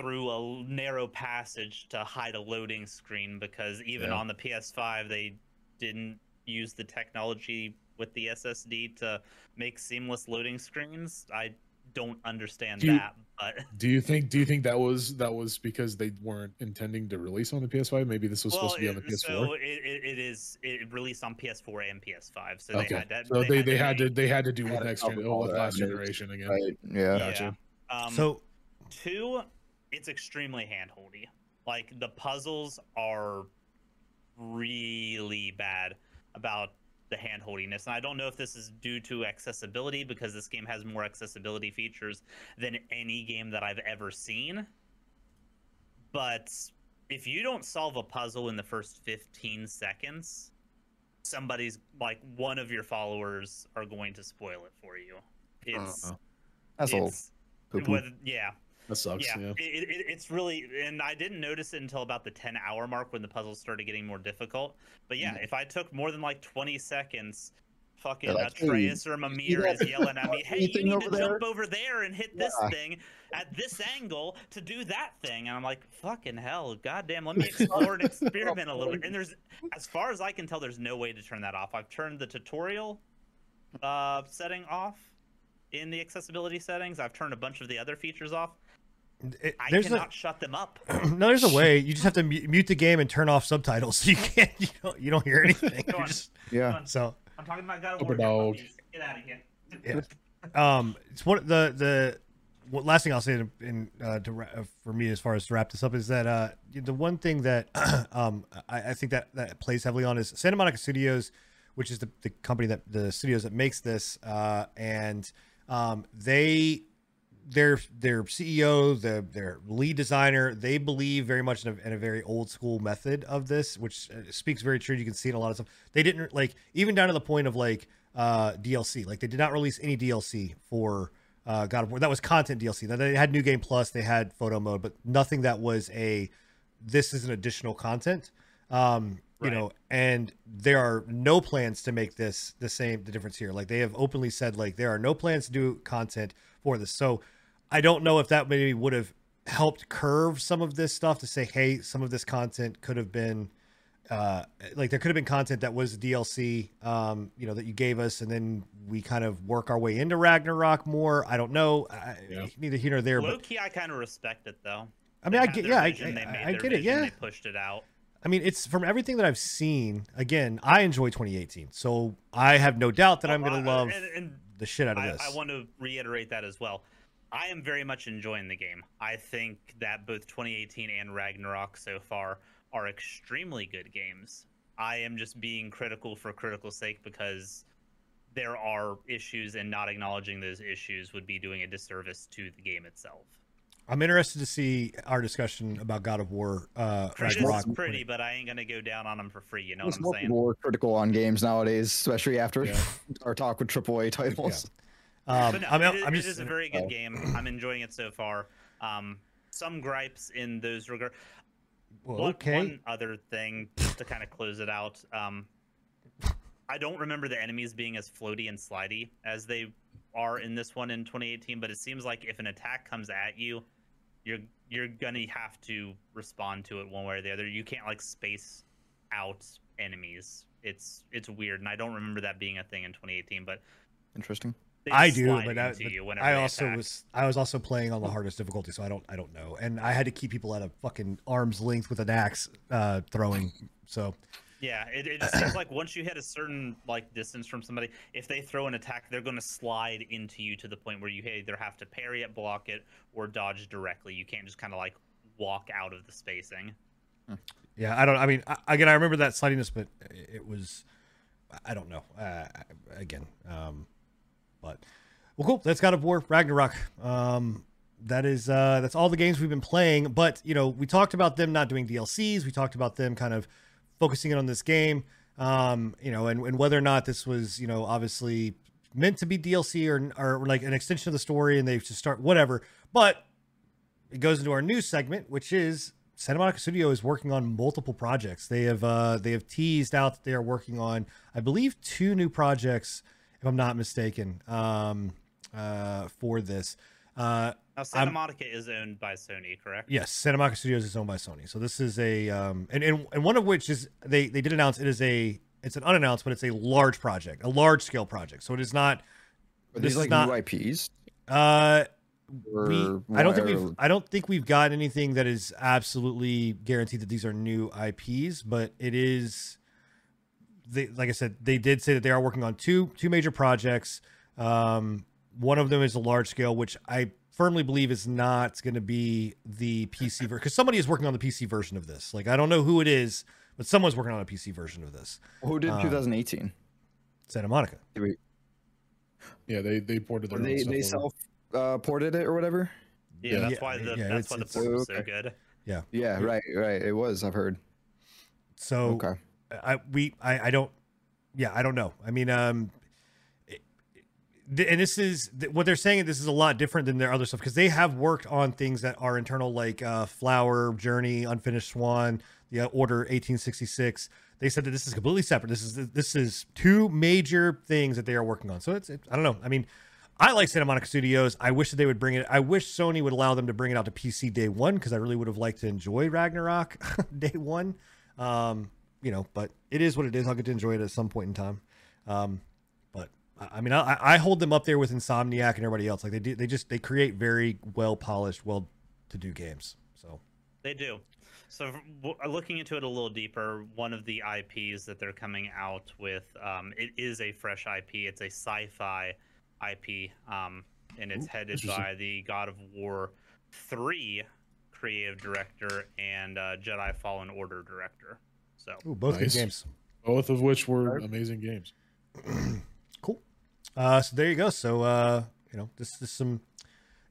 [SPEAKER 4] through a narrow passage to hide a loading screen because even
[SPEAKER 3] Yeah.
[SPEAKER 4] on the PS5 they didn't use the technology with the SSD to make seamless loading screens. I don't understand
[SPEAKER 3] Do you-
[SPEAKER 4] that, but
[SPEAKER 3] Do you think do you think that was that was because they weren't intending to release on the PS5? Maybe this was supposed to be on the PS4.
[SPEAKER 4] so it, it, it is it released on PS4 and PS5. So they
[SPEAKER 3] okay,
[SPEAKER 4] had that.
[SPEAKER 3] so they, they had
[SPEAKER 4] make-
[SPEAKER 3] to they had to do with next gen, with last generation again.
[SPEAKER 2] Right. Yeah.
[SPEAKER 3] Gotcha.
[SPEAKER 4] Yeah. Um,
[SPEAKER 1] so
[SPEAKER 4] two, it's extremely handholdy. Like the puzzles are really bad about the handholdiness, and I don't know if this is due to accessibility because this game has more accessibility features than any game that I've ever seen. But if you don't solve a puzzle in the first 15 seconds, somebody's like one of your followers are going to spoil it for you. It's
[SPEAKER 3] Uh-oh.
[SPEAKER 2] That's
[SPEAKER 4] it's with yeah
[SPEAKER 3] That sucks.
[SPEAKER 4] yeah,
[SPEAKER 3] Yeah.
[SPEAKER 4] It, it, it's really, and I didn't notice it until about the 10 hour mark when the puzzles started getting more difficult. But yeah,
[SPEAKER 2] Mm.
[SPEAKER 4] if I took more than like 20 seconds, fucking
[SPEAKER 2] like, "Hey,
[SPEAKER 4] Atreus or
[SPEAKER 2] see
[SPEAKER 4] Mimir is yelling at me, hey, you need
[SPEAKER 2] over
[SPEAKER 4] to
[SPEAKER 2] there?"
[SPEAKER 4] jump over there and hit this
[SPEAKER 2] Yeah.
[SPEAKER 4] thing at this angle to do that thing. And I'm like, fucking hell, goddamn, let me explore and experiment a little bit. And there's, as far as I can tell, there's no way to turn that off. I've turned the tutorial uh, setting off in the accessibility settings. I've turned a bunch of the other features off.
[SPEAKER 1] It,
[SPEAKER 4] I
[SPEAKER 1] there's
[SPEAKER 4] cannot shut them up.
[SPEAKER 1] no, there's a way. You just have to mute the game and turn off subtitles, so you can't you don't, you don't hear anything. You're
[SPEAKER 4] on.
[SPEAKER 1] just-
[SPEAKER 2] Yeah.
[SPEAKER 1] so
[SPEAKER 4] I'm talking about God of War.
[SPEAKER 3] dog.
[SPEAKER 4] Get out of here.
[SPEAKER 1] yeah. um, it's one the the what last thing I'll say in, in uh, to, uh, for me as far as to wrap this up is that uh, the one thing that um, I, I think that that plays heavily on is Santa Monica Studios, which is the, the company that the studios that makes this, uh, and um, they their their CEO, the their lead designer, they believe very much in a, in a very old school method of this, which uh, speaks very true. You can see in a lot of stuff. They didn't like even down to the point of like uh, DLC. Like they did not release any DLC for uh, God of War. That was content DLC. That they had New Game Plus, they had photo mode, but nothing that was a this is an additional content. Um, you know, and there are no plans to make this the same. The difference here, like they have openly said, like there are no plans to do content for this. So I don't know if that maybe would have helped curve some of this stuff to say, hey, some of this content could have been uh like there could have been content that was DLC um you know that you gave us and then we kind of work our way into Ragnarok more I don't know I,
[SPEAKER 3] Yeah.
[SPEAKER 1] neither here nor there
[SPEAKER 4] Low
[SPEAKER 1] but
[SPEAKER 4] key, I kind of respect it though.
[SPEAKER 1] I
[SPEAKER 4] They
[SPEAKER 1] mean I get
[SPEAKER 4] their
[SPEAKER 1] yeah I,
[SPEAKER 4] vision, they
[SPEAKER 1] I, I get it
[SPEAKER 4] vision,
[SPEAKER 1] yeah
[SPEAKER 4] They pushed it out.
[SPEAKER 1] I mean it's from everything that I've seen again I enjoy 2018 so I have no doubt that I'm gonna love
[SPEAKER 4] And, and
[SPEAKER 1] the shit out of
[SPEAKER 4] I,
[SPEAKER 1] this
[SPEAKER 4] I want to reiterate that as well. I am very much enjoying the game. I think that both 2018 and Ragnarok so far are extremely good games. I am just being critical for critical sake because there are issues, and not acknowledging those issues would be doing a disservice to the game itself.
[SPEAKER 1] I'm interested to see our discussion about God of War uh
[SPEAKER 4] Kratos
[SPEAKER 1] Ragnarok
[SPEAKER 4] is pretty, but I ain't gonna go down on them for free. You know what I'm
[SPEAKER 2] more
[SPEAKER 4] saying?
[SPEAKER 2] people are critical on games nowadays, especially after
[SPEAKER 3] Yeah.
[SPEAKER 2] our talk with AAA titles.
[SPEAKER 1] Um,
[SPEAKER 4] but no,
[SPEAKER 1] I'm,
[SPEAKER 4] it is-
[SPEAKER 1] I'm just
[SPEAKER 4] is a very good game. I'm enjoying it so far. Um, some gripes in those regard.
[SPEAKER 1] well,
[SPEAKER 4] One-
[SPEAKER 1] okay
[SPEAKER 4] One other thing just to kind of close it out. Um, I don't remember the enemies being as floaty and slidey as they are in this one in 2018, but it seems like if an attack comes at you, you're you're gonna have to respond to it one way or the other. You can't like space out enemies. It's it's weird, and I don't remember that being a thing in 2018. But
[SPEAKER 2] Interesting.
[SPEAKER 1] I do, but, I, but
[SPEAKER 4] you
[SPEAKER 1] I also
[SPEAKER 4] attack.
[SPEAKER 1] was I was also playing on the hardest difficulty, so I don't I don't know, and I had to keep people at a fucking arm's length with an axe uh, throwing. So
[SPEAKER 4] Yeah, it, it just seems like once you hit a certain like distance from somebody, if they throw an attack, they're going to slide into you to the point where you either have to parry it, block it, or dodge directly. You can't just kind of like walk out of the spacing.
[SPEAKER 1] Yeah, I don't. I mean, I, again, I remember that slidiness, but it was. I don't know. Uh, again, um, but well, cool. That's God of War Ragnarok. Um, that is uh, that's all the games we've been playing. But you know, we talked about them not doing DLCs. We talked about them kind of focusing in on this game. Um, you know, and, and whether or not this was, you know, obviously meant to be DLC or or like an extension of the story, and they just start whatever. But it goes into our news segment, which is Santa Monica Studio is working on multiple projects. They have uh, they have teased out that they are working on, I believe, two new projects, if I'm not mistaken, um, uh, for this. Uh,
[SPEAKER 4] Now, Santa
[SPEAKER 1] I'm-
[SPEAKER 4] Monica is owned by Sony, correct?
[SPEAKER 1] Yes, Santa Monica Studios is owned by Sony. So this is a um and, and, and one of which is they they did announce it is a it's an unannounced, but it's a large project, a large scale project. So it is not
[SPEAKER 2] Are
[SPEAKER 1] This
[SPEAKER 2] these
[SPEAKER 1] is
[SPEAKER 2] like
[SPEAKER 1] not-
[SPEAKER 2] new IPs?
[SPEAKER 1] uh we I don't think we've I don't think we've got anything that is absolutely guaranteed that these are new IPs, but it is they like I said, they did say that they are working on two two major projects. Um one of them is a large scale, which I firmly believe is not going to be the PC version because somebody is working on the PC version of this. Like I don't know who it is, but someone's working on a PC version of this.
[SPEAKER 2] Who did
[SPEAKER 1] uh,
[SPEAKER 2] 2018?
[SPEAKER 1] Santa Monica.
[SPEAKER 2] Did we-
[SPEAKER 3] Yeah, they they ported their own
[SPEAKER 2] They
[SPEAKER 3] stuff
[SPEAKER 2] they self uh, ported it or whatever.
[SPEAKER 4] Yeah,
[SPEAKER 1] Yeah.
[SPEAKER 4] that's why the
[SPEAKER 1] Yeah,
[SPEAKER 4] that's
[SPEAKER 1] it's-
[SPEAKER 4] why the
[SPEAKER 1] it's-
[SPEAKER 4] port was so
[SPEAKER 2] Okay.
[SPEAKER 4] good.
[SPEAKER 2] Yeah, right, right. It was. I've heard.
[SPEAKER 1] So
[SPEAKER 2] Okay.
[SPEAKER 1] I we I, I don't yeah I don't know I mean um and this is what they're saying this is a lot different than their other stuff because they have worked on things that are internal like uh flower journey unfinished swan the uh, order 1866 they said that this is completely separate this is this is two major things that they are working on so it's it, i don't know i mean I like Santa Monica Studios. I wish that they would bring it. I wish Sony would allow them to bring it out to PC day one because I really would have liked to enjoy Ragnarok day one. Um, you know, but it is what it is. I'll get to enjoy it at some point in time. Um, but I I mean, I, I hold them up there with Insomniac and everybody else. Like they do, they just they create very well polished, well to do games. So
[SPEAKER 4] They do. So f- w- uh, looking into it a little deeper, one of the IPs that they're coming out with, um, it is a fresh IP. It's a sci-fi IP, um, and it's
[SPEAKER 3] Ooh,
[SPEAKER 4] headed by the God of War three creative director and uh, Jedi Fallen Order director. So
[SPEAKER 1] ooh, both
[SPEAKER 3] Nice.
[SPEAKER 1] good games.
[SPEAKER 3] both of which were amazing games.
[SPEAKER 1] Cool. Uh, so there you go. So uh, you know, this is some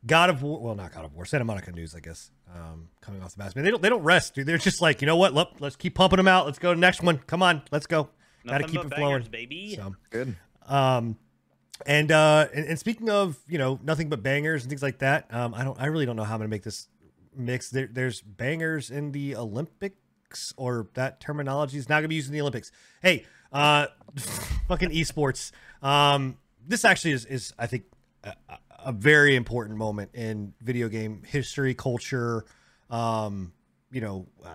[SPEAKER 1] God of War. Well, not God of War. Santa Monica news, I guess. Um, coming off the bat. Man, they don't they don't rest, dude. They're just like, you know what? Let, let's keep pumping them out. Let's go to the next one. Come on, let's go. Got to keep
[SPEAKER 4] but
[SPEAKER 1] it flowing.
[SPEAKER 4] bangers, baby.
[SPEAKER 1] So,
[SPEAKER 2] Good.
[SPEAKER 1] um, and uh, and, and speaking of you know nothing but bangers and things like that, um, I don't I really don't know how I'm gonna make this mix. There, there's bangers in the Olympics, or that terminology is not gonna be used in the Olympics. Hey, uh, fucking esports. Um, this actually is is I think a, a very important moment in video game history, culture. Um, you know, uh,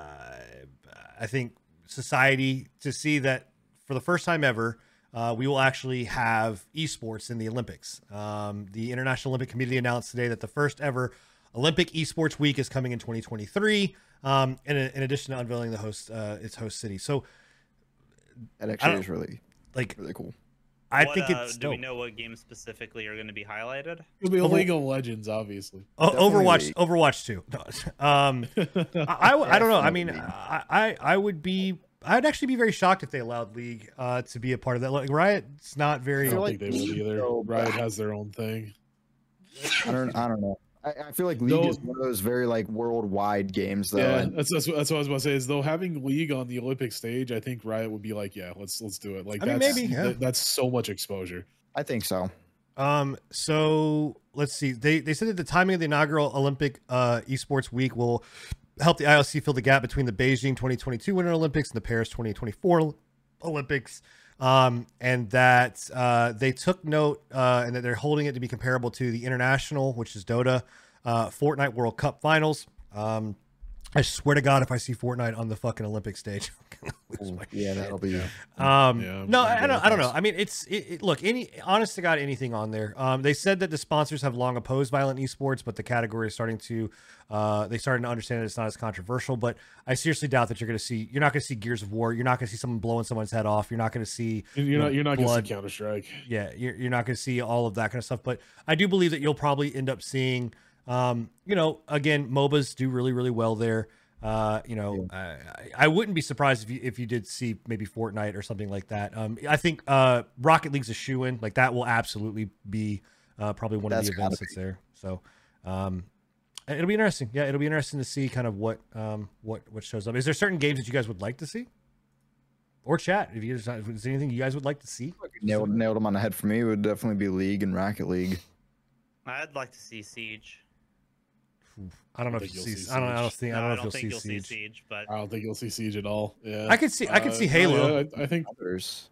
[SPEAKER 1] I think society to see that for the first time ever, uh, we will actually have esports in the Olympics. Um, the International Olympic Committee announced today that the first ever Olympic Esports Week is coming in 2023. Um, in, in addition to unveiling the host, uh, its host city. So,
[SPEAKER 2] That actually is really
[SPEAKER 1] like,
[SPEAKER 2] really cool.
[SPEAKER 1] I
[SPEAKER 4] What,
[SPEAKER 1] think
[SPEAKER 4] uh,
[SPEAKER 1] it's
[SPEAKER 4] do we know what games specifically are going to be highlighted?
[SPEAKER 3] It'll be
[SPEAKER 1] Over-
[SPEAKER 3] League of Legends, obviously.
[SPEAKER 1] O- Overwatch,
[SPEAKER 2] League.
[SPEAKER 1] Overwatch too. No, um, I, I, I don't know. I mean, I, I, I would be, I'd actually be very shocked if they allowed League uh, to be a part of that. Like Riot's not very.
[SPEAKER 2] I
[SPEAKER 3] don't
[SPEAKER 2] like
[SPEAKER 3] think they would either. Riot has their own thing.
[SPEAKER 2] I don't. I don't know. I, I feel like League
[SPEAKER 3] No.
[SPEAKER 2] is one of those very like worldwide games though.
[SPEAKER 3] yeah, that's, that's what that's what I was about to say. Is though having League on the Olympic stage, I think Riot would be like, yeah, let's let's do it. Like
[SPEAKER 1] I mean,
[SPEAKER 3] that's
[SPEAKER 1] maybe, yeah.
[SPEAKER 3] that- that's so much exposure.
[SPEAKER 2] I think so.
[SPEAKER 1] Um. So let's see. They they said that the timing of the inaugural Olympic uh, Esports Week will help the IOC fill the gap between the Beijing 2022 Winter Olympics and the Paris 2024 Olympics. Um, and that uh, they took note uh, and that they're holding it to be comparable to the international, which is Dota, uh, Fortnite World Cup Finals. Um, I swear to God, if I see Fortnite on the fucking Olympic stage, I'm gonna lose my
[SPEAKER 2] Yeah, that'll be.
[SPEAKER 1] um,
[SPEAKER 3] Yeah,
[SPEAKER 1] no,
[SPEAKER 3] I'm
[SPEAKER 1] I
[SPEAKER 3] good
[SPEAKER 1] don't. I don't know. I mean, it's it, it, look. Any honest to God, anything on there. Um, they said that the sponsors have long opposed violent esports, but the category is starting to. Uh, they starting to understand that it's not as controversial. But I seriously doubt that you're going to see. You're not going to see Gears of War. You're not going to see someone blowing someone's head off. You're not going to see.
[SPEAKER 3] You're
[SPEAKER 1] you know,
[SPEAKER 3] not you're not going to see Counter Strike.
[SPEAKER 1] Yeah, you're, you're not going to see all of that kind of stuff. But I do believe that you'll probably end up seeing. Um, you know, again, MOBAs do really really well there. Uh, you know, I, I- I wouldn't be surprised if you if you did see maybe Fortnite or something like that. Um, I think uh, Rocket League's a shoe in. Like that will absolutely be uh, probably one
[SPEAKER 2] That's
[SPEAKER 1] of the events that's there. So um, it'll be interesting. Yeah, it'll be interesting to see kind of what um, what what shows up. Is there certain games that you guys would like to see? Or chat if you is there anything you guys would like to see?
[SPEAKER 2] Nailed, nailed them on the head for me. It would definitely be League and Rocket League.
[SPEAKER 4] I'd like to see Siege.
[SPEAKER 1] I don't know if you
[SPEAKER 3] you'll
[SPEAKER 1] see.
[SPEAKER 3] see
[SPEAKER 1] I don't. I don't
[SPEAKER 3] Siege.
[SPEAKER 1] think.
[SPEAKER 4] No,
[SPEAKER 1] I don't know
[SPEAKER 4] I
[SPEAKER 1] if
[SPEAKER 4] don't
[SPEAKER 1] you'll
[SPEAKER 4] think
[SPEAKER 1] see
[SPEAKER 4] you'll see
[SPEAKER 1] Siege.
[SPEAKER 4] Siege, but
[SPEAKER 3] I don't think you'll see Siege at all. Yeah,
[SPEAKER 1] I could see. I could
[SPEAKER 3] Uh,
[SPEAKER 1] see Halo.
[SPEAKER 3] yeah, I, I think
[SPEAKER 2] Others.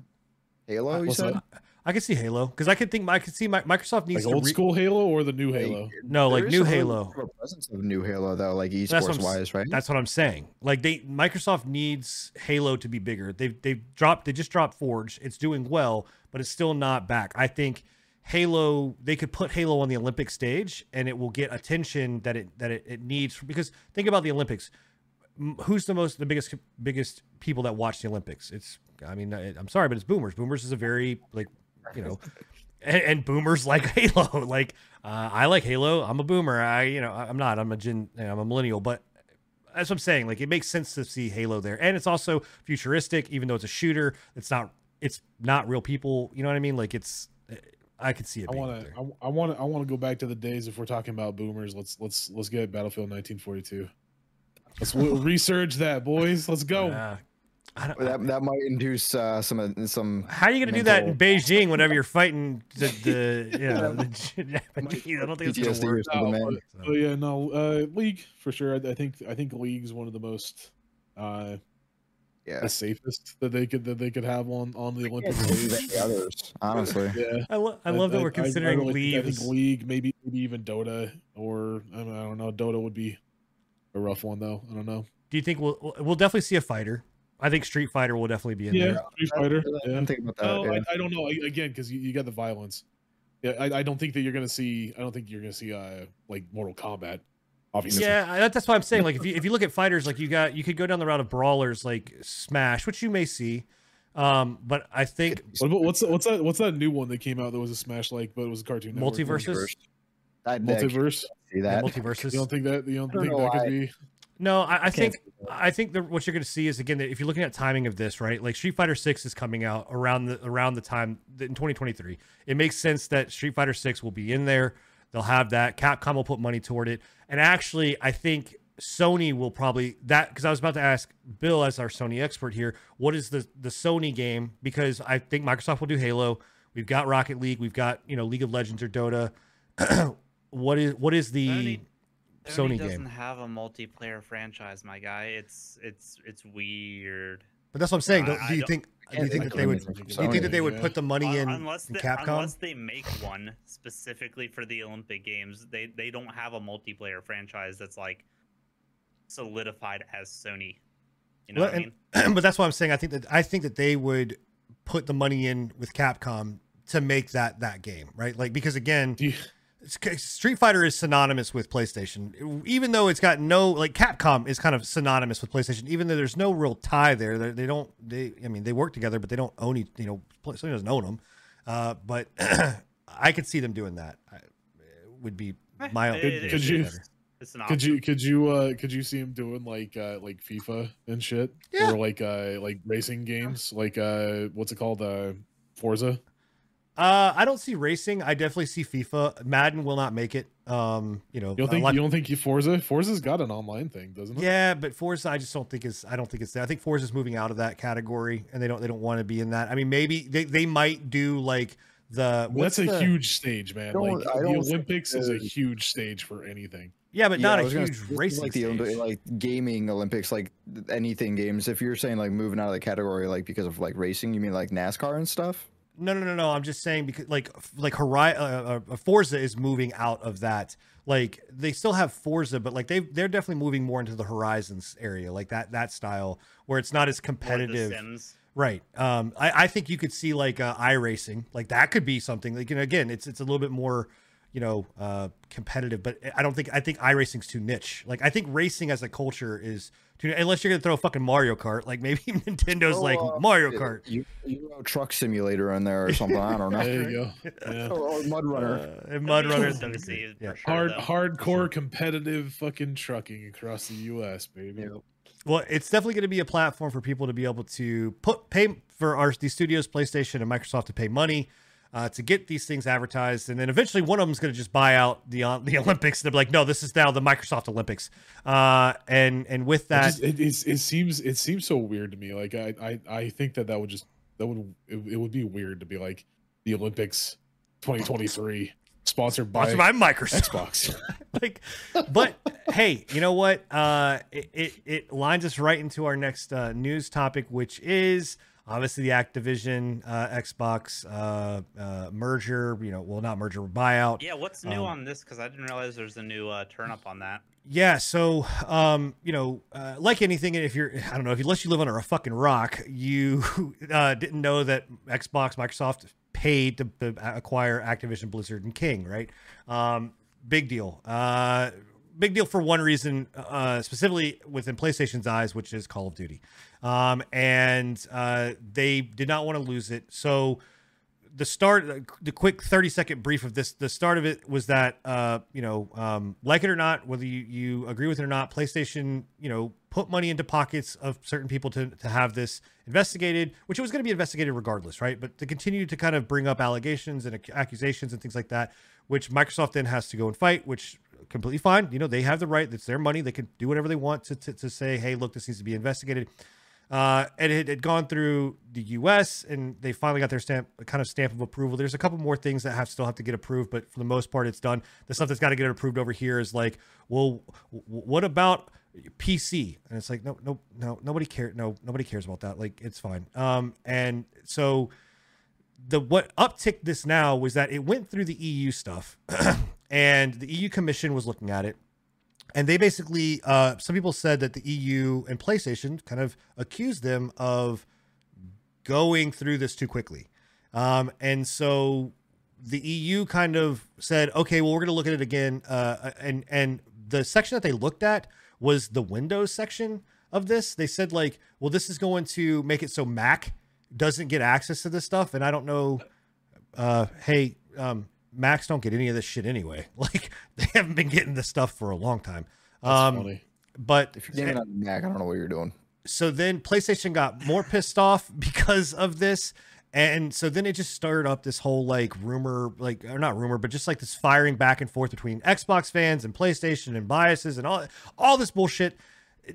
[SPEAKER 2] Halo, you
[SPEAKER 3] What's
[SPEAKER 2] said?
[SPEAKER 3] that?
[SPEAKER 1] I could see Halo because I could think. I could see my, Microsoft needs
[SPEAKER 3] like
[SPEAKER 1] to
[SPEAKER 3] old
[SPEAKER 1] re-
[SPEAKER 3] school Halo or the new Halo.
[SPEAKER 1] No, like
[SPEAKER 2] There is
[SPEAKER 1] new Halo.
[SPEAKER 2] of presence of new Halo though, like
[SPEAKER 1] That's what
[SPEAKER 2] esports wise, right?
[SPEAKER 1] That's what I'm saying. Like they Microsoft needs Halo to be bigger. They've they've dropped they just dropped Forge. It's doing well, but it's still not back. I think Halo they could put Halo on the Olympic stage and it will get attention that it that it, it needs because think about the Olympics. Who's the most the biggest biggest people that watch the Olympics? It's I mean I'm sorry, but it's boomers. Boomers is a very like you know and, and boomers like Halo. Like uh, I like Halo. I'm a boomer. I you know I'm not. I'm a gen. I'm a millennial. But that's what I'm saying. Like it makes sense to see Halo there, and it's also futuristic. Even though it's a shooter, it's not. It's not real people. You know what I mean? Like it's. I could see it.
[SPEAKER 3] I want to. I want to. I want to go back to the days if we're talking about boomers. Let's let's let's get Battlefield 1942. Let's w- research that, boys. Let's go.
[SPEAKER 1] Uh, I don't,
[SPEAKER 2] that that might induce uh, some uh, some.
[SPEAKER 1] how are you going to do that in Beijing whenever you're fighting the, the you know the Japanese? I don't think it's going to work.
[SPEAKER 2] something,
[SPEAKER 3] No,
[SPEAKER 2] man.
[SPEAKER 3] but- but yeah, no. Uh, League for sure. I, I think I think League's one of the most uh
[SPEAKER 2] Yeah.
[SPEAKER 3] the safest that they could that they could have on on the Olympic
[SPEAKER 2] Can't
[SPEAKER 3] stage.
[SPEAKER 2] any others, honestly.
[SPEAKER 3] Yeah.
[SPEAKER 1] I, lo- I love that we're
[SPEAKER 3] I- I
[SPEAKER 1] considering
[SPEAKER 3] really think- I think League, maybe maybe even Dota, or I, mean, I don't know. Dota would be a rough one though. I don't know.
[SPEAKER 1] Do you think we'll we'll definitely see a fighter? I think Street Fighter will definitely be in
[SPEAKER 3] Yeah,
[SPEAKER 1] there.
[SPEAKER 3] Street Fighter.
[SPEAKER 2] I
[SPEAKER 3] Yeah.
[SPEAKER 2] didn't think about that.
[SPEAKER 3] No,
[SPEAKER 2] yeah.
[SPEAKER 3] I, I don't know. I- Again, because you, you got the violence. Yeah, I, I don't think that you're gonna see. I don't think you're gonna see uh like Mortal Kombat. Obviously.
[SPEAKER 1] Yeah, that's why I'm saying. Like, if you if you look at fighters, like you got you could go down the route of brawlers, like Smash, which you may see. Um, but I think
[SPEAKER 3] What about, what's what's that? What's that new one that came out that was a Smash like, but it was a cartoon. Network?
[SPEAKER 1] MultiVersus?
[SPEAKER 2] I'd
[SPEAKER 3] Multiverse.
[SPEAKER 2] see
[SPEAKER 1] yeah,
[SPEAKER 2] that.
[SPEAKER 1] MultiVersus.
[SPEAKER 3] You don't think that? You don't
[SPEAKER 2] I don't
[SPEAKER 3] think that
[SPEAKER 2] why.
[SPEAKER 3] could be?
[SPEAKER 1] No, I, I
[SPEAKER 2] Can't
[SPEAKER 1] think. I think that what you're going to see is again that if you're looking at timing of this, right? Like Street Fighter Six is coming out around the around the time in 2023. It makes sense that Street Fighter Six will be in there. They'll have that. Capcom will put money toward it, and actually, I think Sony will probably that because I was about to ask Bill as our Sony expert here, what is the the Sony game? Because I think Microsoft will do Halo. We've got Rocket League. We've got you know League of Legends or Dota. what is what is the
[SPEAKER 4] Sony- game?
[SPEAKER 1] Sony
[SPEAKER 4] doesn't
[SPEAKER 1] game?
[SPEAKER 4] have a multiplayer franchise, my guy. It's it's it's weird.
[SPEAKER 1] But that's what I'm saying.
[SPEAKER 4] I-
[SPEAKER 1] Do, do you think? Do you think
[SPEAKER 2] think
[SPEAKER 1] that they would? Do you think that they would put the money in,
[SPEAKER 4] Un- unless
[SPEAKER 1] in
[SPEAKER 4] they,
[SPEAKER 1] Capcom?
[SPEAKER 4] unless they make one specifically for the Olympic Games, they they don't have a multiplayer franchise that's like solidified as Sony. You know
[SPEAKER 1] Well,
[SPEAKER 4] what I
[SPEAKER 1] and-
[SPEAKER 4] mean?
[SPEAKER 1] but that's what I'm saying. I think that I think that they would put the money in with Capcom to make that that game, right? Like because again,
[SPEAKER 3] Do you,
[SPEAKER 1] it's- Street Fighter is synonymous with PlayStation, even though it's got no like Capcom is kind of synonymous with PlayStation, even though there's no real tie there. They, they don't. They I mean they work together, but they don't own each. You know, Sony doesn't own them. Uh, but I could see them doing that. I, it would be my own.
[SPEAKER 3] Could- could you-
[SPEAKER 4] it's- It's an
[SPEAKER 3] could you could you uh could you see him doing like uh like FIFA and shit
[SPEAKER 1] Yeah.
[SPEAKER 3] or like uh like racing games like uh what's it called uh Forza?
[SPEAKER 1] Uh, I don't see racing. I definitely see FIFA. Madden will not make it. Um, you know,
[SPEAKER 3] You don't think
[SPEAKER 1] lot-
[SPEAKER 3] you don't think you Forza Forza's got an online thing, doesn't it?
[SPEAKER 1] Yeah, but Forza, I just don't think is. I don't think it's there. I think Forza is moving out of that category, and they don't. They don't want to be in that. I mean, maybe they, they might do like the.
[SPEAKER 3] Well,
[SPEAKER 1] what's
[SPEAKER 3] that's a
[SPEAKER 1] the-
[SPEAKER 3] huge stage, man. Like the Olympics is a huge stage for anything.
[SPEAKER 1] Yeah, but
[SPEAKER 2] Yeah,
[SPEAKER 1] not
[SPEAKER 2] I
[SPEAKER 1] a
[SPEAKER 2] was
[SPEAKER 1] huge
[SPEAKER 2] say,
[SPEAKER 1] racing
[SPEAKER 2] like the
[SPEAKER 1] stage.
[SPEAKER 2] Olympi- like gaming Olympics, like anything games. If you're saying like moving out of the category, like because of like racing, you mean like NASCAR and stuff?
[SPEAKER 1] No, no, no, no. I'm just saying because like like Horizon, uh, uh, Forza is moving out of that. Like they still have Forza, but like they they're definitely moving more into the Horizons area, like that that style where it's not as competitive. Right. Um, I, I think you could see like uh, iRacing, like that could be something. Like, you know, again, it's it's a little bit more, you know, uh, competitive. But I don't think I think iRacing's too niche. Like I think racing as a culture is unless you're gonna throw a fucking Mario Kart. Like maybe Nintendo's like
[SPEAKER 2] uh,
[SPEAKER 1] Mario Kart.
[SPEAKER 2] You, Euro Truck Simulator in there or something. I don't know.
[SPEAKER 3] There you go. Yeah.
[SPEAKER 2] or, or Mud Runner.
[SPEAKER 1] Uh, Mud
[SPEAKER 4] That'd
[SPEAKER 1] Runners.
[SPEAKER 4] interesting to see
[SPEAKER 1] Yeah.
[SPEAKER 4] for sure,
[SPEAKER 3] Hard,
[SPEAKER 4] though.
[SPEAKER 3] hardcore competitive fucking trucking across the U.S., baby.
[SPEAKER 2] Yep.
[SPEAKER 1] Well, it's definitely going to be a platform for people to be able to put pay for our these studios, PlayStation and Microsoft to pay money uh, to get these things advertised, and then eventually one of them is going to just buy out the uh, the Olympics. They'll be like, no, this is now the Microsoft Olympics, uh, and and with
[SPEAKER 3] It,
[SPEAKER 1] that,
[SPEAKER 3] just, it, it seems it seems so weird to me. Like I I, I think that that would just that would it, it would be weird to be like the Olympics 2023 sponsored by,
[SPEAKER 1] sponsored by Microsoft.
[SPEAKER 3] Xbox.
[SPEAKER 1] like, but hey, you know what? Uh, it, it it lines us right into our next uh, news topic, which is obviously the Activision uh, Xbox uh, uh, merger. You know, well, not merger, buyout.
[SPEAKER 4] Yeah, what's new
[SPEAKER 1] Um,
[SPEAKER 4] on this? Because I didn't realize there's a new uh, turn up on that.
[SPEAKER 1] Yeah, so um, you know, uh, like anything, if you're, I don't know, if you, unless you live under a fucking rock, you uh, didn't know that Xbox, Microsoft paid to, to acquire Activision, Blizzard, and King, right? Um, big deal. Uh, big deal for one reason, uh, specifically within PlayStation's eyes, which is Call of Duty, um, and uh, they did not want to lose it, so the start the quick 30 second brief of this the start of it was that uh you know um like it or not whether you, you agree with it or not playstation you know put money into pockets of certain people to to have this investigated which it was going to be investigated regardless right? But to continue to kind of bring up allegations and accusations and things like that which microsoft then has to go and fight which completely fine. You know they have the right it's their money they can do whatever they want to, to, to say hey look this needs to be investigated uh, and it had gone through the U.S. and they finally got their stamp, kind of stamp of approval. There's a couple more things that have still have to get approved, but for the most part, it's done. The stuff that's got to get approved over here is like, well, what about PC? And it's like, no, no, no, nobody cares. No, nobody cares about that. Like, it's fine. Um, and so the what upticked this now was that it went through the EU stuff, and the EU Commission was looking at it and they basically uh, some people said that the EU and PlayStation kind of accused them of going through this too quickly, um, and so the EU kind of said, okay, well we're going to look at it again, uh, and and the section that they looked at was the Windows section of this. They said like, well, this is going to make it so Mac doesn't get access to this stuff, and I don't know. Uh, hey, um, Macs don't get any of this shit anyway. Like they haven't been getting this stuff for a long time.
[SPEAKER 3] That's
[SPEAKER 1] Um,
[SPEAKER 3] funny.
[SPEAKER 1] but
[SPEAKER 2] If you're gaming on Mac, I don't know what you're doing.
[SPEAKER 1] so then PlayStation got more pissed off because of this. And so then it just stirred up this whole like rumor, like or not rumor, but just like this firing back and forth between Xbox fans and PlayStation and biases and all all this bullshit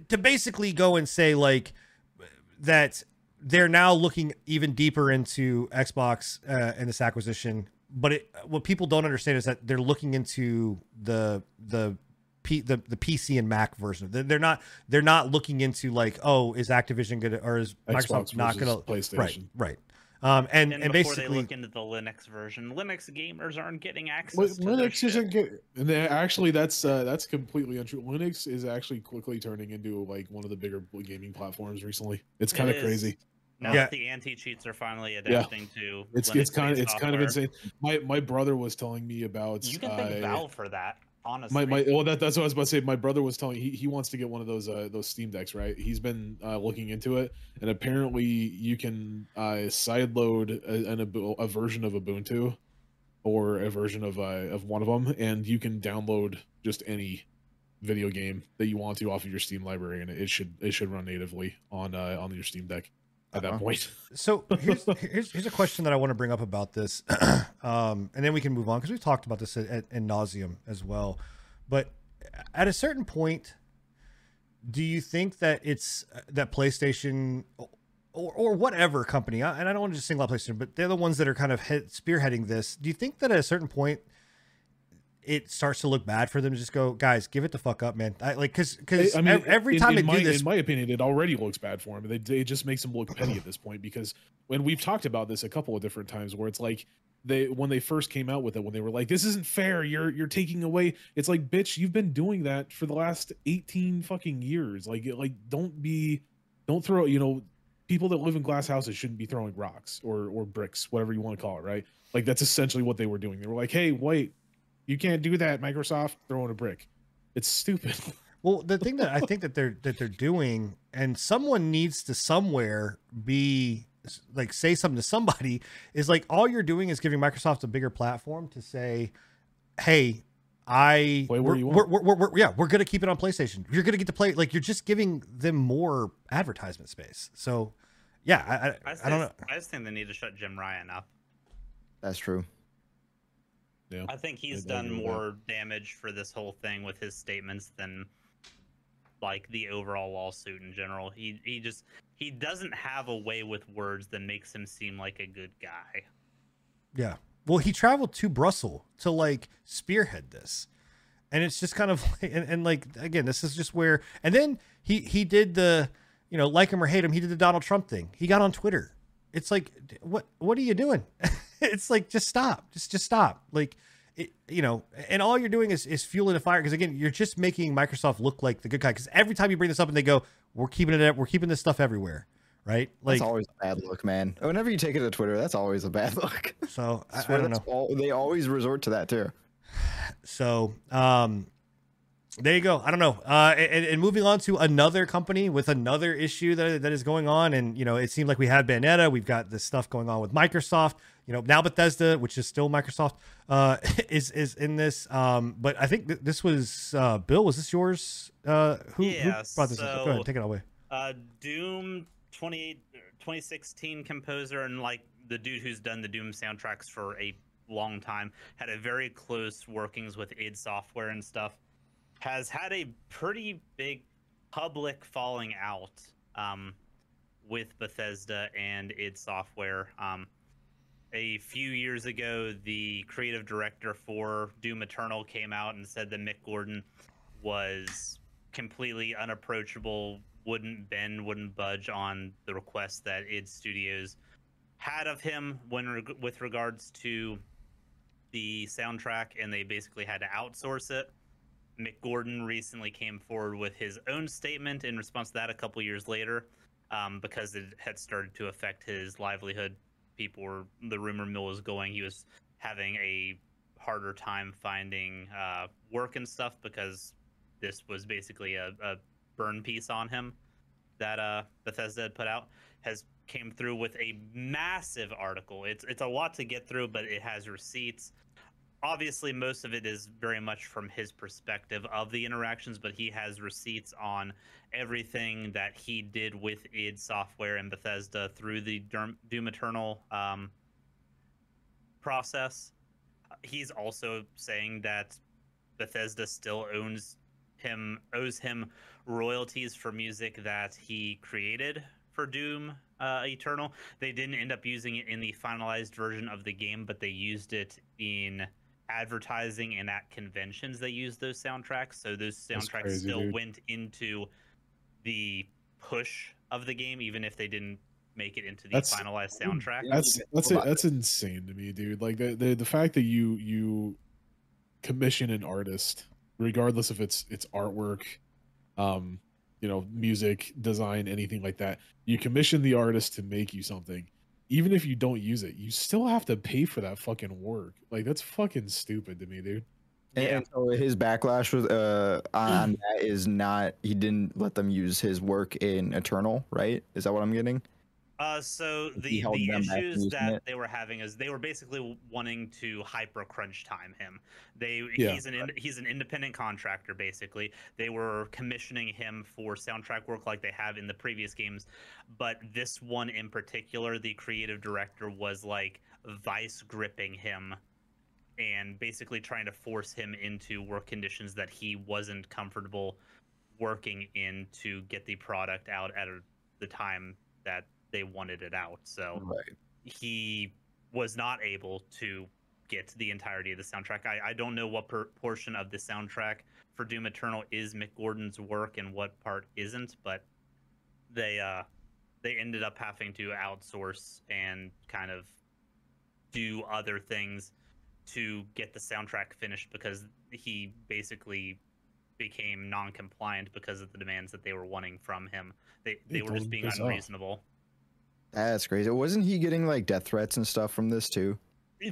[SPEAKER 1] to basically go and say like that they're now looking even deeper into Xbox uh, and this acquisition. But it, what people don't understand is that they're looking into the the P, the the PC and Mac version. They're, they're not they're not looking into like oh is Activision gonna or is Microsoft
[SPEAKER 3] Xbox
[SPEAKER 1] not gonna
[SPEAKER 3] PlayStation.
[SPEAKER 1] right right um and
[SPEAKER 4] And,
[SPEAKER 1] and
[SPEAKER 4] before
[SPEAKER 1] basically
[SPEAKER 4] they look into the Linux version, Linux gamers aren't getting access
[SPEAKER 3] But
[SPEAKER 4] to
[SPEAKER 3] Linux
[SPEAKER 4] shit.
[SPEAKER 3] isn't get, and actually that's uh, that's completely untrue. Linux is actually quickly turning into like one of the bigger gaming platforms recently. It's
[SPEAKER 4] It
[SPEAKER 3] kind of
[SPEAKER 4] is.
[SPEAKER 3] crazy.
[SPEAKER 4] Now
[SPEAKER 1] Yeah.
[SPEAKER 4] that the anti cheats are finally adapting to
[SPEAKER 3] It's it's kind of it's kind of insane. My my brother was telling me about
[SPEAKER 4] You can thank
[SPEAKER 3] uh,
[SPEAKER 4] Valve for that, honestly.
[SPEAKER 3] my my well that, that's what I was about to say. My brother was telling he, he wants to get one of those uh, those Steam decks, right? He's been uh, looking into it, and apparently you can uh, sideload a, an, Ubu- a version of Ubuntu or a version of uh, of one of them, and you can download just any video game that you want to off of your Steam library, and it should it should run natively on uh, on your Steam Deck at that
[SPEAKER 2] Uh-huh.
[SPEAKER 3] point.
[SPEAKER 1] so here's, here's here's a question that I want to bring up about this, um, and then we can move on because we've talked about this at, at, in nauseum as well. But at a certain point, do you think that it's that PlayStation or, or whatever company, I- and I don't want to just single out PlayStation, but they're the ones that are kind of head, spearheading this. Do you think that at a certain point? It starts to look bad for them to just go, guys, give it the fuck up, man. I, like, cause, cause
[SPEAKER 3] I mean,
[SPEAKER 1] ev- every time
[SPEAKER 3] in
[SPEAKER 1] they
[SPEAKER 3] my,
[SPEAKER 1] do this,
[SPEAKER 3] in my opinion, it already looks bad for them. They, they just makes them look petty at this point because when we've talked about this a couple of different times, where it's like they when they first came out with it, when they were like, "This isn't fair. You're you're taking away." It's like, bitch, you've been doing that for the last eighteen fucking years. Like, like don't be, don't throw. You know, people that live in glass houses shouldn't be throwing rocks or or bricks, whatever you want to call it, right? Like that's essentially what they were doing. They were like, "Hey, wait." You can't do that, Microsoft. Throwing a brick. It's stupid.
[SPEAKER 1] Well, the thing that I think that they're that they're doing, and someone needs to somewhere be like say something to somebody, is like all you're doing is giving Microsoft a bigger platform to say, "Hey, I we're, we're, we're, we're, we're- yeah we're gonna keep it on PlayStation. You're gonna get to play like you're just giving them more advertisement space. So, yeah, I I,
[SPEAKER 4] I,
[SPEAKER 1] I, don't know.
[SPEAKER 4] I just think they need to shut Jim Ryan up.
[SPEAKER 2] That's true.
[SPEAKER 3] Yeah.
[SPEAKER 4] I think he's
[SPEAKER 3] I- I
[SPEAKER 4] done
[SPEAKER 3] agree with that.
[SPEAKER 4] more damage for this whole thing with his statements than like the overall lawsuit in general. He he just he doesn't have a way with words that makes him seem like a good guy.
[SPEAKER 1] Yeah. Well, he traveled to Brussels to like spearhead this. And it's just kind of like, and, and like, again, this is just where, and then he, he did the, you know, like him or hate him, he did the Donald Trump thing. He got on Twitter. It's like, what, what are you doing? it's like, just stop, just, just stop. Like, it, you know, and all you're doing is, is fueling the fire. Cause again, you're just making Microsoft look like the good guy. Cause every time you bring this up and they go, we're keeping it, up, we're keeping this stuff everywhere. Right. Like,
[SPEAKER 2] That's always a bad look, man. Whenever you take it to Twitter, that's always a bad look.
[SPEAKER 1] so I, I don't know.
[SPEAKER 2] all, they always resort to that too.
[SPEAKER 1] So, um, there you go. I don't know. Uh, and, and moving on to another company with another issue that, that is going on. And, you know, it seemed like we had Bayonetta. We've got this stuff going on with Microsoft. You know, now Bethesda, which is still Microsoft, uh, is is in this. Um, but I think th- this was uh, Bill. Was this yours? Uh, who, who
[SPEAKER 4] Yeah,
[SPEAKER 1] brought this? up? Go ahead, take it away.
[SPEAKER 4] Uh, Doom 28, 2016 composer and like the dude who's done the Doom soundtracks for a long time had a very close workings with id Software and stuff. Has had a pretty big public falling out um, with Bethesda and id Software. Um, a few years ago, the creative director for Doom Eternal came out and said that Mick Gordon was completely unapproachable, wouldn't bend, wouldn't budge on the request that id Studios had of him when reg- with regards to the soundtrack, and they basically had to outsource it. Mick Gordon recently came forward with his own statement in response to that a couple years later, um, because it had started to affect his livelihood. People were the rumor mill was going. He was having a harder time finding uh, work and stuff because this was basically a, a burn piece on him that uh, Bethesda had put out has came through with a massive article. It's it's a lot to get through, but it has receipts. Obviously, most of it is very much from his perspective of the interactions, but he has receipts on everything that he did with id Software and Bethesda through the Doom, Eternal um, process. He's also saying that Bethesda still owns him owes him royalties for music that he created for Doom uh, Eternal. They didn't end up using it in the finalized version of the game, but they used it in advertising and at conventions. They used those soundtracks, so those soundtracks
[SPEAKER 3] crazy,
[SPEAKER 4] still
[SPEAKER 3] dude.
[SPEAKER 4] went into the push of the game, even if they didn't make it into the
[SPEAKER 3] That's-
[SPEAKER 4] finalized soundtrack.
[SPEAKER 3] That's that's it. That's insane to me, dude. Like the, the the fact that you you commission an artist, regardless if it's it's artwork, um, you know, music, design, anything like that. You commission the artist to make you something. Even if you don't use it, you still have to pay for that fucking work. Like that's fucking stupid to me, dude.
[SPEAKER 2] And, and so his backlash was uh, on that is not he didn't let them use his work in Eternal, right? Is that what I'm getting?
[SPEAKER 4] Uh, so the the
[SPEAKER 2] them back from
[SPEAKER 4] issues that
[SPEAKER 2] it.
[SPEAKER 4] they were having is they were basically wanting to hyper crunch time him. They
[SPEAKER 3] Yeah.
[SPEAKER 4] he's an in, he's an independent contractor basically. They were commissioning him for soundtrack work like they have in the previous games, but this one in particular, the creative director was like vice gripping him and basically trying to force him into work conditions that he wasn't comfortable working in to get the product out at a, the time that they wanted it out. So
[SPEAKER 2] Right.
[SPEAKER 4] he was not able to get the entirety of the soundtrack. I, I don't know what per- portion of the soundtrack for Doom Eternal is Mick Gordon's work and what part isn't, but they uh they ended up having to outsource and kind of do other things to get the soundtrack finished because he basically became non-compliant because of the demands that they were wanting from him. They
[SPEAKER 3] They
[SPEAKER 4] they were just being
[SPEAKER 3] piss off.
[SPEAKER 4] unreasonable.
[SPEAKER 2] That's crazy. Wasn't he getting like death threats and stuff from this too?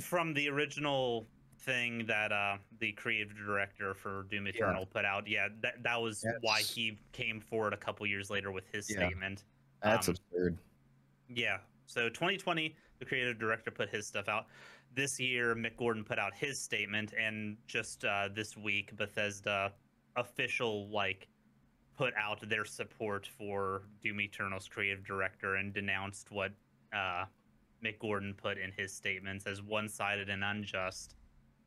[SPEAKER 4] from the original thing that uh, the creative director for Doom Eternal put out, yeah, that that was why he came forward a couple years later with his
[SPEAKER 2] Yeah.
[SPEAKER 4] statement.
[SPEAKER 2] That's
[SPEAKER 4] Um,
[SPEAKER 2] absurd.
[SPEAKER 4] Yeah. So 2020, the creative director put his stuff out. This year, Mick Gordon put out his statement, and just uh, this week, Bethesda official like put out their support for Doom Eternal's creative director and denounced what uh, Mick Gordon put in his statements as one-sided and unjust.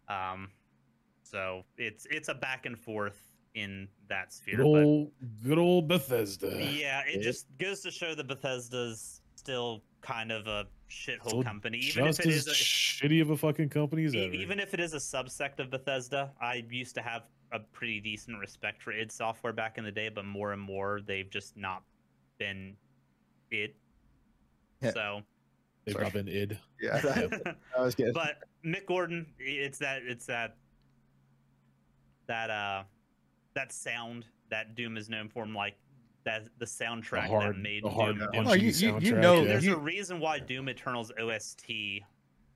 [SPEAKER 4] Um, so it's it's a back and forth in that sphere.
[SPEAKER 3] Good
[SPEAKER 4] but-
[SPEAKER 3] old, good old Bethesda.
[SPEAKER 4] yeah, it
[SPEAKER 2] It-
[SPEAKER 4] just goes to show that Bethesda's still kind of a shithole company, even
[SPEAKER 3] Just
[SPEAKER 4] if it
[SPEAKER 3] as
[SPEAKER 4] is a,
[SPEAKER 3] shitty of a fucking company as ever.
[SPEAKER 4] even if it is a subsect of Bethesda. I used to have a pretty decent respect for id Software back in the day, but more and more they've just not been it.
[SPEAKER 2] Yeah.
[SPEAKER 4] So,
[SPEAKER 3] They've
[SPEAKER 2] Sorry.
[SPEAKER 3] not been id.
[SPEAKER 2] Yeah, that, that was good.
[SPEAKER 4] but Mick Gordon, it's that it's that that uh that sound that Doom is known for, like that the soundtrack
[SPEAKER 3] hard-
[SPEAKER 4] that made
[SPEAKER 3] the hard
[SPEAKER 4] Doom.
[SPEAKER 3] punchy
[SPEAKER 1] Oh, you- you- you know-
[SPEAKER 3] yeah.
[SPEAKER 4] There's
[SPEAKER 1] you-
[SPEAKER 4] a reason why Doom Eternal's OST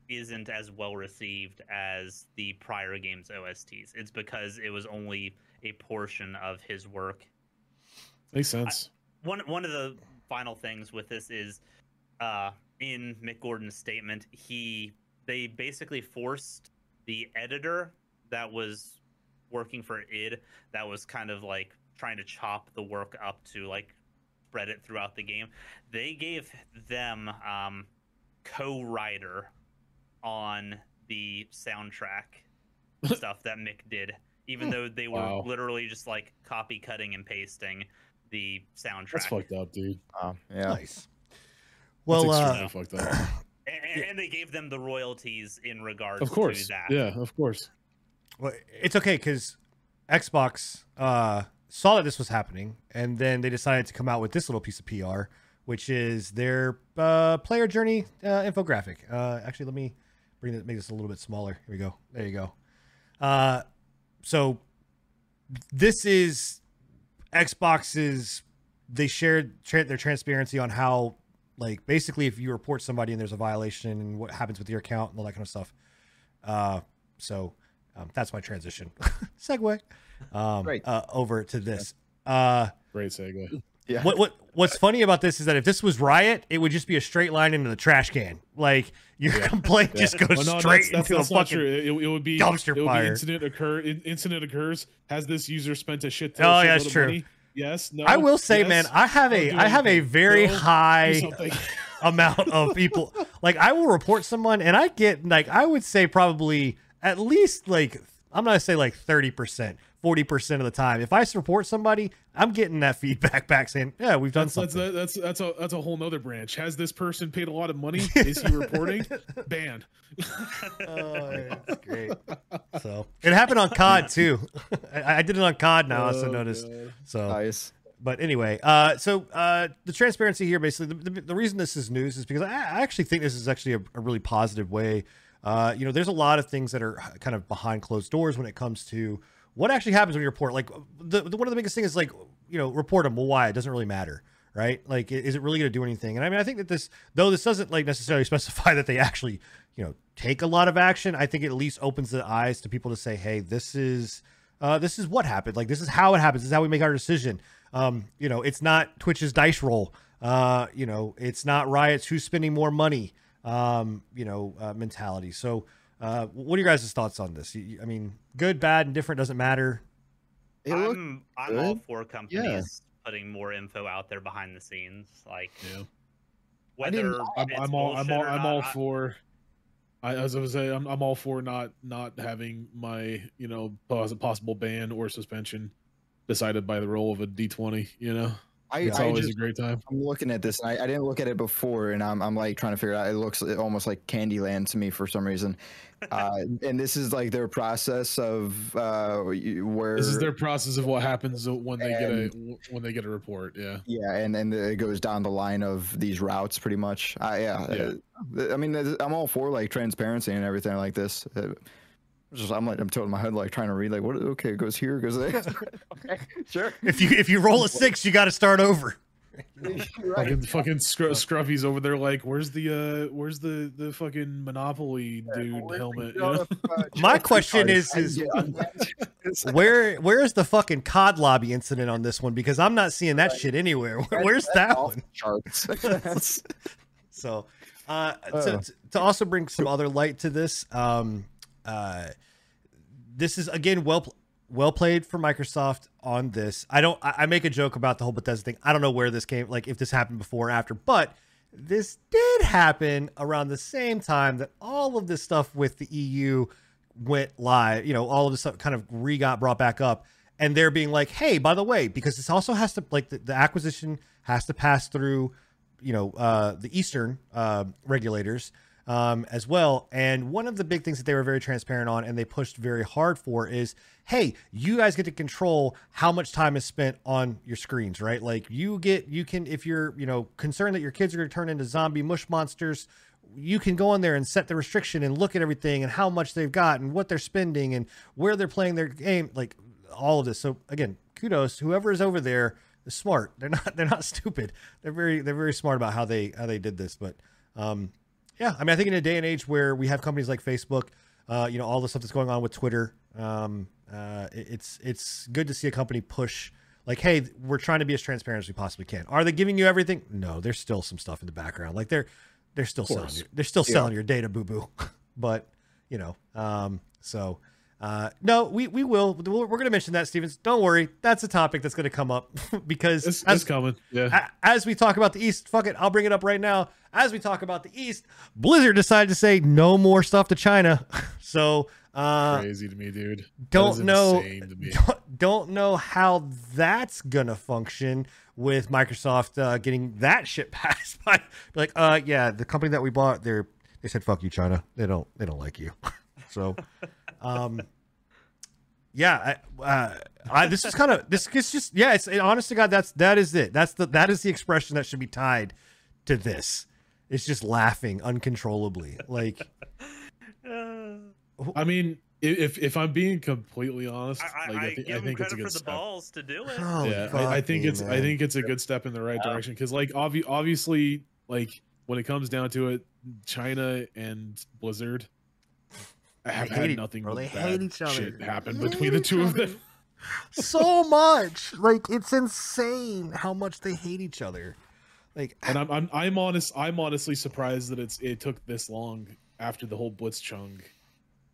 [SPEAKER 4] isn't as well received as the prior game's OSTs. It's because it was only a portion of his work.
[SPEAKER 3] Makes sense.
[SPEAKER 4] One one of the final things with this is uh in Mick Gordon's statement, he they basically forced the editor that was working for id that was kind of like trying to chop the work up to like spread it throughout the game they gave them um co-writer on the soundtrack stuff that mick did even though they were
[SPEAKER 3] Wow.
[SPEAKER 4] literally just like copy cutting and pasting the soundtrack
[SPEAKER 3] That's fucked up, dude.
[SPEAKER 2] Um, yeah.
[SPEAKER 1] Nice. Well,
[SPEAKER 3] That's
[SPEAKER 1] uh,
[SPEAKER 3] extremely fucked up.
[SPEAKER 4] and, and they gave them the royalties in regards
[SPEAKER 3] Of course.
[SPEAKER 4] to that
[SPEAKER 3] Yeah, of course.
[SPEAKER 1] well, it's okay because Xbox uh, saw that this was happening, and then they decided to come out with this little piece of PR, which is their uh, player journey uh, infographic. Uh, actually, let me bring it, make this a little bit smaller. Here we go. There you go. Uh, so this is Xbox's. They shared tra- their transparency on how, like, basically, if you report somebody and there's a violation and what happens with your account and all that kind of stuff. Uh, so um, that's my transition. Segue um, uh, over to this. Uh,
[SPEAKER 3] Great segue.
[SPEAKER 2] Yeah.
[SPEAKER 1] what what what's funny about this is that if this was Riot, it would just be a straight line into the trash can. Like your complaint just goes
[SPEAKER 3] Well, no,
[SPEAKER 1] straight
[SPEAKER 3] that's, that's,
[SPEAKER 1] into
[SPEAKER 3] that's
[SPEAKER 1] a fucking.
[SPEAKER 3] true. It, it would be
[SPEAKER 1] dumpster
[SPEAKER 3] it would
[SPEAKER 1] fire.
[SPEAKER 3] Be incident occur. in- Incident occurs. Has this user spent a shit ton?
[SPEAKER 1] Oh,
[SPEAKER 3] shitload
[SPEAKER 1] yeah, that's
[SPEAKER 3] of
[SPEAKER 1] true.
[SPEAKER 3] Money? Yes. No.
[SPEAKER 1] I will say,
[SPEAKER 3] yes,
[SPEAKER 1] man, I have
[SPEAKER 3] Don't
[SPEAKER 1] a
[SPEAKER 3] do
[SPEAKER 1] I have a very
[SPEAKER 3] No,
[SPEAKER 1] high amount of people. Like I will report someone, and I get like I would say probably at least like I'm not gonna say like thirty percent, forty percent of the time. If I support somebody, I'm getting that feedback back saying, "Yeah, we've done
[SPEAKER 3] That's, that's
[SPEAKER 1] something."
[SPEAKER 3] that's that's a that's a whole nother branch. Has this person paid a lot of money? Is he reporting? Banned.
[SPEAKER 1] Oh, yeah, that's great. So it happened on COD too. I, I did it on COD now. I also
[SPEAKER 3] Oh,
[SPEAKER 1] noticed.
[SPEAKER 3] God.
[SPEAKER 1] So
[SPEAKER 2] Nice.
[SPEAKER 1] but anyway, uh, so uh, the transparency here, basically, the, the, the reason this is news is because I, I actually think this is actually a, a really positive way. Uh, you know, there's a lot of things that are kind of behind closed doors when it comes to what actually happens when you report. Like, the, the one of the biggest things is like, you know, report them. Well, why? It doesn't really matter, right? Like, is it really going to do anything? And I mean, I think that this, though this doesn't like necessarily specify that they actually, you know, take a lot of action. I think it at least opens the eyes to people to say, hey, this is uh, this is what happened. Like this is how it happens. This is how we make our decision. Um, you know, it's not Twitch's dice roll. Uh, you know, it's not riots who's spending more money. Um, you know, uh, mentality. So, uh, what are your guys' thoughts on this? You- you- I mean, good, bad, and different doesn't matter.
[SPEAKER 4] I'm, I'm all for companies putting more info out there behind the scenes. Like
[SPEAKER 3] Yeah.
[SPEAKER 4] Whether
[SPEAKER 3] I'm, I'm all I'm all I'm
[SPEAKER 4] not,
[SPEAKER 3] all for. I, as I was saying, I'm, I'm all for not not having my you know possible ban or suspension decided by the roll of a d20. You know,
[SPEAKER 2] I,
[SPEAKER 3] it's
[SPEAKER 2] I
[SPEAKER 3] always
[SPEAKER 2] just,
[SPEAKER 3] a great time.
[SPEAKER 2] I'm looking at this and I, I didn't look at it before and I'm, I'm like trying to figure it out. It looks almost like Candyland to me for some reason. Uh, and this is like their process of uh, where
[SPEAKER 3] This is their process of what happens when they get a when they get a report. Yeah.
[SPEAKER 2] yeah, and and it goes down the line of these routes pretty much. I yeah,
[SPEAKER 3] Yeah.
[SPEAKER 2] uh, I mean I'm all for like transparency and everything like this. Uh, just I'm like I'm tilting my head like trying to read like what okay it goes here it goes there. okay, sure.
[SPEAKER 1] If you if you roll a six, you got to start over.
[SPEAKER 3] Fucking fucking scr- scruffy's over there like, where's the uh where's the the fucking monopoly dude helmet? You know?
[SPEAKER 1] My question is- is- Where where is the fucking COD lobby incident on this one? Because I'm not seeing that shit anywhere. Where's that one?
[SPEAKER 2] charts.
[SPEAKER 1] So, uh, to,
[SPEAKER 2] Uh.
[SPEAKER 1] to also bring some other light to this, um, uh, this is again well well played for Microsoft on this. I don't. I, I make a joke about the whole Bethesda thing. I don't know where this came, like if this happened before or after, but this did happen around the same time that all of this stuff with the EU went live. You know, all of this stuff kind of re got brought back up, and they're being like, "Hey, by the way, because this also has to like the, the acquisition has to pass through." you know uh, the eastern uh, regulators um, as well. And one of the big things that they were very transparent on and they pushed very hard for is hey you guys get to control how much time is spent on your screens right? Like you get you can if you're you know concerned that your kids are going to turn into zombie mush monsters you can go on there and set the restriction and look at everything and how much they've got and what they're spending and where they're playing their game like all of this. So again kudos. Whoever is over there smart. They're not they're not stupid. They're very they're very smart about how they how they did this. But um yeah i mean i think in a day and age where we have companies like facebook uh you know all the stuff that's going on with twitter um uh it- it's it's good to see a company push like hey we're trying to be as transparent as we possibly can. Are they giving you everything? No there's still some stuff in the background. Like they're they're still selling they're still
[SPEAKER 2] Yeah.
[SPEAKER 1] selling your data boo boo but you know um so uh no we we will we're going to mention that stevens don't worry that's a topic that's going to come up because
[SPEAKER 3] It's,
[SPEAKER 1] as-
[SPEAKER 3] it's coming. Yeah.
[SPEAKER 1] as we talk about the East, fuck it, I'll bring it up right now. As we talk about the East, Blizzard decided to say no more stuff to China. So uh,
[SPEAKER 3] Crazy to me, dude.
[SPEAKER 1] Don't know,
[SPEAKER 3] insane to me.
[SPEAKER 1] don't, don't know how that's gonna function with Microsoft uh, getting that shit passed by. Like, uh, yeah, the company that we bought, they're they said fuck you, China. They don't they don't like you. so, um, yeah, I, uh, I, this is kind of this is just yeah. It's honest to God, that's that is it. That's the that is the expression that should be tied to this. It's just laughing uncontrollably. Like,
[SPEAKER 4] Uh,
[SPEAKER 3] I mean, if if I'm being completely honest,
[SPEAKER 4] I, I,
[SPEAKER 3] like
[SPEAKER 4] I,
[SPEAKER 3] I, thi-
[SPEAKER 4] give
[SPEAKER 3] I think it's
[SPEAKER 4] credit
[SPEAKER 3] a
[SPEAKER 4] for
[SPEAKER 3] good
[SPEAKER 4] the
[SPEAKER 3] step.
[SPEAKER 4] balls to do it.
[SPEAKER 1] holy
[SPEAKER 3] yeah,
[SPEAKER 1] fuck
[SPEAKER 3] I, I think
[SPEAKER 1] me,
[SPEAKER 3] it's I think it's a good step in the right direction because like obvi- obviously like when it comes down to it, China and Blizzard have
[SPEAKER 1] They
[SPEAKER 3] had
[SPEAKER 1] hate
[SPEAKER 3] nothing
[SPEAKER 1] bro.
[SPEAKER 3] but
[SPEAKER 1] They
[SPEAKER 3] bad
[SPEAKER 1] hate each other.
[SPEAKER 3] shit happen
[SPEAKER 1] They
[SPEAKER 3] between the two of them.
[SPEAKER 1] so much. Like it's insane how much they hate each other. Like
[SPEAKER 3] And I'm I'm I'm honest I'm honestly surprised that it's it took this long after the whole Blitzchung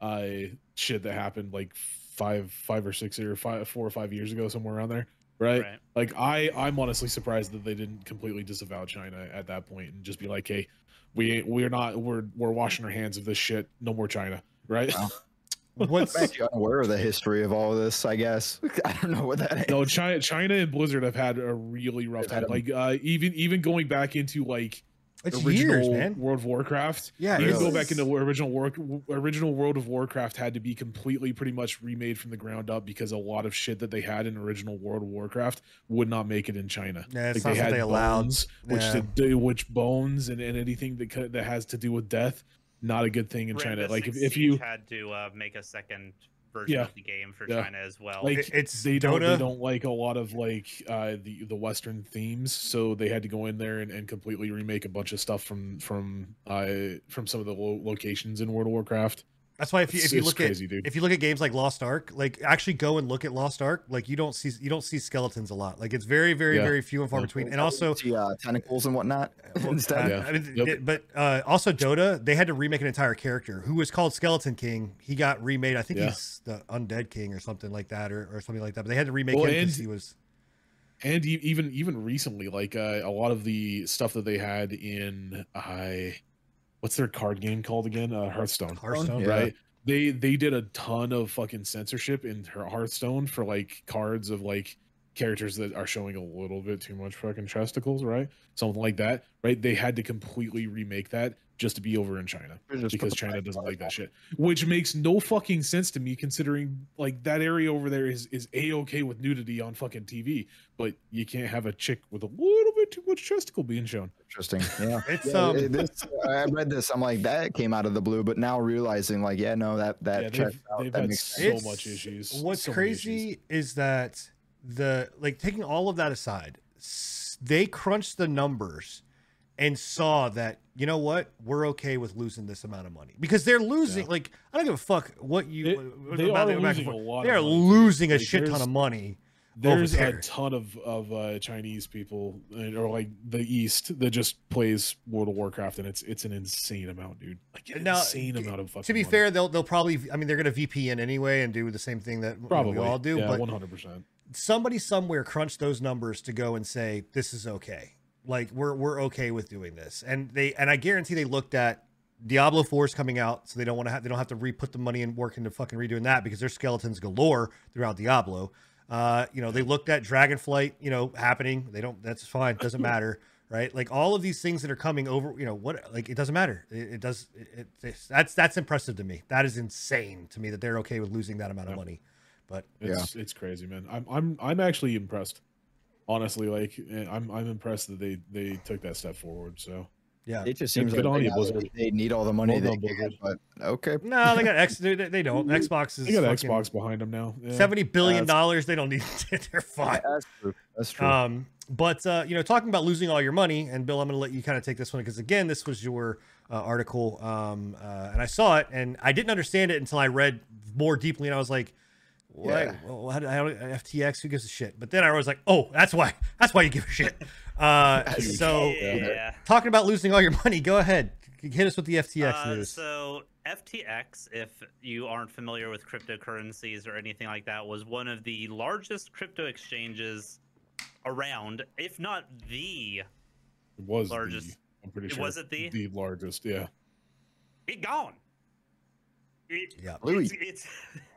[SPEAKER 3] uh shit that happened like five five or six or five four or five years ago somewhere around there. Right?
[SPEAKER 4] Right.
[SPEAKER 3] Like I I'm honestly surprised that they didn't completely disavow China at that point and just be like, hey, we ain't we're not we're we're washing our hands of this shit. No more China. Right?
[SPEAKER 2] Wow.
[SPEAKER 1] what's
[SPEAKER 2] I'm actually unaware of the history of all of this. I guess I don't know what that is.
[SPEAKER 3] no, China China and Blizzard have had a really rough time. Like uh even even going back into like
[SPEAKER 1] it's
[SPEAKER 3] original
[SPEAKER 1] years, man.
[SPEAKER 3] World of Warcraft.
[SPEAKER 1] Yeah,
[SPEAKER 3] even
[SPEAKER 2] it's-
[SPEAKER 3] go back into original work. Original World of Warcraft had to be completely, pretty much remade from the ground up because a lot of shit that they had in original World of Warcraft would not make it in China.
[SPEAKER 1] Yeah,
[SPEAKER 3] Like
[SPEAKER 1] not something they allowed.
[SPEAKER 3] bones, which
[SPEAKER 1] Yeah.
[SPEAKER 3] to do, which bones and, and anything that that has to do with death, not a good thing in China.
[SPEAKER 4] Rainbow
[SPEAKER 3] Like if, if you
[SPEAKER 4] had to uh, make a second version
[SPEAKER 3] Yeah.
[SPEAKER 4] of the game for
[SPEAKER 3] Yeah.
[SPEAKER 4] China as well.
[SPEAKER 3] like
[SPEAKER 1] it's
[SPEAKER 3] they don't they don't like a lot of like uh the the western themes so they had to go in there and, and completely remake a bunch of stuff from from uh from some of the lo- locations in world of warcraft
[SPEAKER 1] That's why if you if you look
[SPEAKER 3] crazy,
[SPEAKER 1] at
[SPEAKER 3] dude.
[SPEAKER 1] if you look at games like Lost Ark, like actually go and look at Lost Ark, like you don't see you don't see skeletons a lot. Like it's very very
[SPEAKER 3] Yeah.
[SPEAKER 1] very few and far
[SPEAKER 3] Yeah.
[SPEAKER 1] between. And also
[SPEAKER 2] See, uh, tentacles and whatnot
[SPEAKER 1] Uh,
[SPEAKER 2] instead.
[SPEAKER 3] Yeah.
[SPEAKER 1] I mean,
[SPEAKER 3] Yep.
[SPEAKER 1] th- but uh, also Dota, they had to remake an entire character who was called Skeleton King. He got remade. I think
[SPEAKER 3] Yeah.
[SPEAKER 1] he's the Undead King or something like that, or, or something like that. But they had to remake
[SPEAKER 3] Well,
[SPEAKER 1] him because
[SPEAKER 3] and-
[SPEAKER 1] he was.
[SPEAKER 3] and e- even even recently like uh, a lot of the stuff that they had in i what's their card game called again? Uh hearthstone.
[SPEAKER 1] Hearthstone,
[SPEAKER 2] Yeah.
[SPEAKER 3] right? They they did a ton of fucking censorship in hearthstone for like cards of like characters that are showing a little bit too much fucking chesticles right something like that right they had to completely remake that just to be over in china because China doesn't like that shit. Which makes no fucking sense to me considering like that area over there is is a okay with nudity on fucking TV, but you can't have a chick with a little bit too much chesticle being shown.
[SPEAKER 2] Interesting. Yeah.
[SPEAKER 1] It's
[SPEAKER 2] Yeah,
[SPEAKER 1] um.
[SPEAKER 2] it- this, I read this. I'm like, that came out of the blue, but now realizing, like, yeah, no, that that
[SPEAKER 3] yeah, they've,
[SPEAKER 2] out.
[SPEAKER 3] they've
[SPEAKER 2] That
[SPEAKER 3] had
[SPEAKER 2] makes
[SPEAKER 3] so much issues.
[SPEAKER 1] What's
[SPEAKER 3] so many issues.
[SPEAKER 1] crazy is that the like taking all of that aside, they crunched the numbers and saw that you know what we're okay with losing this amount of money because they're losing
[SPEAKER 3] Yeah.
[SPEAKER 1] like i don't give a fuck what you
[SPEAKER 3] They-
[SPEAKER 1] what
[SPEAKER 3] they
[SPEAKER 1] about
[SPEAKER 3] are
[SPEAKER 1] the back and
[SPEAKER 3] losing a lot they're
[SPEAKER 1] losing a shit ton of money
[SPEAKER 3] There's a ton of of uh, Chinese people or like the East that just plays World of Warcraft, and it's it's an insane amount, dude. Like an
[SPEAKER 1] Now,
[SPEAKER 3] insane amount of fucking.
[SPEAKER 1] to be
[SPEAKER 3] money.
[SPEAKER 1] fair they'll they'll probably i mean they're to vpn anyway and do the same thing that
[SPEAKER 3] probably
[SPEAKER 1] we all do
[SPEAKER 3] yeah,
[SPEAKER 1] but
[SPEAKER 3] one hundred percent.
[SPEAKER 1] Somebody somewhere crunched those numbers to go and say this is okay. Like we're we're okay with doing this. And they and i guarantee they looked at diablo 4 is coming out so they don't want to have they don't have to re-put the money and work into fucking redoing that because there's skeletons galore throughout diablo. Uh you know they looked at dragonflight you know happening. They don't that's fine. Doesn't matter right? Like all of these things that are coming over you know what like it doesn't matter. It, it does it, it, that's that's impressive to me. That is insane to me that they're okay with losing that amount of money but
[SPEAKER 3] It's it's crazy, man. I'm I'm I'm actually impressed. Honestly, like eh, I'm I'm impressed that they they took that step forward. So
[SPEAKER 1] yeah
[SPEAKER 2] It just seems
[SPEAKER 3] good
[SPEAKER 2] like
[SPEAKER 3] on
[SPEAKER 2] right
[SPEAKER 3] you,
[SPEAKER 2] they need all the money
[SPEAKER 3] Well
[SPEAKER 2] they
[SPEAKER 3] done,
[SPEAKER 2] can,
[SPEAKER 3] Blizzard.
[SPEAKER 2] but okay.
[SPEAKER 1] No, they got X. They, they don't. Xbox is
[SPEAKER 3] they got
[SPEAKER 1] fucking
[SPEAKER 3] Xbox behind them now. Yeah.
[SPEAKER 1] seventy billion dollars. They don't need. They're fine.
[SPEAKER 2] That's true. That's true.
[SPEAKER 1] Um, but uh, you know, talking about losing all your money, and Bill, I'm going to let you kind of take this one because again, this was your uh, article, um, uh, and I saw it, and I didn't understand it until I read more deeply, and I was like, "Why?
[SPEAKER 2] Yeah.
[SPEAKER 1] Well, how, do- how, FTX? Who gives a shit?" But then I was like, "Oh, that's why. That's why you give a shit." Uh, so,
[SPEAKER 4] yeah.
[SPEAKER 1] talking about losing all your money, go ahead, hit us with the FTX
[SPEAKER 4] Uh,
[SPEAKER 1] news.
[SPEAKER 4] So FTX, if you aren't familiar with cryptocurrencies or anything like that, was one of the largest crypto exchanges around, if not the.
[SPEAKER 3] It was
[SPEAKER 4] largest-
[SPEAKER 3] The, I'm pretty
[SPEAKER 4] it
[SPEAKER 3] sure.
[SPEAKER 4] was it the?
[SPEAKER 3] the largest? Yeah.
[SPEAKER 4] It gone. It,
[SPEAKER 1] Yeah.
[SPEAKER 2] Louis.
[SPEAKER 4] it's, it's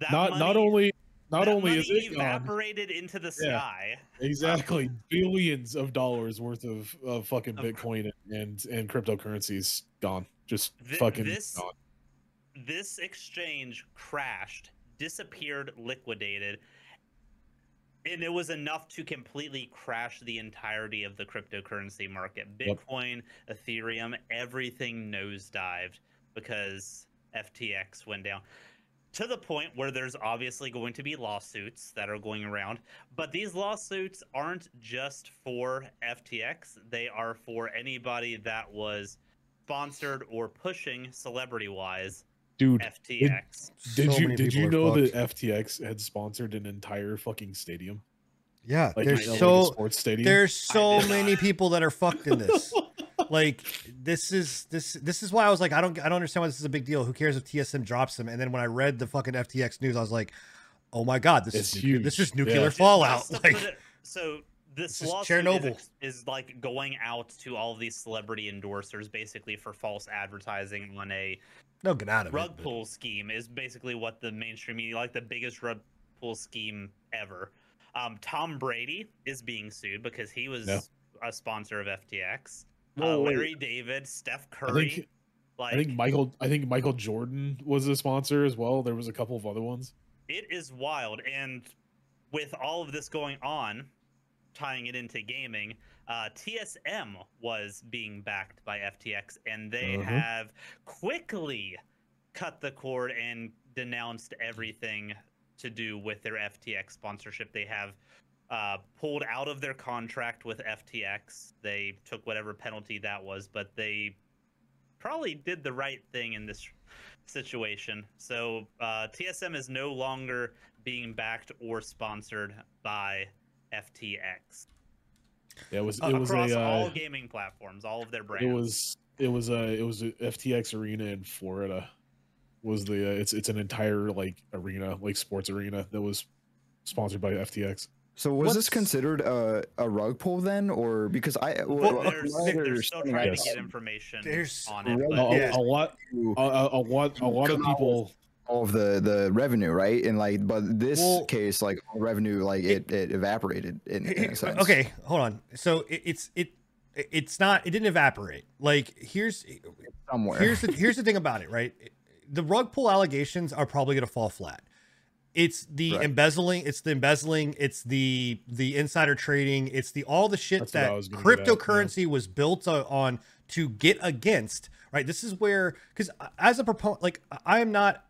[SPEAKER 4] that
[SPEAKER 3] not not only not only
[SPEAKER 4] money
[SPEAKER 3] is it gone,
[SPEAKER 4] evaporated into the
[SPEAKER 3] Yeah.
[SPEAKER 4] sky.
[SPEAKER 3] exactly billions of dollars worth of, of fucking Bitcoin and and cryptocurrencies gone. Just
[SPEAKER 4] Thi-
[SPEAKER 3] fucking
[SPEAKER 4] this-
[SPEAKER 3] gone.
[SPEAKER 4] this exchange crashed, disappeared, liquidated, and it was enough to completely crash the entirety of the cryptocurrency market.
[SPEAKER 3] Yep.
[SPEAKER 4] Bitcoin, Ethereum, everything nosedived because FTX went down. To the point where there's obviously going to be lawsuits that are going around, but these lawsuits aren't just for FTX, they are for anybody that was sponsored or pushing celebrity wise
[SPEAKER 3] Dude,
[SPEAKER 4] FTX.
[SPEAKER 3] did
[SPEAKER 1] So
[SPEAKER 3] you did you know
[SPEAKER 1] fucked.
[SPEAKER 3] that FTX had sponsored an entire fucking stadium?
[SPEAKER 1] Yeah,
[SPEAKER 3] Like,
[SPEAKER 1] there's
[SPEAKER 3] a- like a
[SPEAKER 1] so
[SPEAKER 3] sports stadium.
[SPEAKER 1] there's so many people that are fucked in this. like this is this this is why I was like I don't I don't understand why this is a big deal. Who cares if TSM drops them? And then when I read the fucking FTX news, I was like, oh my god, this
[SPEAKER 3] It's
[SPEAKER 1] is nuclear, this is nuclear
[SPEAKER 3] Yeah.
[SPEAKER 1] fallout.
[SPEAKER 4] Just
[SPEAKER 1] Like
[SPEAKER 4] it- so this
[SPEAKER 1] This is
[SPEAKER 4] lawsuit is,
[SPEAKER 1] Chernobyl.
[SPEAKER 4] ex- is like going out to all of these celebrity endorsers basically for false advertising on a
[SPEAKER 1] no get out of
[SPEAKER 4] rug
[SPEAKER 1] it. but-
[SPEAKER 4] pull scheme is basically what the mainstream media like the biggest rug pull scheme ever. Um, Tom Brady is being sued because he was
[SPEAKER 3] Yeah.
[SPEAKER 4] a sponsor of FTX. Uh. Larry David, Steph
[SPEAKER 3] I
[SPEAKER 4] Curry,
[SPEAKER 3] think
[SPEAKER 4] like
[SPEAKER 3] I think Michael I think Michael Jordan was a sponsor as well. There was a couple of other ones.
[SPEAKER 4] it is wild and with all of this going on tying it into gaming uh, tsm was being backed by ftx and they
[SPEAKER 3] Mhm.
[SPEAKER 4] have quickly cut the cord and denounced everything to do with their ftx sponsorship they have uh, pulled out of their contract with ftx they took whatever penalty that was but they probably did the right thing in this situation. So uh, TSM is no longer being backed or sponsored by FTX
[SPEAKER 3] Yeah, it was
[SPEAKER 1] Uh,
[SPEAKER 3] it was
[SPEAKER 4] across
[SPEAKER 3] a
[SPEAKER 4] all
[SPEAKER 3] uh,
[SPEAKER 4] gaming platforms, all of their brands.
[SPEAKER 3] it was it was a it was a FTX arena in Florida. Was the uh, it's it's an entire like arena like sports arena that was sponsored by FTX.
[SPEAKER 2] So was
[SPEAKER 1] what's-
[SPEAKER 2] this considered a, a rug pull then, or because I
[SPEAKER 1] Well,
[SPEAKER 2] well,
[SPEAKER 4] they're,
[SPEAKER 2] my
[SPEAKER 4] they're still trying
[SPEAKER 3] Yes.
[SPEAKER 4] to get information
[SPEAKER 1] There's-
[SPEAKER 4] on it.
[SPEAKER 2] Well,
[SPEAKER 3] A, a- a lot a, a, a lot a lot of people
[SPEAKER 2] all of the the revenue, right? And like, but this
[SPEAKER 1] Well-
[SPEAKER 2] case, like revenue, like it, it evaporated in, in a sense.
[SPEAKER 1] okay, hold on. So it, it's it it's not it didn't evaporate. Like here's
[SPEAKER 2] somewhere.
[SPEAKER 1] here's the here's the thing about it, right? The rug pull allegations are probably going to fall flat. It's the
[SPEAKER 2] Right.
[SPEAKER 1] embezzling, it's the embezzling, it's the the insider trading, it's the all the shit
[SPEAKER 3] That's
[SPEAKER 1] that
[SPEAKER 3] at, yeah.
[SPEAKER 1] cryptocurrency was built on to get against. Right? This is where because as a proponent, like I am not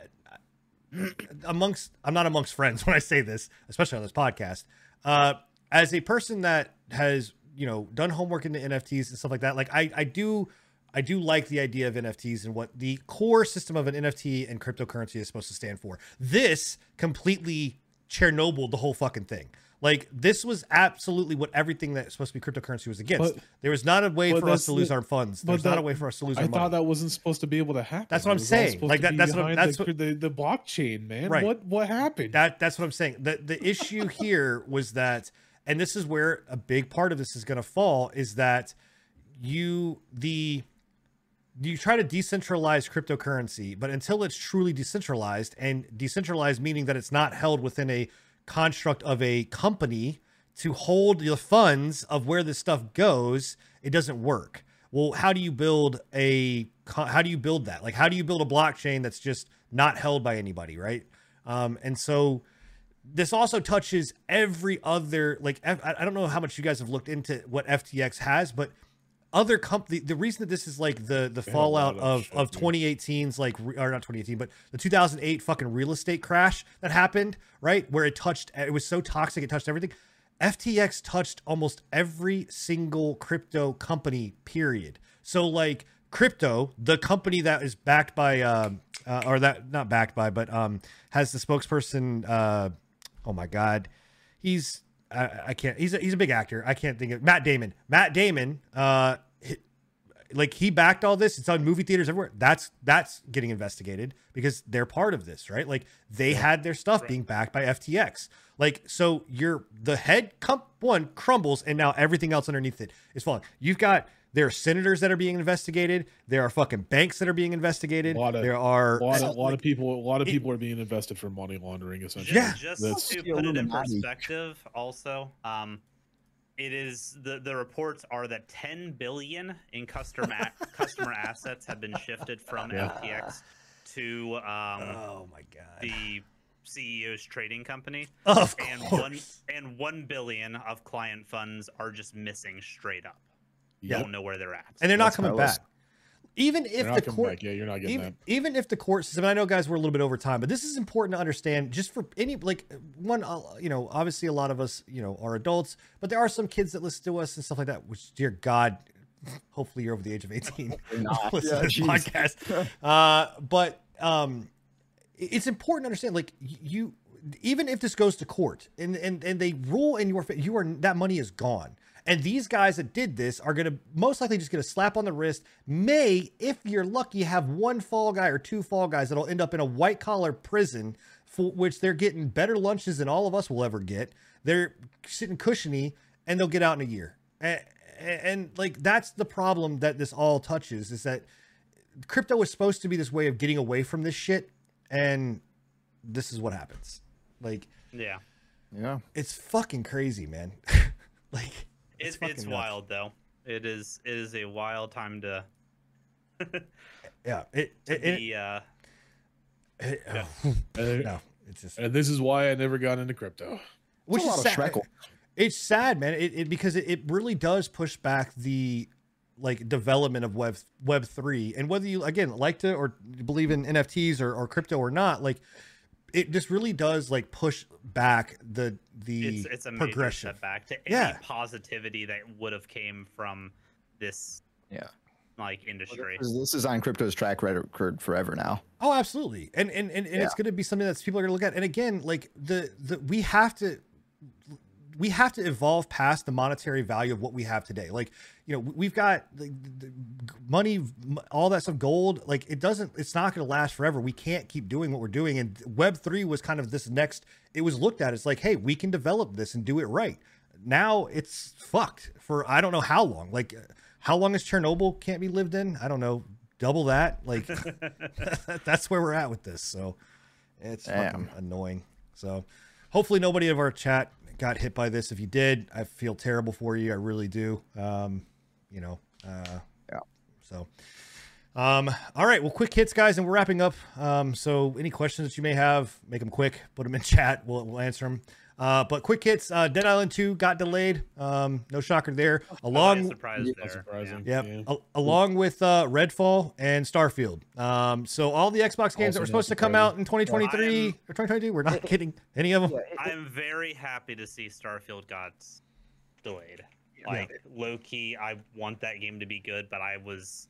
[SPEAKER 1] amongst I'm not amongst friends when I say this, especially on this podcast. Uh, as a person that has you know done homework into NFTs and stuff like that. Like I I do I do like the idea of NFTs and what the core system of an NFT and cryptocurrency is supposed to stand for. This completely Chernobyl the whole fucking thing. Like this was absolutely what everything that's supposed to be cryptocurrency was against.
[SPEAKER 3] But-
[SPEAKER 1] there was not a way for us to lose
[SPEAKER 3] the-
[SPEAKER 1] our funds. There's not a way for us to lose
[SPEAKER 3] I
[SPEAKER 1] our
[SPEAKER 3] thought
[SPEAKER 1] money.
[SPEAKER 3] that wasn't supposed to be able to happen.
[SPEAKER 1] That's what I'm saying. Like that- that's what- that's
[SPEAKER 3] the,
[SPEAKER 1] what-
[SPEAKER 3] the, the blockchain, man.
[SPEAKER 1] Right.
[SPEAKER 3] What what happened?
[SPEAKER 1] That that's what I'm saying. The the issue here was that, and this is where a big part of this is going to fall is that you the you try to decentralize cryptocurrency, but until it's truly decentralized and decentralized meaning that it's not held within a construct of a company to hold the funds of where this stuff goes, it doesn't work. Well, how do you build a how do you build that? Like how do you build a blockchain that's just not held by anybody, right? Um, and so this also touches every other like I I don't know how much you guys have looked into what FTX has, but other company the reason that this is like the the fallout of
[SPEAKER 3] of shit,
[SPEAKER 1] of 2018's like or not 2018 but the 2008 fucking real estate crash that happened right where it touched it was so toxic it touched everything. FTX touched almost every single crypto company period. So like crypto the company that is backed by um uh, or that not backed by but um has the spokesperson uh oh my god he's I, I can't he's a, he's a big actor. I can't think of matt damon. Matt damon uh like he backed all this. It's on movie theaters everywhere. That's that's getting investigated because they're part of this right? Like they had their stuff being backed by ftx like so you're the head comp one crumbles and now everything else underneath it is falling. You've got there are senators that are being investigated. There are fucking banks that are being investigated.
[SPEAKER 3] A lot of-
[SPEAKER 1] there are
[SPEAKER 3] a lot, of, a lot of people, a lot of
[SPEAKER 1] it-
[SPEAKER 3] people are being invested for money laundering. Essentially,
[SPEAKER 1] Yeah.
[SPEAKER 4] just
[SPEAKER 3] That's-
[SPEAKER 4] to put it in perspective, also, um, it is the the reports are that 10 billion in customer customer assets have been shifted from
[SPEAKER 3] Yeah.
[SPEAKER 4] FTX to um,
[SPEAKER 1] oh my god
[SPEAKER 4] the CEO's trading company,
[SPEAKER 1] of
[SPEAKER 4] and
[SPEAKER 1] course
[SPEAKER 4] one and one billion of client funds are just missing straight up.
[SPEAKER 3] Yep.
[SPEAKER 4] Don't know where they're at.
[SPEAKER 1] and they're not
[SPEAKER 2] That's
[SPEAKER 1] coming
[SPEAKER 2] how was.
[SPEAKER 1] back. Even if the court,
[SPEAKER 3] back. Yeah, you're not getting
[SPEAKER 1] even,
[SPEAKER 3] that.
[SPEAKER 1] even if the court system, and I know guys we're a little bit over time, but this is important to understand. Just for any like one, uh, you know, obviously a lot of us, you know, are adults, but there are some kids that listen to us and stuff like that. Which, dear God, hopefully you're over the age of eighteen.
[SPEAKER 2] not.
[SPEAKER 1] listen
[SPEAKER 2] Yeah,
[SPEAKER 1] to this
[SPEAKER 2] jeez.
[SPEAKER 1] podcast. Uh, but um, it's important to understand, like you, even if this goes to court and and and they rule in your favor, you are that money is gone. And these guys that did this are going to most likely just get a slap on the wrist. May, if you're lucky, have one fall guy or two fall guys that'll end up in a white collar prison for which they're getting better lunches than all of us will ever get. They're sitting cushiony and they'll get out in a year. And, and like that's the problem that this all touches is that crypto was supposed to be this way of getting away from this shit and this is what happens like
[SPEAKER 4] Yeah,
[SPEAKER 2] Yeah.
[SPEAKER 1] it's fucking crazy man like
[SPEAKER 4] it's,
[SPEAKER 1] fucking
[SPEAKER 4] it's wild though. It is it is a wild time to,
[SPEAKER 1] yeah it,
[SPEAKER 4] to
[SPEAKER 1] it, it,
[SPEAKER 4] be. Uh,
[SPEAKER 1] it-
[SPEAKER 3] Uh,
[SPEAKER 1] no it's just
[SPEAKER 3] and this is why I never got into crypto.
[SPEAKER 1] which
[SPEAKER 2] a
[SPEAKER 1] is
[SPEAKER 2] lot of
[SPEAKER 1] sad. It's sad man it, it because it, it really does push back the like development of web web 3 and whether you again like to or believe in nfts or, or crypto or not like it just really does like push back the the
[SPEAKER 4] it's it's a major
[SPEAKER 1] progression
[SPEAKER 4] setback to
[SPEAKER 1] Yeah.
[SPEAKER 4] any positivity that would have came from this
[SPEAKER 2] Yeah.
[SPEAKER 4] like industry.
[SPEAKER 2] This is- This is on crypto's track record forever now.
[SPEAKER 1] Oh, absolutely. And and and, and it's going to be something that people are going to look at. And again, like the the we have to we have to evolve past the monetary value of what we have today. Like, you know, we've got the, the money, all that stuff, gold. Like, it doesn't. It's not going to last forever. We can't keep doing what we're doing. And Web three was kind of this next. It was looked at as like, hey, we can develop this and do it right. Now it's fucked for I don't know how long. Like, how long is Chernobyl can't be lived in? I don't know. Double that. Like, that's where we're at with this. So it's fucking annoying. So hopefully nobody of our chat got hit by this. If you did, I feel terrible for you. I really do. Um, you know, uh,
[SPEAKER 2] Yeah.
[SPEAKER 1] So, um, all right. Well, quick hits, guys, and we're wrapping up. Um, so any questions that you may have, make them quick. Put them in chat. We'll, we'll answer them. Uh, but quick hits. Uh, Dead Island Two got delayed. Um, no shocker there. Along
[SPEAKER 4] surprised
[SPEAKER 2] Yeah,
[SPEAKER 4] there.
[SPEAKER 3] surprising.
[SPEAKER 4] Yeah.
[SPEAKER 1] Yep.
[SPEAKER 3] Yeah.
[SPEAKER 1] Al- along with uh, Redfall and Starfield. Um, so all the Xbox games that were supposed to come out in 2023
[SPEAKER 4] I'm-
[SPEAKER 1] or 2022, we're not getting any of them.
[SPEAKER 4] I'm very happy to see Starfield got delayed. Like low key, I want that game to be good, but I was,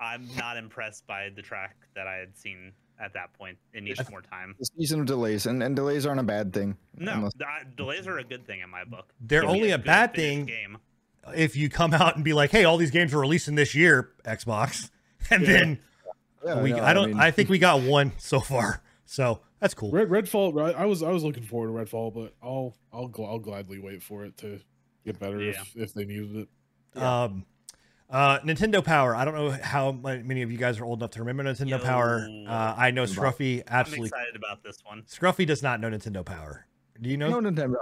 [SPEAKER 4] I'm not impressed by the track that I had seen at that point. It needs more time.
[SPEAKER 2] The season of delays, and, and delays aren't a bad thing.
[SPEAKER 4] No,
[SPEAKER 2] Unless-
[SPEAKER 4] the- I- delays are a good thing in my book.
[SPEAKER 1] They're only a
[SPEAKER 4] good
[SPEAKER 1] bad thing
[SPEAKER 4] Game.
[SPEAKER 1] if you come out and be like, "Hey, all these games are releasing this year, Xbox," and
[SPEAKER 3] Yeah.
[SPEAKER 1] then
[SPEAKER 2] Yeah,
[SPEAKER 1] we,
[SPEAKER 2] no,
[SPEAKER 1] I don't,
[SPEAKER 2] mean,
[SPEAKER 1] I think we got one so far, so that's cool.
[SPEAKER 3] Red Redfall. I was I was looking forward to Redfall, but I'll I'll gl- I'll gladly wait for it to get better
[SPEAKER 4] Yeah.
[SPEAKER 3] if if they needed it.
[SPEAKER 1] Um, uh, Nintendo Power. I don't know how many of you guys are old enough to remember Nintendo Power. Uh, I know Scruffy absolutely.
[SPEAKER 4] I'm
[SPEAKER 1] absolutely.
[SPEAKER 4] excited about this one.
[SPEAKER 1] Scruffy does not know Nintendo Power. Do you know?
[SPEAKER 2] no Nintendo.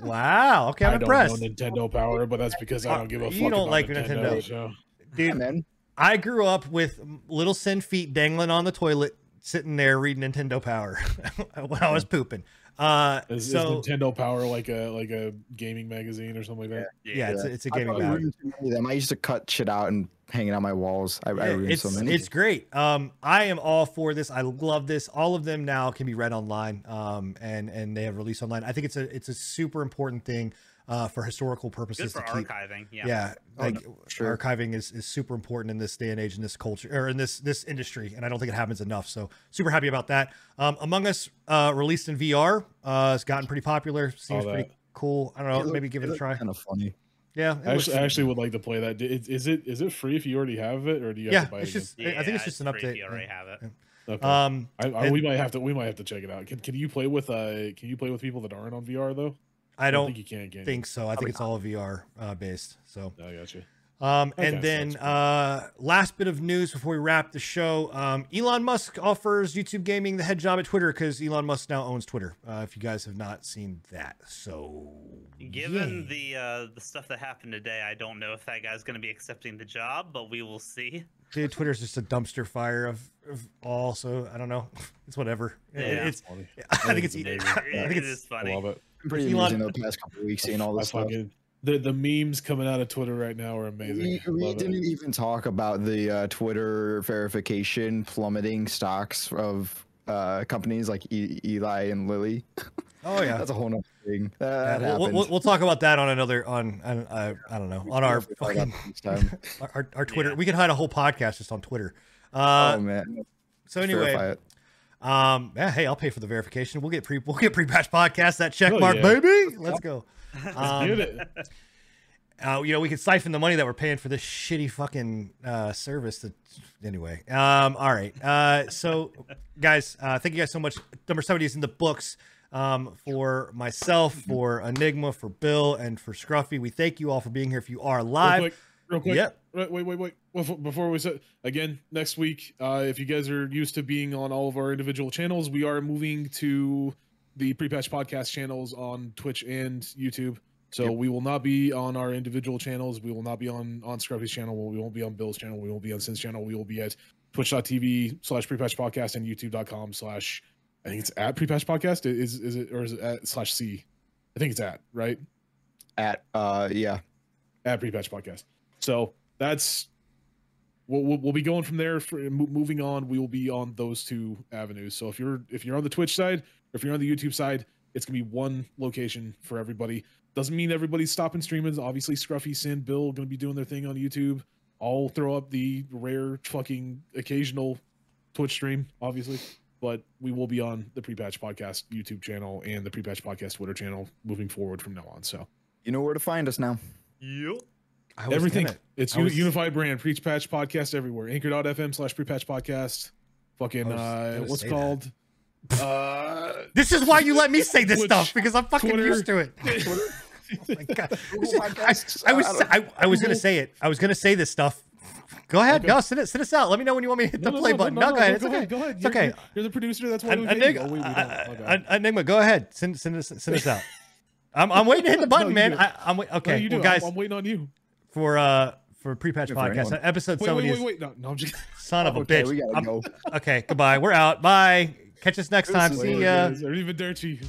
[SPEAKER 1] Wow. Okay, I'm
[SPEAKER 3] I don't
[SPEAKER 1] impressed,
[SPEAKER 3] know Nintendo Power, but that's because I
[SPEAKER 1] Uh,
[SPEAKER 3] don't give a fuck.
[SPEAKER 1] you don't
[SPEAKER 3] about
[SPEAKER 1] like
[SPEAKER 3] Nintendo.
[SPEAKER 1] Nintendo.
[SPEAKER 3] So.
[SPEAKER 1] dude.
[SPEAKER 2] Yeah, man.
[SPEAKER 1] I grew up with little sin feet dangling on the toilet, sitting there reading Nintendo Power when I was pooping. Uh,
[SPEAKER 3] Is,
[SPEAKER 1] so
[SPEAKER 3] is Nintendo Power like a like a gaming magazine or something like that?
[SPEAKER 1] yeah, it's a, it's a
[SPEAKER 2] I
[SPEAKER 1] gaming
[SPEAKER 2] probably
[SPEAKER 1] mag.
[SPEAKER 2] ruined too many of them. I used to cut shit out and hang it on my walls. I, I
[SPEAKER 1] Yeah,
[SPEAKER 2] ruined
[SPEAKER 1] it's
[SPEAKER 2] so many.
[SPEAKER 1] it's great. Um, I am all for this. I love this. All of them now can be read online. Um, and and they have released online. I think it's a it's a super important thing. Uh, for historical
[SPEAKER 4] Good
[SPEAKER 1] purposes
[SPEAKER 4] for
[SPEAKER 1] to keep.
[SPEAKER 4] archiving. Yeah.
[SPEAKER 1] Yeah,
[SPEAKER 2] Oh,
[SPEAKER 1] like
[SPEAKER 2] sure.
[SPEAKER 1] archiving is, is super important in this day and age in this culture or in this this industry, and I don't think it happens enough. So super happy about that. Um, Among Us uh, released in VR. Uh, it's gotten pretty popular. Seems pretty cool. I don't know. Maybe give it a try.
[SPEAKER 2] Kind of funny.
[SPEAKER 1] Yeah,
[SPEAKER 3] I actually, I actually would like to play that. Is, is it is it free if you already have it, or do you have
[SPEAKER 1] yeah,
[SPEAKER 3] to buy it
[SPEAKER 1] it's
[SPEAKER 3] again?
[SPEAKER 1] just. I think it's
[SPEAKER 4] Yeah,
[SPEAKER 1] just an
[SPEAKER 4] free if
[SPEAKER 1] update.
[SPEAKER 4] You already have it.
[SPEAKER 3] Okay.
[SPEAKER 1] Um,
[SPEAKER 3] I, I,
[SPEAKER 1] and-
[SPEAKER 3] we might have to we might have to check it out. Can, can you play with uh can you play with people that aren't on VR though?
[SPEAKER 1] I don't
[SPEAKER 3] think you can. Can
[SPEAKER 1] think so. I think it's all VR uh, based. So.
[SPEAKER 3] I got you.
[SPEAKER 1] Um,
[SPEAKER 3] Okay,
[SPEAKER 1] and then uh, last bit of news before we wrap the show: um, Elon Musk offers YouTube Gaming the head job at Twitter because Elon Musk now owns Twitter. Uh, if you guys have not seen that, so
[SPEAKER 4] Given
[SPEAKER 1] yay.
[SPEAKER 4] the uh, the stuff that happened today, I don't know if that guy's going to be accepting the job, but we will see.
[SPEAKER 1] Dude, Twitter's just a dumpster fire of, of all. So I don't know. It's whatever. It-
[SPEAKER 4] Yeah.
[SPEAKER 1] It's.
[SPEAKER 3] Funny.
[SPEAKER 1] I think it's.
[SPEAKER 3] Amazing.
[SPEAKER 1] I think
[SPEAKER 4] it
[SPEAKER 1] it's.
[SPEAKER 4] is
[SPEAKER 3] I
[SPEAKER 4] funny.
[SPEAKER 3] love it.
[SPEAKER 2] Pretty
[SPEAKER 1] Elon-
[SPEAKER 2] amazing the past couple of weeks seeing all
[SPEAKER 3] I
[SPEAKER 2] this stuff.
[SPEAKER 3] fucking the the memes coming out of Twitter right now are amazing.
[SPEAKER 2] We, we didn't even talk about the uh, Twitter verification plummeting stocks of uh, companies like e- Eli and Lilly.
[SPEAKER 1] Oh yeah.
[SPEAKER 2] That's a whole nother thing.
[SPEAKER 1] Yeah,
[SPEAKER 2] That
[SPEAKER 1] we'll, we'll, we'll talk about that on another on, on uh, I don't know on our
[SPEAKER 2] We'll talk about
[SPEAKER 1] fucking
[SPEAKER 2] time.
[SPEAKER 1] our, our, our Twitter.
[SPEAKER 4] Yeah.
[SPEAKER 1] We can hide a whole podcast just on Twitter. Uh,
[SPEAKER 2] oh man.
[SPEAKER 1] so anyway,
[SPEAKER 2] it.
[SPEAKER 1] Um, yeah, hey, I'll pay for the verification. We'll get pre we'll get pre patch podcast that check
[SPEAKER 3] Oh,
[SPEAKER 1] mark,
[SPEAKER 3] yeah.
[SPEAKER 1] baby. Let's go.
[SPEAKER 3] Get
[SPEAKER 1] Um,
[SPEAKER 3] it.
[SPEAKER 1] uh, you know, we could siphon the money that we're paying for this shitty fucking uh, service. That anyway. Um, all right. Uh, so guys, uh, thank you guys so much. Number seventy is in the books. Um, for myself, for Enigma, for Bill, and for Scruffy, we thank you all for being here. If you are live,
[SPEAKER 3] real quick.
[SPEAKER 1] Yep.
[SPEAKER 3] Wait, wait, wait. Before- Before we say again next week, uh, if you guys are used to being on all of our individual channels, we are moving to the pre-patch podcast channels on Twitch and YouTube. So
[SPEAKER 2] Yep.
[SPEAKER 3] we will not be on our individual channels. We will not be on on Scruffy's channel. We won't be on Bill's channel. We won't be on Sin's channel. We will be at twitch.tv slash pre-patch podcast and youtube.com slash I think it's at pre-patch podcast. Is is it or is it at slash C? I think it's at right
[SPEAKER 2] At uh yeah.
[SPEAKER 3] at pre-patch podcast. So that's we'll, we'll, we'll be going from there. For moving on, we will be on those two avenues. So if you're if you're on the Twitch side, or if you're on the YouTube side, it's gonna be one location for everybody. Doesn't mean everybody's stopping streaming. Obviously, Scruffy, Sin, Bill gonna be doing their thing on YouTube. I'll throw up the rare fucking occasional Twitch stream, obviously. But we will be on the Pre-Patch Podcast YouTube channel and the Pre-Patch Podcast Twitter channel moving forward from now on. So
[SPEAKER 2] You know where to find us now.
[SPEAKER 4] Yep.
[SPEAKER 1] I was
[SPEAKER 3] everything.
[SPEAKER 1] gonna-
[SPEAKER 3] It's
[SPEAKER 1] I was-
[SPEAKER 3] unified brand. Pre-patch podcast everywhere. Anchor.fm slash pre-patch podcast. Fucking uh what's called? Uh
[SPEAKER 1] This is why you let me say this
[SPEAKER 3] Twitch,
[SPEAKER 1] stuff because I'm fucking
[SPEAKER 3] Twitter.
[SPEAKER 1] used to it. Oh my God. I, I was
[SPEAKER 2] I
[SPEAKER 1] I, I was gonna say it. I was gonna say this stuff. Go ahead,
[SPEAKER 3] Okay.
[SPEAKER 1] go send it, send us out. Let me know when you want me to hit the play button. No, go ahead. It's okay.
[SPEAKER 3] Go ahead.
[SPEAKER 1] It's
[SPEAKER 3] You're,
[SPEAKER 1] okay.
[SPEAKER 3] You're, you're the producer. That's why
[SPEAKER 1] An-
[SPEAKER 3] we pay you.
[SPEAKER 1] Enigma,
[SPEAKER 3] Oh, wait, we don't.
[SPEAKER 1] uh, Enigma, go ahead. Send send us send us out. I'm, I'm waiting to hit the button,
[SPEAKER 3] you
[SPEAKER 1] man. I, I'm wait-
[SPEAKER 3] No,
[SPEAKER 1] okay,
[SPEAKER 3] you do.
[SPEAKER 1] well, guys.
[SPEAKER 3] I'm, I'm waiting on you
[SPEAKER 1] for uh for pre-patch podcast episode
[SPEAKER 3] wait,
[SPEAKER 1] 70
[SPEAKER 3] wait, wait, wait. No, no, I'm just
[SPEAKER 1] son of
[SPEAKER 2] okay, a
[SPEAKER 1] bitch.
[SPEAKER 2] we gotta go.
[SPEAKER 1] okay goodbye. We're out. Bye. Catch us next time. see ya.
[SPEAKER 3] It's even dirty